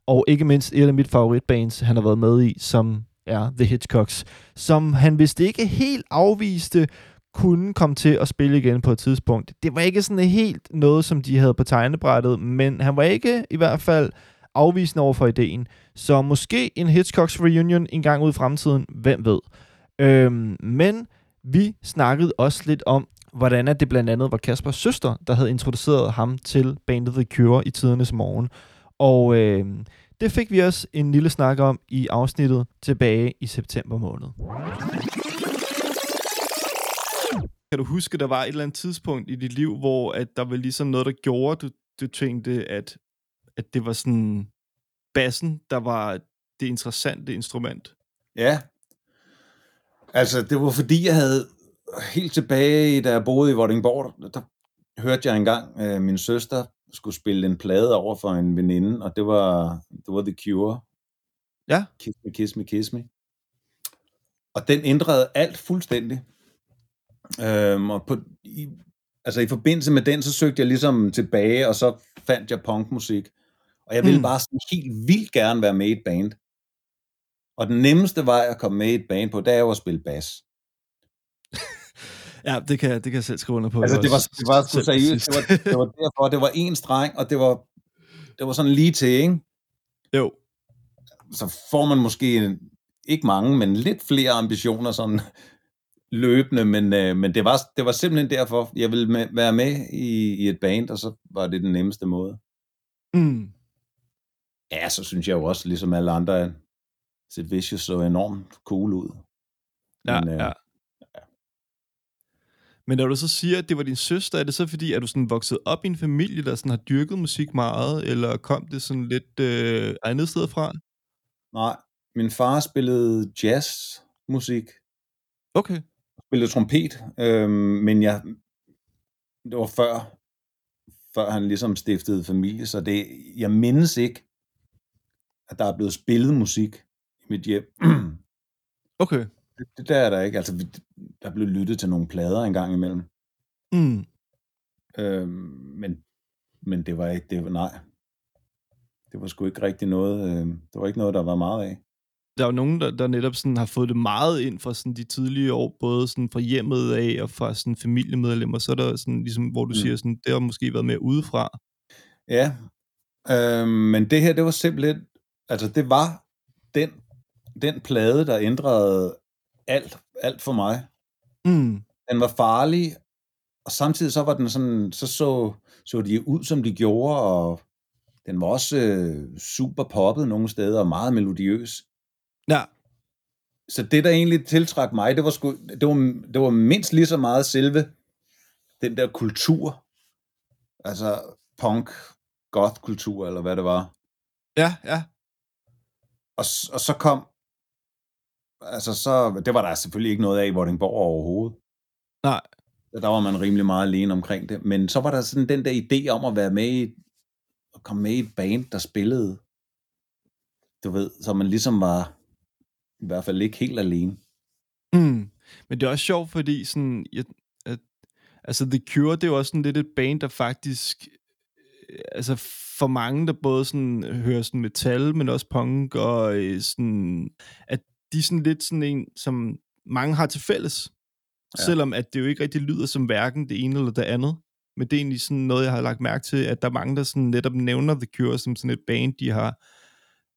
og ikke mindst et af mit favoritbands, han har været med i, som er The Hitchcocks, som han vist ikke helt afviste, kunne komme til at spille igen på et tidspunkt. Det var ikke sådan helt noget, som de havde på tegnebrættet, men han var ikke i hvert fald afvisende over for ideen. Så måske en Hitchcocks reunion en gang ud i fremtiden, hvem ved. Øhm, men vi snakkede også lidt om, hvordan at det blandt andet var Kaspers søster, der havde introduceret ham til bandet The Cure i tidernes morgen. Og øh, det fik vi også en lille snak om i afsnittet tilbage i september måned. Kan du huske, der var et eller andet tidspunkt i dit liv, hvor at der var ligesom noget, der gjorde, du, du tænkte, at, at det var sådan bassen, der var det interessante instrument? Ja. Altså, det var fordi, jeg havde helt tilbage, da jeg boede i Vordingborg, der hørte jeg engang, øh, min søster skulle spille en plade over for en veninde, og det var, det var The Cure. Ja. Kiss Me, Kiss Me, Kiss Me. Og den ændrede alt fuldstændig. Øhm, og på, i, Altså i forbindelse med den, så søgte jeg ligesom tilbage, og så fandt jeg punkmusik. Og jeg ville Mm. bare sådan helt vildt gerne være med i et band. Og den nemmeste vej at komme med i et band på, det er jo at spille bas. Ja, det kan, jeg- det kan jeg selv skrive under på. Altså det var, det var sgu seriøst, det var, det var derfor, det var en streng, og det var, det var sådan lige til, ikke? Jo. Så får man måske ikke mange, men lidt flere ambitioner sådan løbende, men, øh, men det, var, det var simpelthen derfor, jeg ville med, være med i, i et band, og så var det den nemmeste måde. Mm. Ja, så synes jeg jo også, ligesom alle andre, at Sid Vicious så enormt cool ud. Ja, Men, øh, ja. Men når du så siger, at det var din søster, er det så fordi, at du sådan vokset op i en familie, der sådan har dyrket musik meget, eller kom det sådan lidt øh, andet sted fra? Nej, min far spillede jazzmusik. Okay. Spillede trompet, øhm, men jeg, det var før, før han ligesom stiftede familie, så det, jeg mindes ikke, at der er blevet spillet musik i mit hjem. Okay. Det, det der er der ikke. Altså, der blev lyttet til nogle plader en gang imellem. Mm. Øhm, men, men det var ikke, det var, nej. Det var sgu ikke rigtig noget, øh, det var ikke noget, der var meget af. Der er jo nogen, der, der netop sådan har fået det meget ind fra sådan de tidlige år, både sådan fra hjemmet af og fra sådan familiemedlemmer, så er der sådan ligesom, hvor du mm. siger sådan, det har måske været mere udefra. Ja, øh, men det her, det var simpelthen, altså det var den, den plade, der ændrede alt, alt for mig. Mm. Den var farlig, og samtidig så var den sådan, så så, så de ud, som de gjorde, og den var også øh, super poppet nogle steder, og meget melodiøs. Ja. Så det, der egentlig tiltrak mig, det var, sgu, det var, det var mindst lige så meget selve den der kultur, altså punk, goth-kultur, eller hvad det var. Ja, ja. Og, og så kom, altså så, det var der selvfølgelig ikke noget af i Vordingborg overhovedet. Nej. Der var man rimelig meget alene omkring det. Men så var der sådan den der idé om at være med i, at komme med i et band, der spillede, du ved, så man ligesom var, i hvert fald ikke helt alene. Mm. Men det er også sjovt, fordi sådan, jeg, at, altså The Cure, det er jo også sådan lidt et band, der faktisk, altså for mange, der både sådan hører sådan metal, men også punk, og øh, sådan, at de er sådan lidt sådan en, som mange har til fælles. Ja. Selvom at det jo ikke rigtig lyder som hverken det ene eller det andet. Men det er egentlig sådan noget, jeg har lagt mærke til, at der er mange, der sådan netop nævner The Cure som sådan et band, de har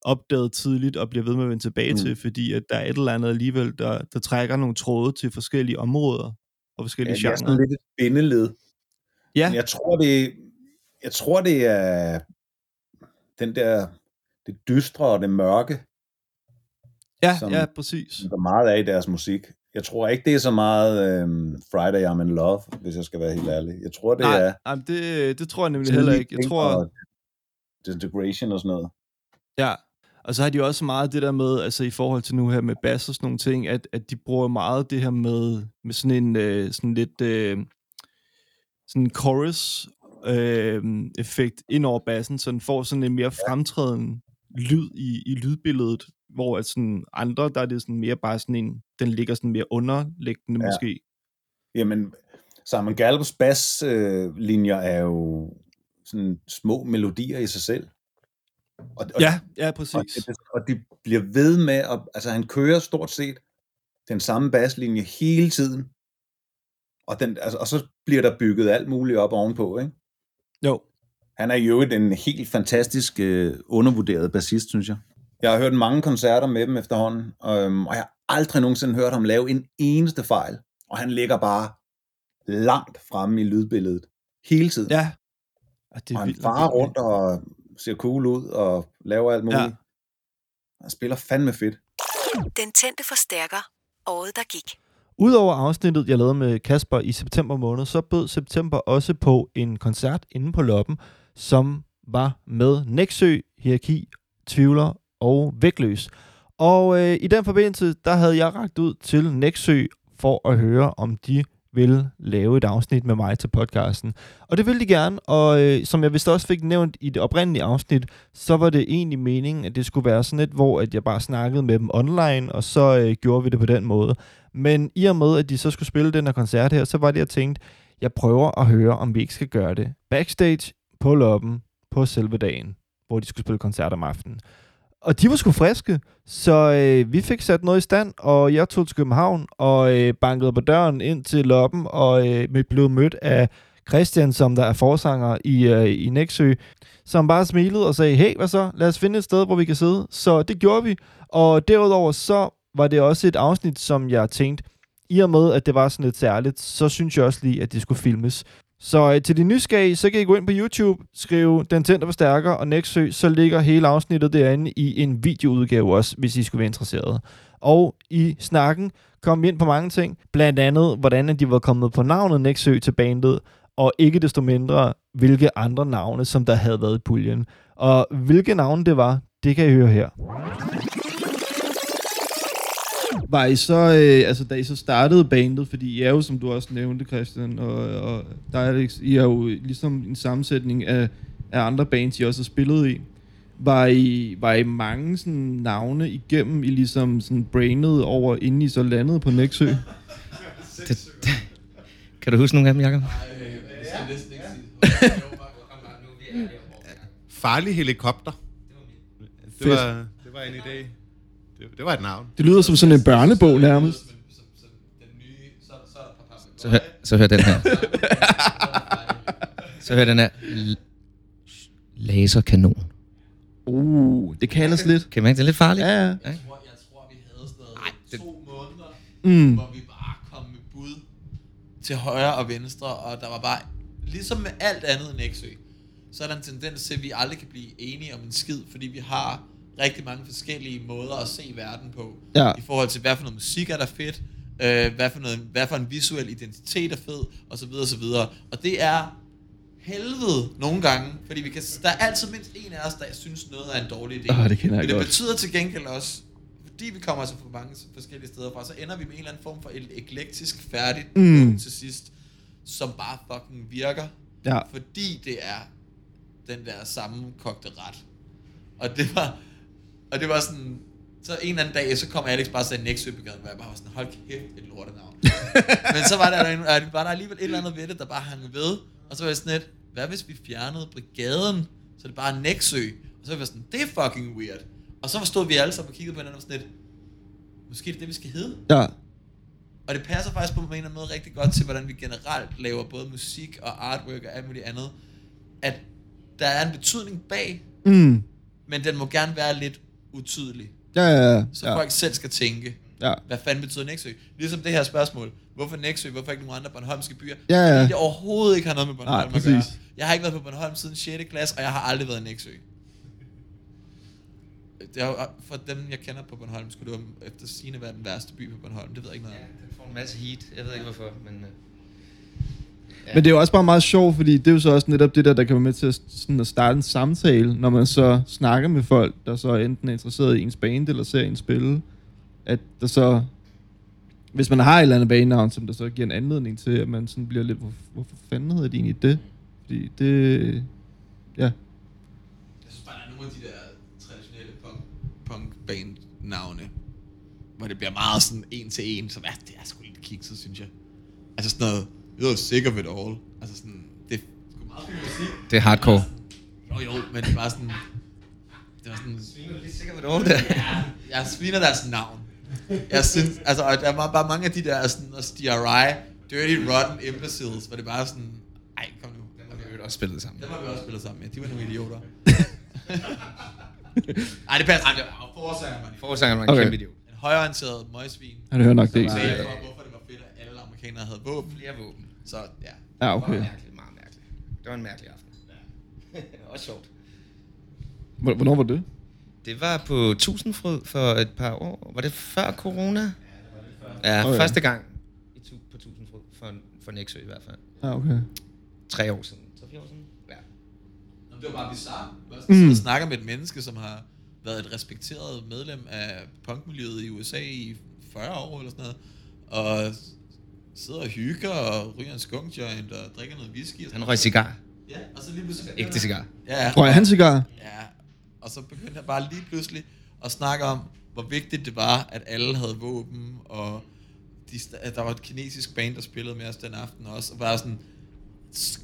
opdaget tidligt og bliver ved med at vende tilbage Mm. til, fordi at der er et eller andet alligevel, der, der trækker nogle tråde til forskellige områder og forskellige Ja, det er genrer. sådan lidt et bindeled. Ja. Men jeg tror, det, jeg tror, det er den der, det dystre og det mørke, Ja, som, ja, præcis. som der er meget af i deres musik. Jeg tror ikke, det er så meget øhm, Friday I'm in Love, hvis jeg skal være helt ærlig. Jeg tror, det Nej, er nej, det, det tror jeg nemlig heller ikke. Jeg tror, og Disintegration og sådan noget. Ja, og så har de også meget det der med, altså i forhold til nu her med bass og sådan nogle ting, at, at de bruger meget det her med, med sådan en øh, sådan lidt øh, sådan en chorus øh, effekt ind over bassen, så den får sådan en mere fremtrædende lyd i, i lydbilledet, hvor at sådan andre, der er det sådan mere bare sådan en, den ligger sådan mere underliggende Ja. måske. Jamen, Simon Gallups basslinjer er jo sådan små melodier i sig selv. Og, og, Ja, ja, præcis. Og, det, og de bliver ved med, at, altså han kører stort set den samme basslinje hele tiden. Og, den, altså, og så bliver der bygget alt muligt op ovenpå, ikke? Jo. Han er jo en helt fantastisk øh, undervurderet bassist, synes jeg. Jeg har hørt mange koncerter med dem efterhånden, øhm, og jeg har aldrig nogensinde hørt ham lave en eneste fejl. Og han ligger bare langt fremme i lydbilledet. Hele tiden. Ja. Og, det og han vildt, farer rundt og ser cool ud og laver alt muligt. Ja. Han spiller fandme fedt. Den tændte forstærker. Året, der gik. Udover afsnittet, jeg lavede med Kasper i september måned, så bød september også på en koncert inde på Loppen, som var med Nexø, Hierarki, Tvivler og Vægtløs. Og øh, i den forbindelse, der havde jeg ragt ud til Nexø for at høre, om de vil lave et afsnit med mig til podcasten. Og det ville de gerne, og øh, som jeg vist også fik nævnt i det oprindelige afsnit, så var det egentlig meningen, at det skulle være sådan et, hvor at jeg bare snakkede med dem online, og så øh, gjorde vi det på den måde. Men i og med, at de så skulle spille den her koncert her, så var det, jeg tænkte, Jeg prøver at høre, om vi ikke skal gøre det backstage på loppen på selve dagen, hvor de skulle spille koncert om aftenen. Og de var sgu friske, så øh, vi fik sat noget i stand, og jeg tog til København og øh, bankede på døren ind til loppen, og øh, blev mødt af Christian, som der er forsanger i, øh, i Nexø, som bare smilede og sagde, hey, hvad så? Lad os finde et sted, hvor vi kan sidde. Så det gjorde vi, og derudover så var det også et afsnit, som jeg tænkte, i og med, at det var sådan lidt særligt, så synes jeg også lige, at det skulle filmes. Så øh, til de nysgerrige, så kan I gå ind på YouTube, skrive Den Tændte Forstærker og Nexø, så ligger hele afsnittet derinde i en videoudgave også, hvis I skulle være interesserede. Og i snakken kom vi ind på mange ting, blandt andet, hvordan de var kommet på navnet Nexø til bandet, og ikke desto mindre, hvilke andre navne, som der havde været i puljen. Og hvilke navne det var, det kan I høre her. Var I så, øh, altså da I så startede bandet, fordi I er jo, som du også nævnte, Christian, og, og der er, I er jo ligesom en sammensætning af, af andre bands, I også har spillet i. Var I, var I mange sådan, navne igennem, I ligesom sådan brainede over, inden I så landede på Nexø? Det, det, kan du huske nogle af dem, Jacob? Farlig helikopter. Det var, det var en idé. Det, det var et navn. Det lyder som sådan en børnebog nærmest. Så hør, så hør den her. så hør den her. Laserkanon. Uh, det kan ellers lidt. Kan man ikke? Det er lidt farligt. Ja, ja. ja. Jeg tror, vi havde sådan noget det- to måneder, Mm. hvor vi bare kom med bud til højre og venstre, og der var bare, ligesom med alt andet end Nexø, så er der en tendens til, at vi aldrig kan blive enige om en skid, fordi vi har rigtig mange forskellige måder at se verden på. Ja. I forhold til, hvad for noget musik er der fedt, øh, hvad, for noget, hvad for en visuel identitet er fed, og så videre, og så videre. Og det er helvede nogle gange, fordi vi kan, der er altid mindst en af os, der synes noget er en dårlig idé. Ah, det kender jeg Men det godt. betyder til gengæld også, fordi vi kommer altså fra mange forskellige steder fra, så ender vi med en eller anden form for et eklektisk færdigt Mm. til sidst, som bare fucking virker. Ja. Fordi det er den der sammenkogte ret. Og det var, og det var sådan, så en eller anden dag, så kom Alex bare og sagde Nexø på gaden, hvor jeg bare var sådan, hold kæft, et lortenavn. Men så var der, en- var der alligevel et eller andet ved det, der bare hang ved, og så var jeg sådan lidt, hvad hvis vi fjernede brigaden, så det bare er Nexø, og så var jeg sådan, det er fucking weird. Og så stod vi alle sammen og kiggede på hinanden og sådan lidt, måske er det det, vi skal hedde. Ja. Og det passer faktisk på en eller anden måde rigtig godt til, hvordan vi generelt laver både musik og artwork og alt muligt andet. At der er en betydning bag, Mm. men den må gerne være lidt utydelig. Ja, ja, ja. Så ja. folk selv skal tænke, Ja. hvad fanden betyder Nexø? Ligesom det her spørgsmål. Hvorfor Nexø? Hvorfor ikke nogen andre Bornholmske byer? Ja, ja. Fordi det overhovedet ikke har noget med Bornholm Nej, at gøre. præcis. Jeg har ikke været på Bornholm siden 6. klasse, og jeg har aldrig været i Nexø. Det er jo, for dem, jeg kender på Bornholm, skulle det efter sigende være den værste by på Bornholm. Det ved jeg ikke noget om. Den får en masse heat. Jeg ved ikke hvorfor, men... Ja. Men det er jo også bare meget sjovt, fordi det er jo så også netop det der, der kan være med til at, sådan at starte en samtale, når man så snakker med folk, der så enten er interesseret i ens band, eller ser en spille. At der så, hvis man har et eller andet banenavn, som der så giver en anledning til, at man sådan bliver lidt, hvor, hvorfor fanden hedder de egentlig det? Fordi det, ja. Jeg synes bare, der er nogle af de der traditionelle punk, punk-band-navne, hvor det bliver meget sådan en til en, som er, det er sgu lidt kikset, synes jeg. Altså sådan noget, jeg er sick of it all. Altså sådan, det er sgu meget musik. Det er hardcore. Jo jo, men det var sådan, det var sådan... Sviner du lige sick of it all der? Ja, jeg sviner deres navn. Jeg synes, altså, og der var bare mange af de der sådan, også DRI, Dirty Rotten Imbeciles, hvor det bare sådan, ej, kom nu. Dem har vi jo også spillet sammen. Dem har vi også spillet sammen med. De var nogle idioter. Ej, det passer. Ej, det var forsangeren idiot. Forsangeren var en Okay. kæmpe idiot. En højorienteret møgsvin. Ja, det hører nok det. Ja. for, hvorfor det var fedt, at alle amerikanere havde våben. Flere våben. Så ja. Ja, okay. Det var mærkeligt, meget mærkeligt. Det var en mærkelig aften. også sjovt. Hvor- Hvornår var det? Det var på Tusindfryd for et par år. Var det før corona? Ja, Okay. første gang i tu- på Tusindfryd for, for Nexø i hvert fald. Ja, okay. Tre år siden. Så fire år siden? Ja. Nå, Det var bare bizarrt. Jeg Mm. mm. snakker med et menneske, som har været et respekteret medlem af punkmiljøet i USA i 40 år eller sådan noget, og sidder og hygger og ryger en skunk joint og drikker noget whisky. Og Han røg cigar. Ja, og så lige pludselig... Ægte cigar. Ja. Røg han cigar? Ja, og så begyndte han bare lige pludselig at snakke om, hvor vigtigt det var, at alle havde våben, og de, sta- der var et kinesisk band, der spillede med os den aften også, og var sådan, "It's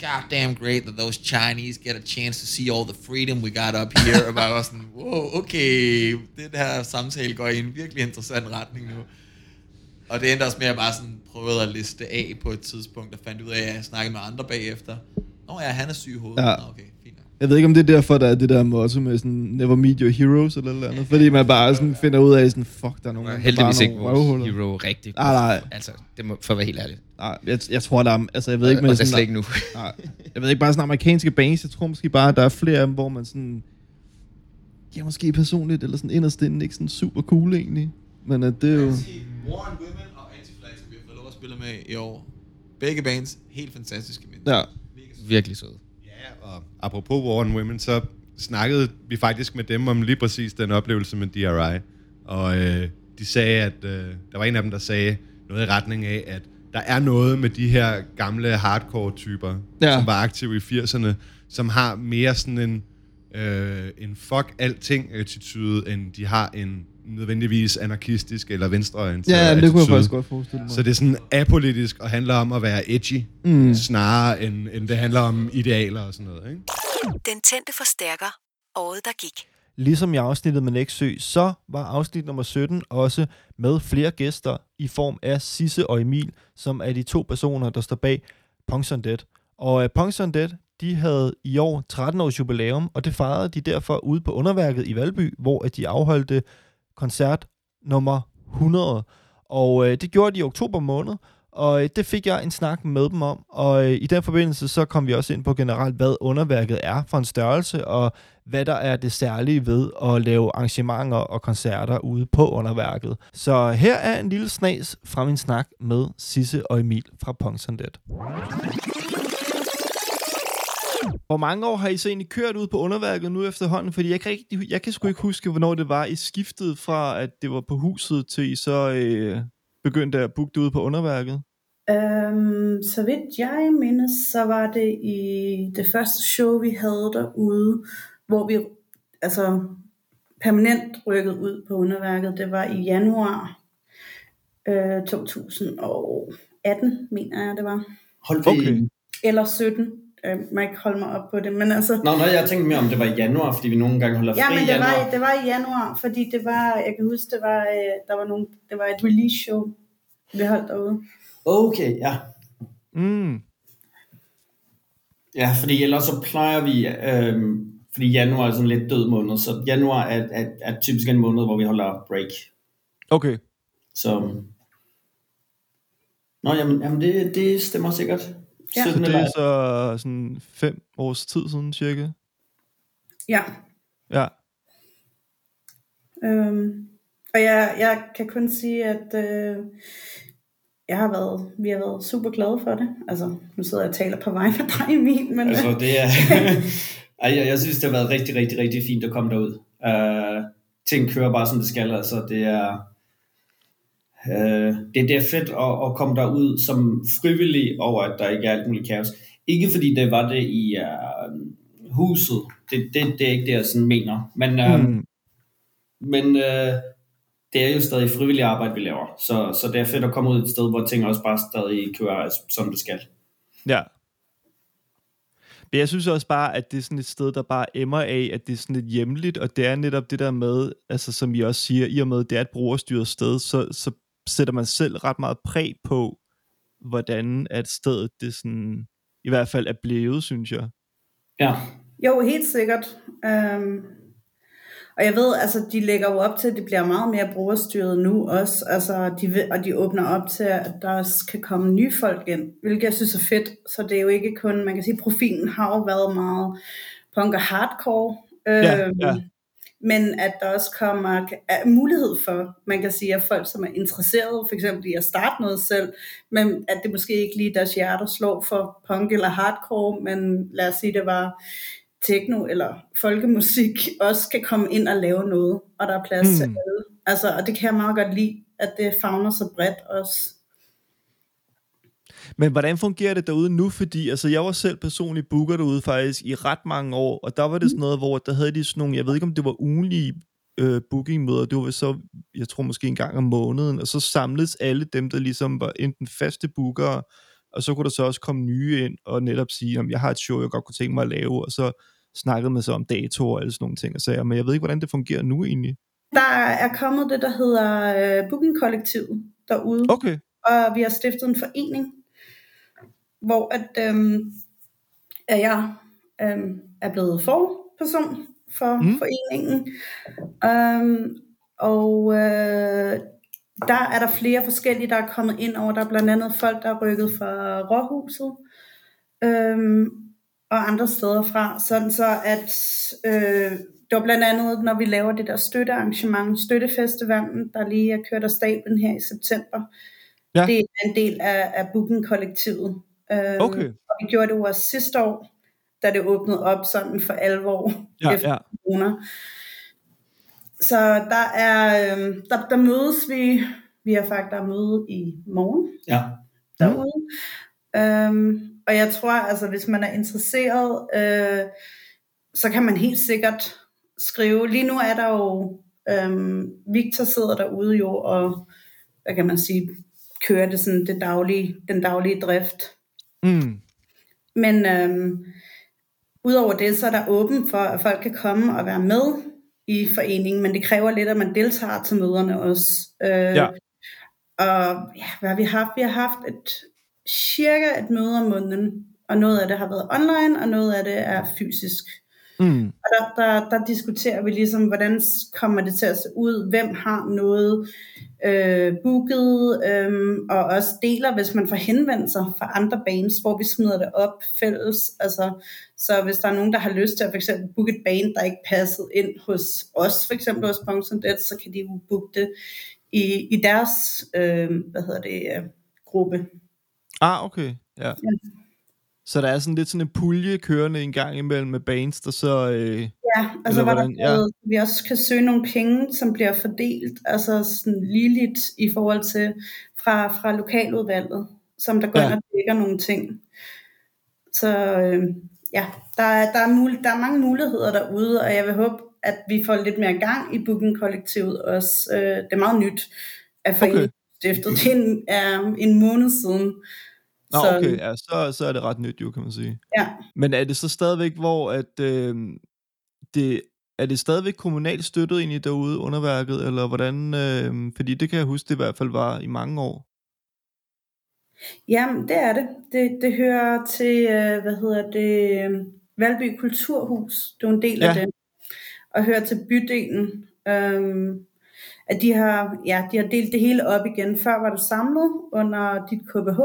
goddamn great that those Chinese get a chance to see all the freedom we got up here, og bare var sådan, wow, okay, det her samtale går i en virkelig interessant retning nu. Og det endte også med, at jeg bare sådan prøvede at liste af på et tidspunkt, og fandt ud af, at jeg snakkede med andre bagefter. Nå ja, han er syg i hovedet. Ja. Nå, okay, fint. Jeg ved ikke, om det er derfor, der er det der motto med sådan, never meet your heroes eller noget andet. Fordi man bare sådan finder ud af, sådan, fuck, der er nogen, der Heldigvis bare ikke nogle vores røvhuller. hero rigtig. Nej, nej. Altså, det må, for at være helt ærlig. Nej, jeg, jeg tror, der er, altså jeg ved ikke, med og det er sådan- slet ikke nu. Nej, jeg ved ikke, bare sådan amerikanske bands, jeg tror måske bare, der er flere af dem, hvor man sådan, ja, måske personligt, eller sådan inderst inde, ikke sådan super cool egentlig. Men at det er jo... Warren Women og Anti-Flag, som vi har fået lov at spille med i år. Begge bands, helt fantastiske mennesker. Ja. Virkelig søde. Ja, og apropos War and Women, så snakkede vi faktisk med dem om lige præcis den oplevelse med DRI. Og øh, de sagde, at øh, der var en af dem, der sagde noget i retning af, at der er noget med de her gamle hardcore-typer, Ja. ja. som var aktive i 80'erne, som har mere sådan en, øh, en fuck alting-attitude, end de har en nødvendigvis anarkistisk eller venstreorienteret Ja, det kunne jeg faktisk godt forestille mig. Så det er sådan apolitisk og handler om at være edgy, Mm. snarere end, end det handler om idealer og sådan noget. Ikke? Den tændte forstærker. Året, der gik. Ligesom i afsnittet med Nexø, så var afsnit nummer 17 også med flere gæster i form af Sisse og Emil, som er de to personer, der står bag Punks Dead. Og uh, Punks Dead, de havde i år 13 års jubilæum, og det fejrede de derfor ude på underværket i Valby, hvor at de afholdte koncert nummer 100. Og øh, det gjorde de i oktober måned, og øh, det fik jeg en snak med dem om, og øh, i den forbindelse så kom vi også ind på generelt, hvad underværket er for en størrelse, og hvad der er det særlige ved at lave arrangementer og koncerter ude på underværket. Så her er en lille snas fra min snak med Sisse og Emil fra Punks hvor mange år har I så egentlig kørt ud på underværket nu efterhånden? Fordi jeg kan, ikke, jeg kan sgu ikke huske, hvornår det var, I skiftede fra, at det var på huset, til I så øh, begyndte at booke det ude på underværket. Øhm, så vidt jeg mindes, så var det i det første show, vi havde derude, hvor vi altså permanent rykkede ud på underværket. Det var i januar øh, 2018, mener jeg, det var. Hold okay. Eller 17. Jeg må ikke holde mig op på det, men altså... Nå, nej, jeg tænkte mere om, det var i januar, fordi vi nogle gange holder fri Ja, men i det januar. var, det var i januar, fordi det var, jeg kan huske, det var, øh, der var nogle, det var et release show, vi holdt derude. Okay, ja. Mm. Ja, fordi ellers så plejer vi, øhm, fordi januar er sådan lidt død måned, så januar er, er, er typisk en måned, hvor vi holder break. Okay. Så... Nå, jamen, jamen det, det stemmer sikkert. Ja. Så 17 det er så sådan fem års tid siden cirka. Ja, Ja. øhm, og jeg, jeg kan kun sige, at øh, jeg har været, vi har været super glade for det. Altså, nu sidder jeg og taler på vegne af dig, Emil, men... Altså, det er... Ej, jeg, jeg synes, det har været rigtig, rigtig, rigtig fint at komme derud. Uh, ting kører bare, som det skal. Altså, det er... Uh, det, det er fedt at, at komme derud som frivillig over, at der ikke er alt muligt kaos. Ikke fordi det var det i uh, huset. Det, det, det er ikke det, jeg sådan mener. Men, uh, Mm. men uh, det er jo stadig frivillig arbejde, vi laver. Så, så det er fedt at komme ud et sted, hvor ting også bare stadig kører, som det skal. Ja. Men jeg synes også bare, at det er sådan et sted, der bare emmer af, at det er sådan lidt hjemligt, og det er netop det der med, altså som I også siger, i og med, at det er et brugerstyret sted, så, så sætter man selv ret meget præg på, hvordan at stedet det sådan, i hvert fald er blevet, synes jeg. Ja. Jo, helt sikkert. Øhm, og jeg ved, altså, de lægger jo op til, at det bliver meget mere brugerstyret nu også. Altså, de og de åbner op til, at der også kan komme nye folk ind, hvilket jeg synes er fedt. Så det er jo ikke kun, man kan sige, profilen har jo været meget punk og hardcore. Ja, øhm, ja. Men at der også kommer er mulighed for, man kan sige, at folk, som er interesserede for eksempel i at starte noget selv, men at det måske ikke lige deres hjerter slår for punk eller hardcore, men lad os sige, det var techno eller folkemusik, også kan komme ind og lave noget, og der er plads mm. til Hmm. alle. Altså, og det kan jeg meget godt lide, at det fagner så bredt også. Men hvordan fungerer det derude nu? Fordi altså, jeg var selv personligt booker derude faktisk i ret mange år, og der var det sådan noget, hvor der havde de sådan nogle, jeg ved ikke om det var ugenlige øh, bookingmøder. Det var så, jeg tror måske en gang om måneden, og så samledes alle dem, der ligesom var enten faste bookere, og så kunne der så også komme nye ind og netop sige, om jeg har et show, jeg godt kunne tænke mig at lave, og så snakkede man så om datoer og alle sådan nogle ting og sager. Men jeg ved ikke, hvordan det fungerer nu egentlig. Der er kommet det, der hedder øh, Booking Kollektiv derude. Okay. Og vi har stiftet en forening, hvor at, øhm, at jeg øhm, er blevet forperson for mm. foreningen. Øhm, og øh, der er der flere forskellige, der er kommet ind over. Der er blandt andet folk, der er rykket fra Råhuset. Øhm, og andre steder fra, sådan så at øh, det var blandt andet, når vi laver det der støttearrangement, Støttefestivalen, der lige er kørt af stablen her i september. Ja. Det er en del af, af Booking-kollektivet. Øh, Okay. Og vi gjorde det jo også sidste år, da det åbnede op sådan for alvor Ja, efter ja. corona. Så der er, øh, der, der mødes vi, vi har faktisk der er møde i morgen Ja. derude. Øhm, og jeg tror, altså hvis man er interesseret, øh, så kan man helt sikkert skrive. Lige nu er der jo, øhm, Victor sidder derude jo, og hvad kan man sige, kører det sådan det daglige, den daglige drift. Mm. Men øhm, udover det, så er der åben for, at folk kan komme og være med i foreningen, men det kræver lidt, at man deltager til møderne også. Øh, Ja. Og ja, hvad har vi haft? Vi har haft et, cirka et møde om måneden, og noget af det har været online, og noget af det er fysisk. Mm. Og der, der, der diskuterer vi ligesom, hvordan kommer det til at se ud, hvem har noget øh, booket, øh, og også deler, hvis man får henvendelser fra andre bands, hvor vi smider det op fælles. Altså, så hvis der er nogen, der har lyst til at for eksempel booke et band, der ikke passede ind hos os, for eksempel hos Punks Dead, så kan de jo booke det i, i deres, øh, hvad hedder det, øh, gruppe. Ah, okay. Ja. Så der er sådan lidt sådan en pulje kørende en gang imellem med bands, der så... Øh, Ja, altså eller hvor der hvordan? Ja. vi også kan søge nogle penge, som bliver fordelt, altså sådan ligeligt i forhold til fra, fra lokaludvalget, som der går Ja. og dækker nogle ting. Så øh, ja, der er, der, er mul- der er mange muligheder derude, og jeg vil håbe, at vi får lidt mere gang i Booking-kollektivet også. Øh, det er meget nyt at få okay. stiftet. Det er en, er en måned siden. Nå, Så- okay, ja, så, så er det ret nyt jo, kan man sige. Ja. Men er det så stadigvæk, hvor at, øh, det, er det stadigvæk kommunalt støttet egentlig derude, underværket, eller hvordan? Øh, fordi det kan jeg huske, det i hvert fald var i mange år. Jamen, det er det. Det, det hører til, øh, hvad hedder det, øh, Valby Kulturhus. Det er en del ja. af det. Og hører til bydelen. Øhm, at de har, ja, de har delt det hele op igen. Før var det samlet under dit KBH,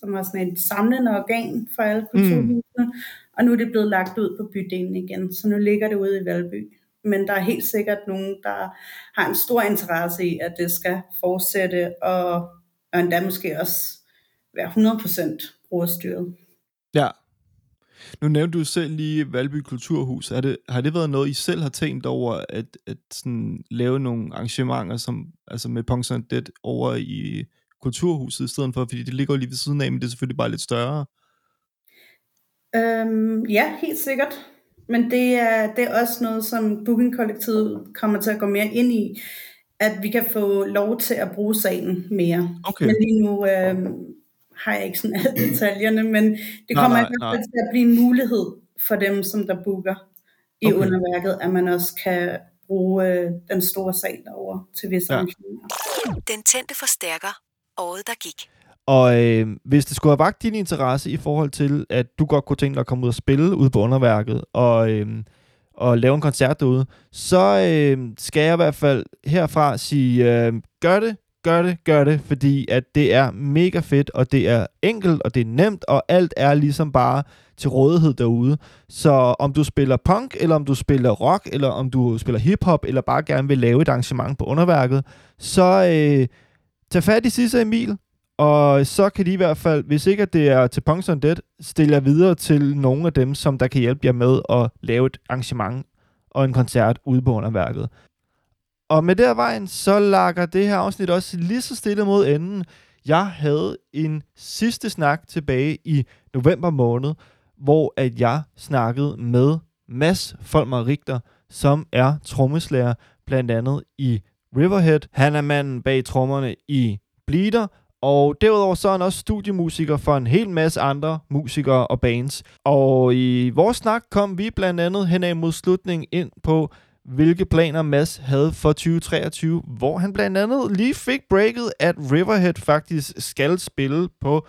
som var sådan et samlende organ for alle kulturhusene. Mm. Og nu er det blevet lagt ud på bydelen igen. Så nu ligger det ude i Valby. Men der er helt sikkert nogen, der har en stor interesse i, at det skal fortsætte, og, og endda måske også være 100% brugerstyret. Ja. Nu nævnte du selv lige Valby Kulturhus. Er det, har det været noget, I selv har tænkt over, at, at sådan, lave nogle arrangementer som, altså med Punks and Dead over i Kulturhuset i stedet for? Fordi det ligger jo lige ved siden af, men det er selvfølgelig bare lidt større. Øhm, ja, helt sikkert. Men det er, det er også noget, som Booking-kollektivet kommer til at gå mere ind i, at vi kan få lov til at bruge salen mere. Okay. Men lige nu øhm, har jeg ikke sådan alle detaljerne, men det Nej, kommer nej, i hvert fald nej. til at blive en mulighed for dem, som der booker i Okay. underværket, at man også kan bruge øh, den store sal derovre til visse ja. arrangementer. Den tændte forstærker. Året, der gik. Og øh, hvis det skulle have vagt din interesse i forhold til, at du godt kunne tænke dig at komme ud og spille ude på underværket, og, øh, og lave en koncert derude, så øh, skal jeg i hvert fald herfra sige, øh, gør det, gør det, gør det, fordi at det er mega fedt, og det er enkelt, og det er nemt, og alt er ligesom bare til rådighed derude. Så om du spiller punk, eller om du spiller rock, eller om du spiller hiphop, eller bare gerne vil lave et arrangement på underværket, så øh, tag fat i Sisse Emil, og så kan de i hvert fald, hvis ikke at det er til Punks on Dead, stille jer videre til nogle af dem, som der kan hjælpe jer med at lave et arrangement og en koncert ude på underværket. Og med der vejen, så lakker det her afsnit også lige så stille mod enden. Jeg havde en sidste snak tilbage i november måned, hvor at jeg snakkede med Mads Folmer Richter, som er trommeslager blandt andet i Riverhead. Han er manden bag trommerne i Bleeder, og derudover så er han også studiemusiker for en hel masse andre musikere og bands. Og i vores snak kom vi blandt andet hen mod slutningen ind på, hvilke planer Mads havde for 2023, hvor han blandt andet lige fik breaket, at Riverhead faktisk skal spille på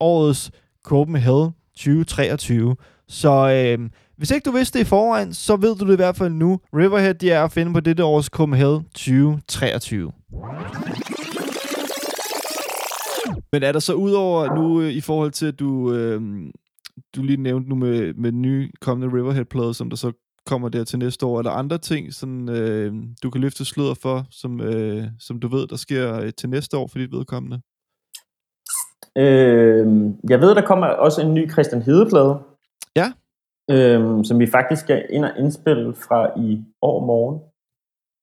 årets Copenhagen 2023. Så øh, hvis ikke du vidste det i forvejen, så ved du det i hvert fald nu. Riverhead de er at finde på dette års Copenhagen 2023. Men er der så udover nu øh, i forhold til, at du, øh, du lige nævnte nu med, med den nye kommende Riverhead-plade, som der så kommer der til næste år, er der andre ting, sådan, øh, du kan løfte sløret for, som, øh, som du ved, der sker øh, til næste år for dit vedkommende? Øh, jeg ved, der kommer også en ny Christian Hedeplade. Ja. Øh, som vi faktisk skal ind og indspille fra i år morgen.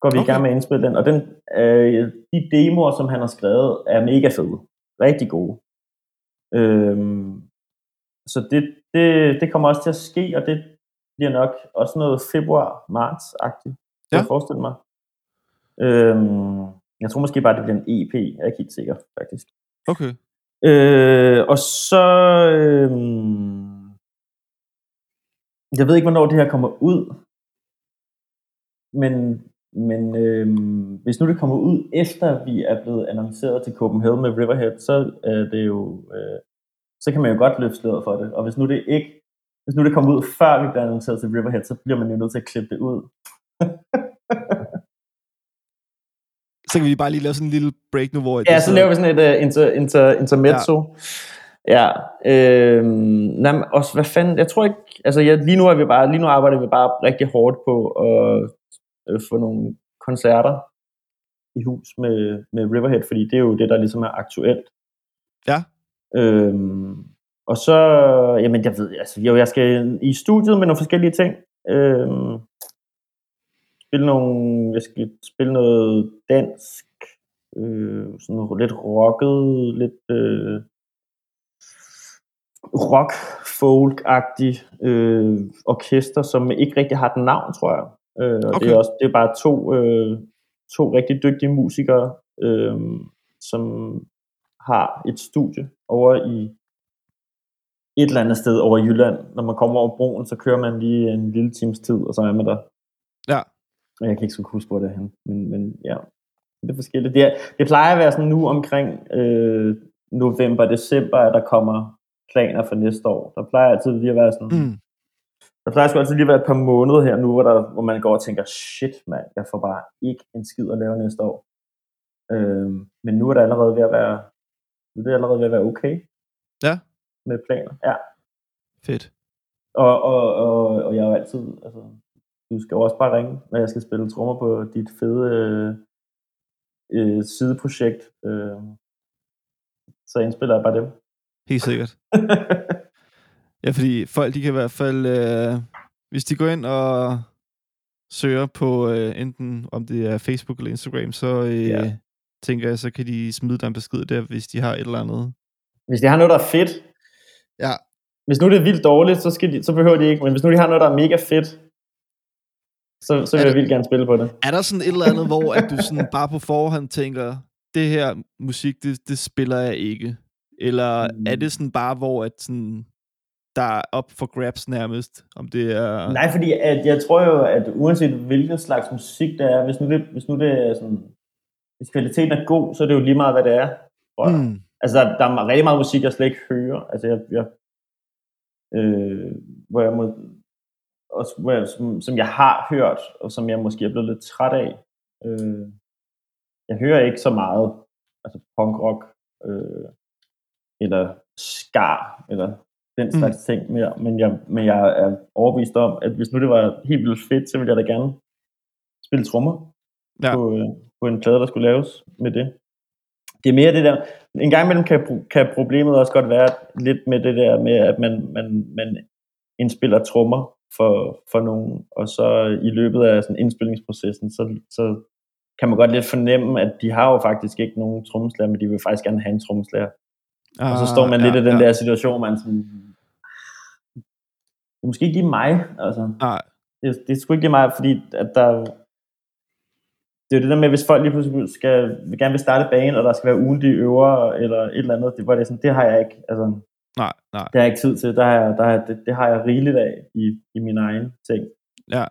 Går vi okay. i gang med at indspille den. Og den, øh, de demoer, som han har skrevet, er mega fede. Rigtig gode. Øh, så det, det, det kommer også til at ske, og det bliver nok også noget februar-marts-agtigt, ja. jeg forestille mig. Øhm, jeg tror måske bare, det bliver en EP, jeg er ikke helt sikker, faktisk. Okay. Øh, og så... Øh, jeg ved ikke, hvornår det her kommer ud, men, men øh, hvis nu det kommer ud, efter vi er blevet annonceret til Copenhagen med Riverhead, så er det jo... Øh, så kan man jo godt løfte sløret for det. Og hvis nu det ikke hvis nu det kommer ud, før vi bliver annonceret til Riverhead, så bliver man jo nødt til at klippe det ud. så kan vi bare lige lave sådan en lille break nu, hvor... Ja, så, så laver vi sådan et uh, inter, inter, intermezzo. Ja. ja øh, nej, også, hvad fanden, jeg tror ikke, altså ja, lige nu er vi bare, lige nu arbejder vi bare rigtig hårdt på at øh, få nogle koncerter i hus med, med Riverhead, fordi det er jo det, der ligesom er aktuelt. Ja. Øhm, og så, jamen jeg ved, altså jo, jeg skal i studiet med nogle forskellige ting. Øhm, spille nogle, jeg skal spille noget dansk, øh, sådan noget lidt rocket, lidt øh, rock folk-agtig øh, orkester, som ikke rigtig har den navn, tror jeg. Øh, og okay. det er også det er bare to, øh, to rigtig dygtige musikere, øh, som har et studie over i et eller andet sted over Jylland. Når man kommer over broen, så kører man lige en lille times tid, og så er man der. Ja. Jeg kan ikke så huske, hvor det er hen. Men, men ja, det er forskelligt. Det, er, det plejer at være sådan nu omkring øh, november, december, at der kommer planer for næste år. Der plejer altid lige at være sådan... Mm. Der plejer sgu altid lige at være et par måneder her nu, hvor, der, hvor man går og tænker, shit mand, jeg får bare ikke en skid at lave næste år. Øh, men nu er det allerede ved at være, nu er det allerede ved at være okay. Ja med planer. Ja. Fedt. Og, og, og, og jeg er jo altid, altså, du skal også bare ringe, når jeg skal spille trommer på dit fede øh, øh, sideprojekt. Øh, så indspiller jeg bare dem. Helt sikkert. ja, fordi folk, de kan i hvert fald, øh, hvis de går ind og søger på øh, enten, om det er Facebook eller Instagram, så øh, ja. tænker jeg, så kan de smide dig en besked der, hvis de har et eller andet. Hvis de har noget, der er fedt, Ja. Hvis nu det er vildt dårligt, så, skal de, så behøver de ikke, men hvis nu de har noget, der er mega fedt, så, så vil jeg vildt gerne spille på det. Er der sådan et eller andet, hvor at du sådan bare på forhånd tænker, det her musik, det, det spiller jeg ikke? Eller mm. er det sådan bare, hvor at sådan, der er op for grabs nærmest, om det er... Nej, fordi at jeg tror jo, at uanset hvilken slags musik det er, hvis nu det, hvis nu det er sådan, hvis kvaliteten er god, så er det jo lige meget, hvad det er. Mm. Altså, der, der er rigtig meget musik, jeg slet ikke hører. Altså, jeg, jeg øh, hvor jeg må, også, hvor jeg, som, som jeg har hørt, og som jeg måske er blevet lidt træt af. Øh, jeg hører ikke så meget altså punkrock, øh, eller skar, eller den mm. slags mm. ting mere, men jeg, men jeg er overbevist om, at hvis nu det var helt vildt fedt, så ville jeg da gerne spille trommer ja. på, øh, på en plade, der skulle laves med det det er mere det der, en gang imellem kan, kan problemet også godt være lidt med det der med, at man, man, man indspiller trommer for, for nogen, og så i løbet af sådan indspillingsprocessen, så, så kan man godt lidt fornemme, at de har jo faktisk ikke nogen trommeslager, men de vil faktisk gerne have en trommeslager. Ah, og så står man ja, lidt i den ja. der situation, man sådan, det er måske ikke lige mig, altså. Nej. Det, det er sgu ikke lige mig, fordi at der, det er det der med, hvis folk lige pludselig skal, vil gerne vil starte banen, og der skal være ugentlige øver, eller et eller andet, det, var det, sådan, det har jeg ikke, altså, nej, nej. det har jeg ikke tid til, der har jeg, der har, det, det har jeg rigeligt af i, i min egen ting. Ja.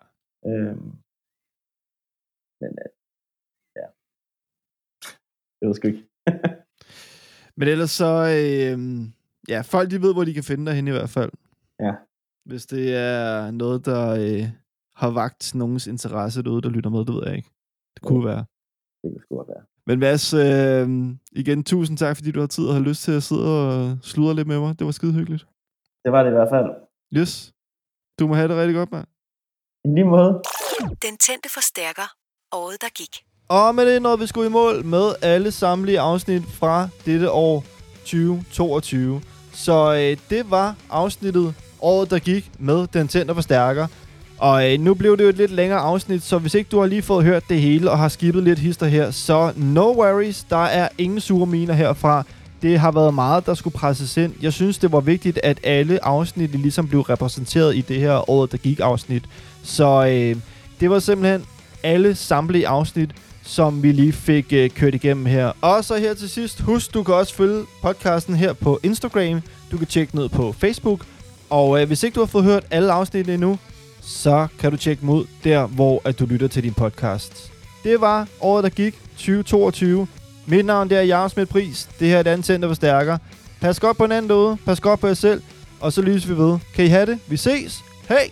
Øhm, men øh, ja, det ved sgu ikke. Men ellers så, øh, ja, folk de ved, hvor de kan finde dig hen i hvert fald. Ja. Hvis det er noget, der øh, har vagt nogens interesse derude, der lytter med, det ved jeg ikke. Det kunne være. Det kunne sgu godt være. Men Mads, øh, igen, tusind tak, fordi du har tid og har lyst til at sidde og sludre lidt med mig. Det var skide hyggeligt. Det var det i hvert fald. Yes. Du må have det rigtig godt, mand. I lige måde. Den tændte forstærker. Året, der gik. Og med det nåede vi skulle i mål med alle samtlige afsnit fra dette år 2022. Så øh, det var afsnittet året, der gik med den tændte forstærker. Og øh, nu blev det jo et lidt længere afsnit, så hvis ikke du har lige fået hørt det hele og har skippet lidt hister her, så no worries, der er ingen sure miner herfra. Det har været meget, der skulle presses ind. Jeg synes, det var vigtigt, at alle afsnit ligesom blev repræsenteret i det her året, der gik afsnit. Så øh, det var simpelthen alle samtlige afsnit, som vi lige fik øh, kørt igennem her. Og så her til sidst, husk, du kan også følge podcasten her på Instagram. Du kan tjekke ned på Facebook. Og øh, hvis ikke du har fået hørt alle afsnit endnu, så kan du tjekke dem ud der, hvor at du lytter til din podcast. Det var året, der gik 2022. Mit navn det er Jakob Smidt Pris. Det her er et andet center for stærkere. Pas godt på hinanden derude. Pas godt på jer selv. Og så lyser vi ved. Kan I have det? Vi ses. Hej!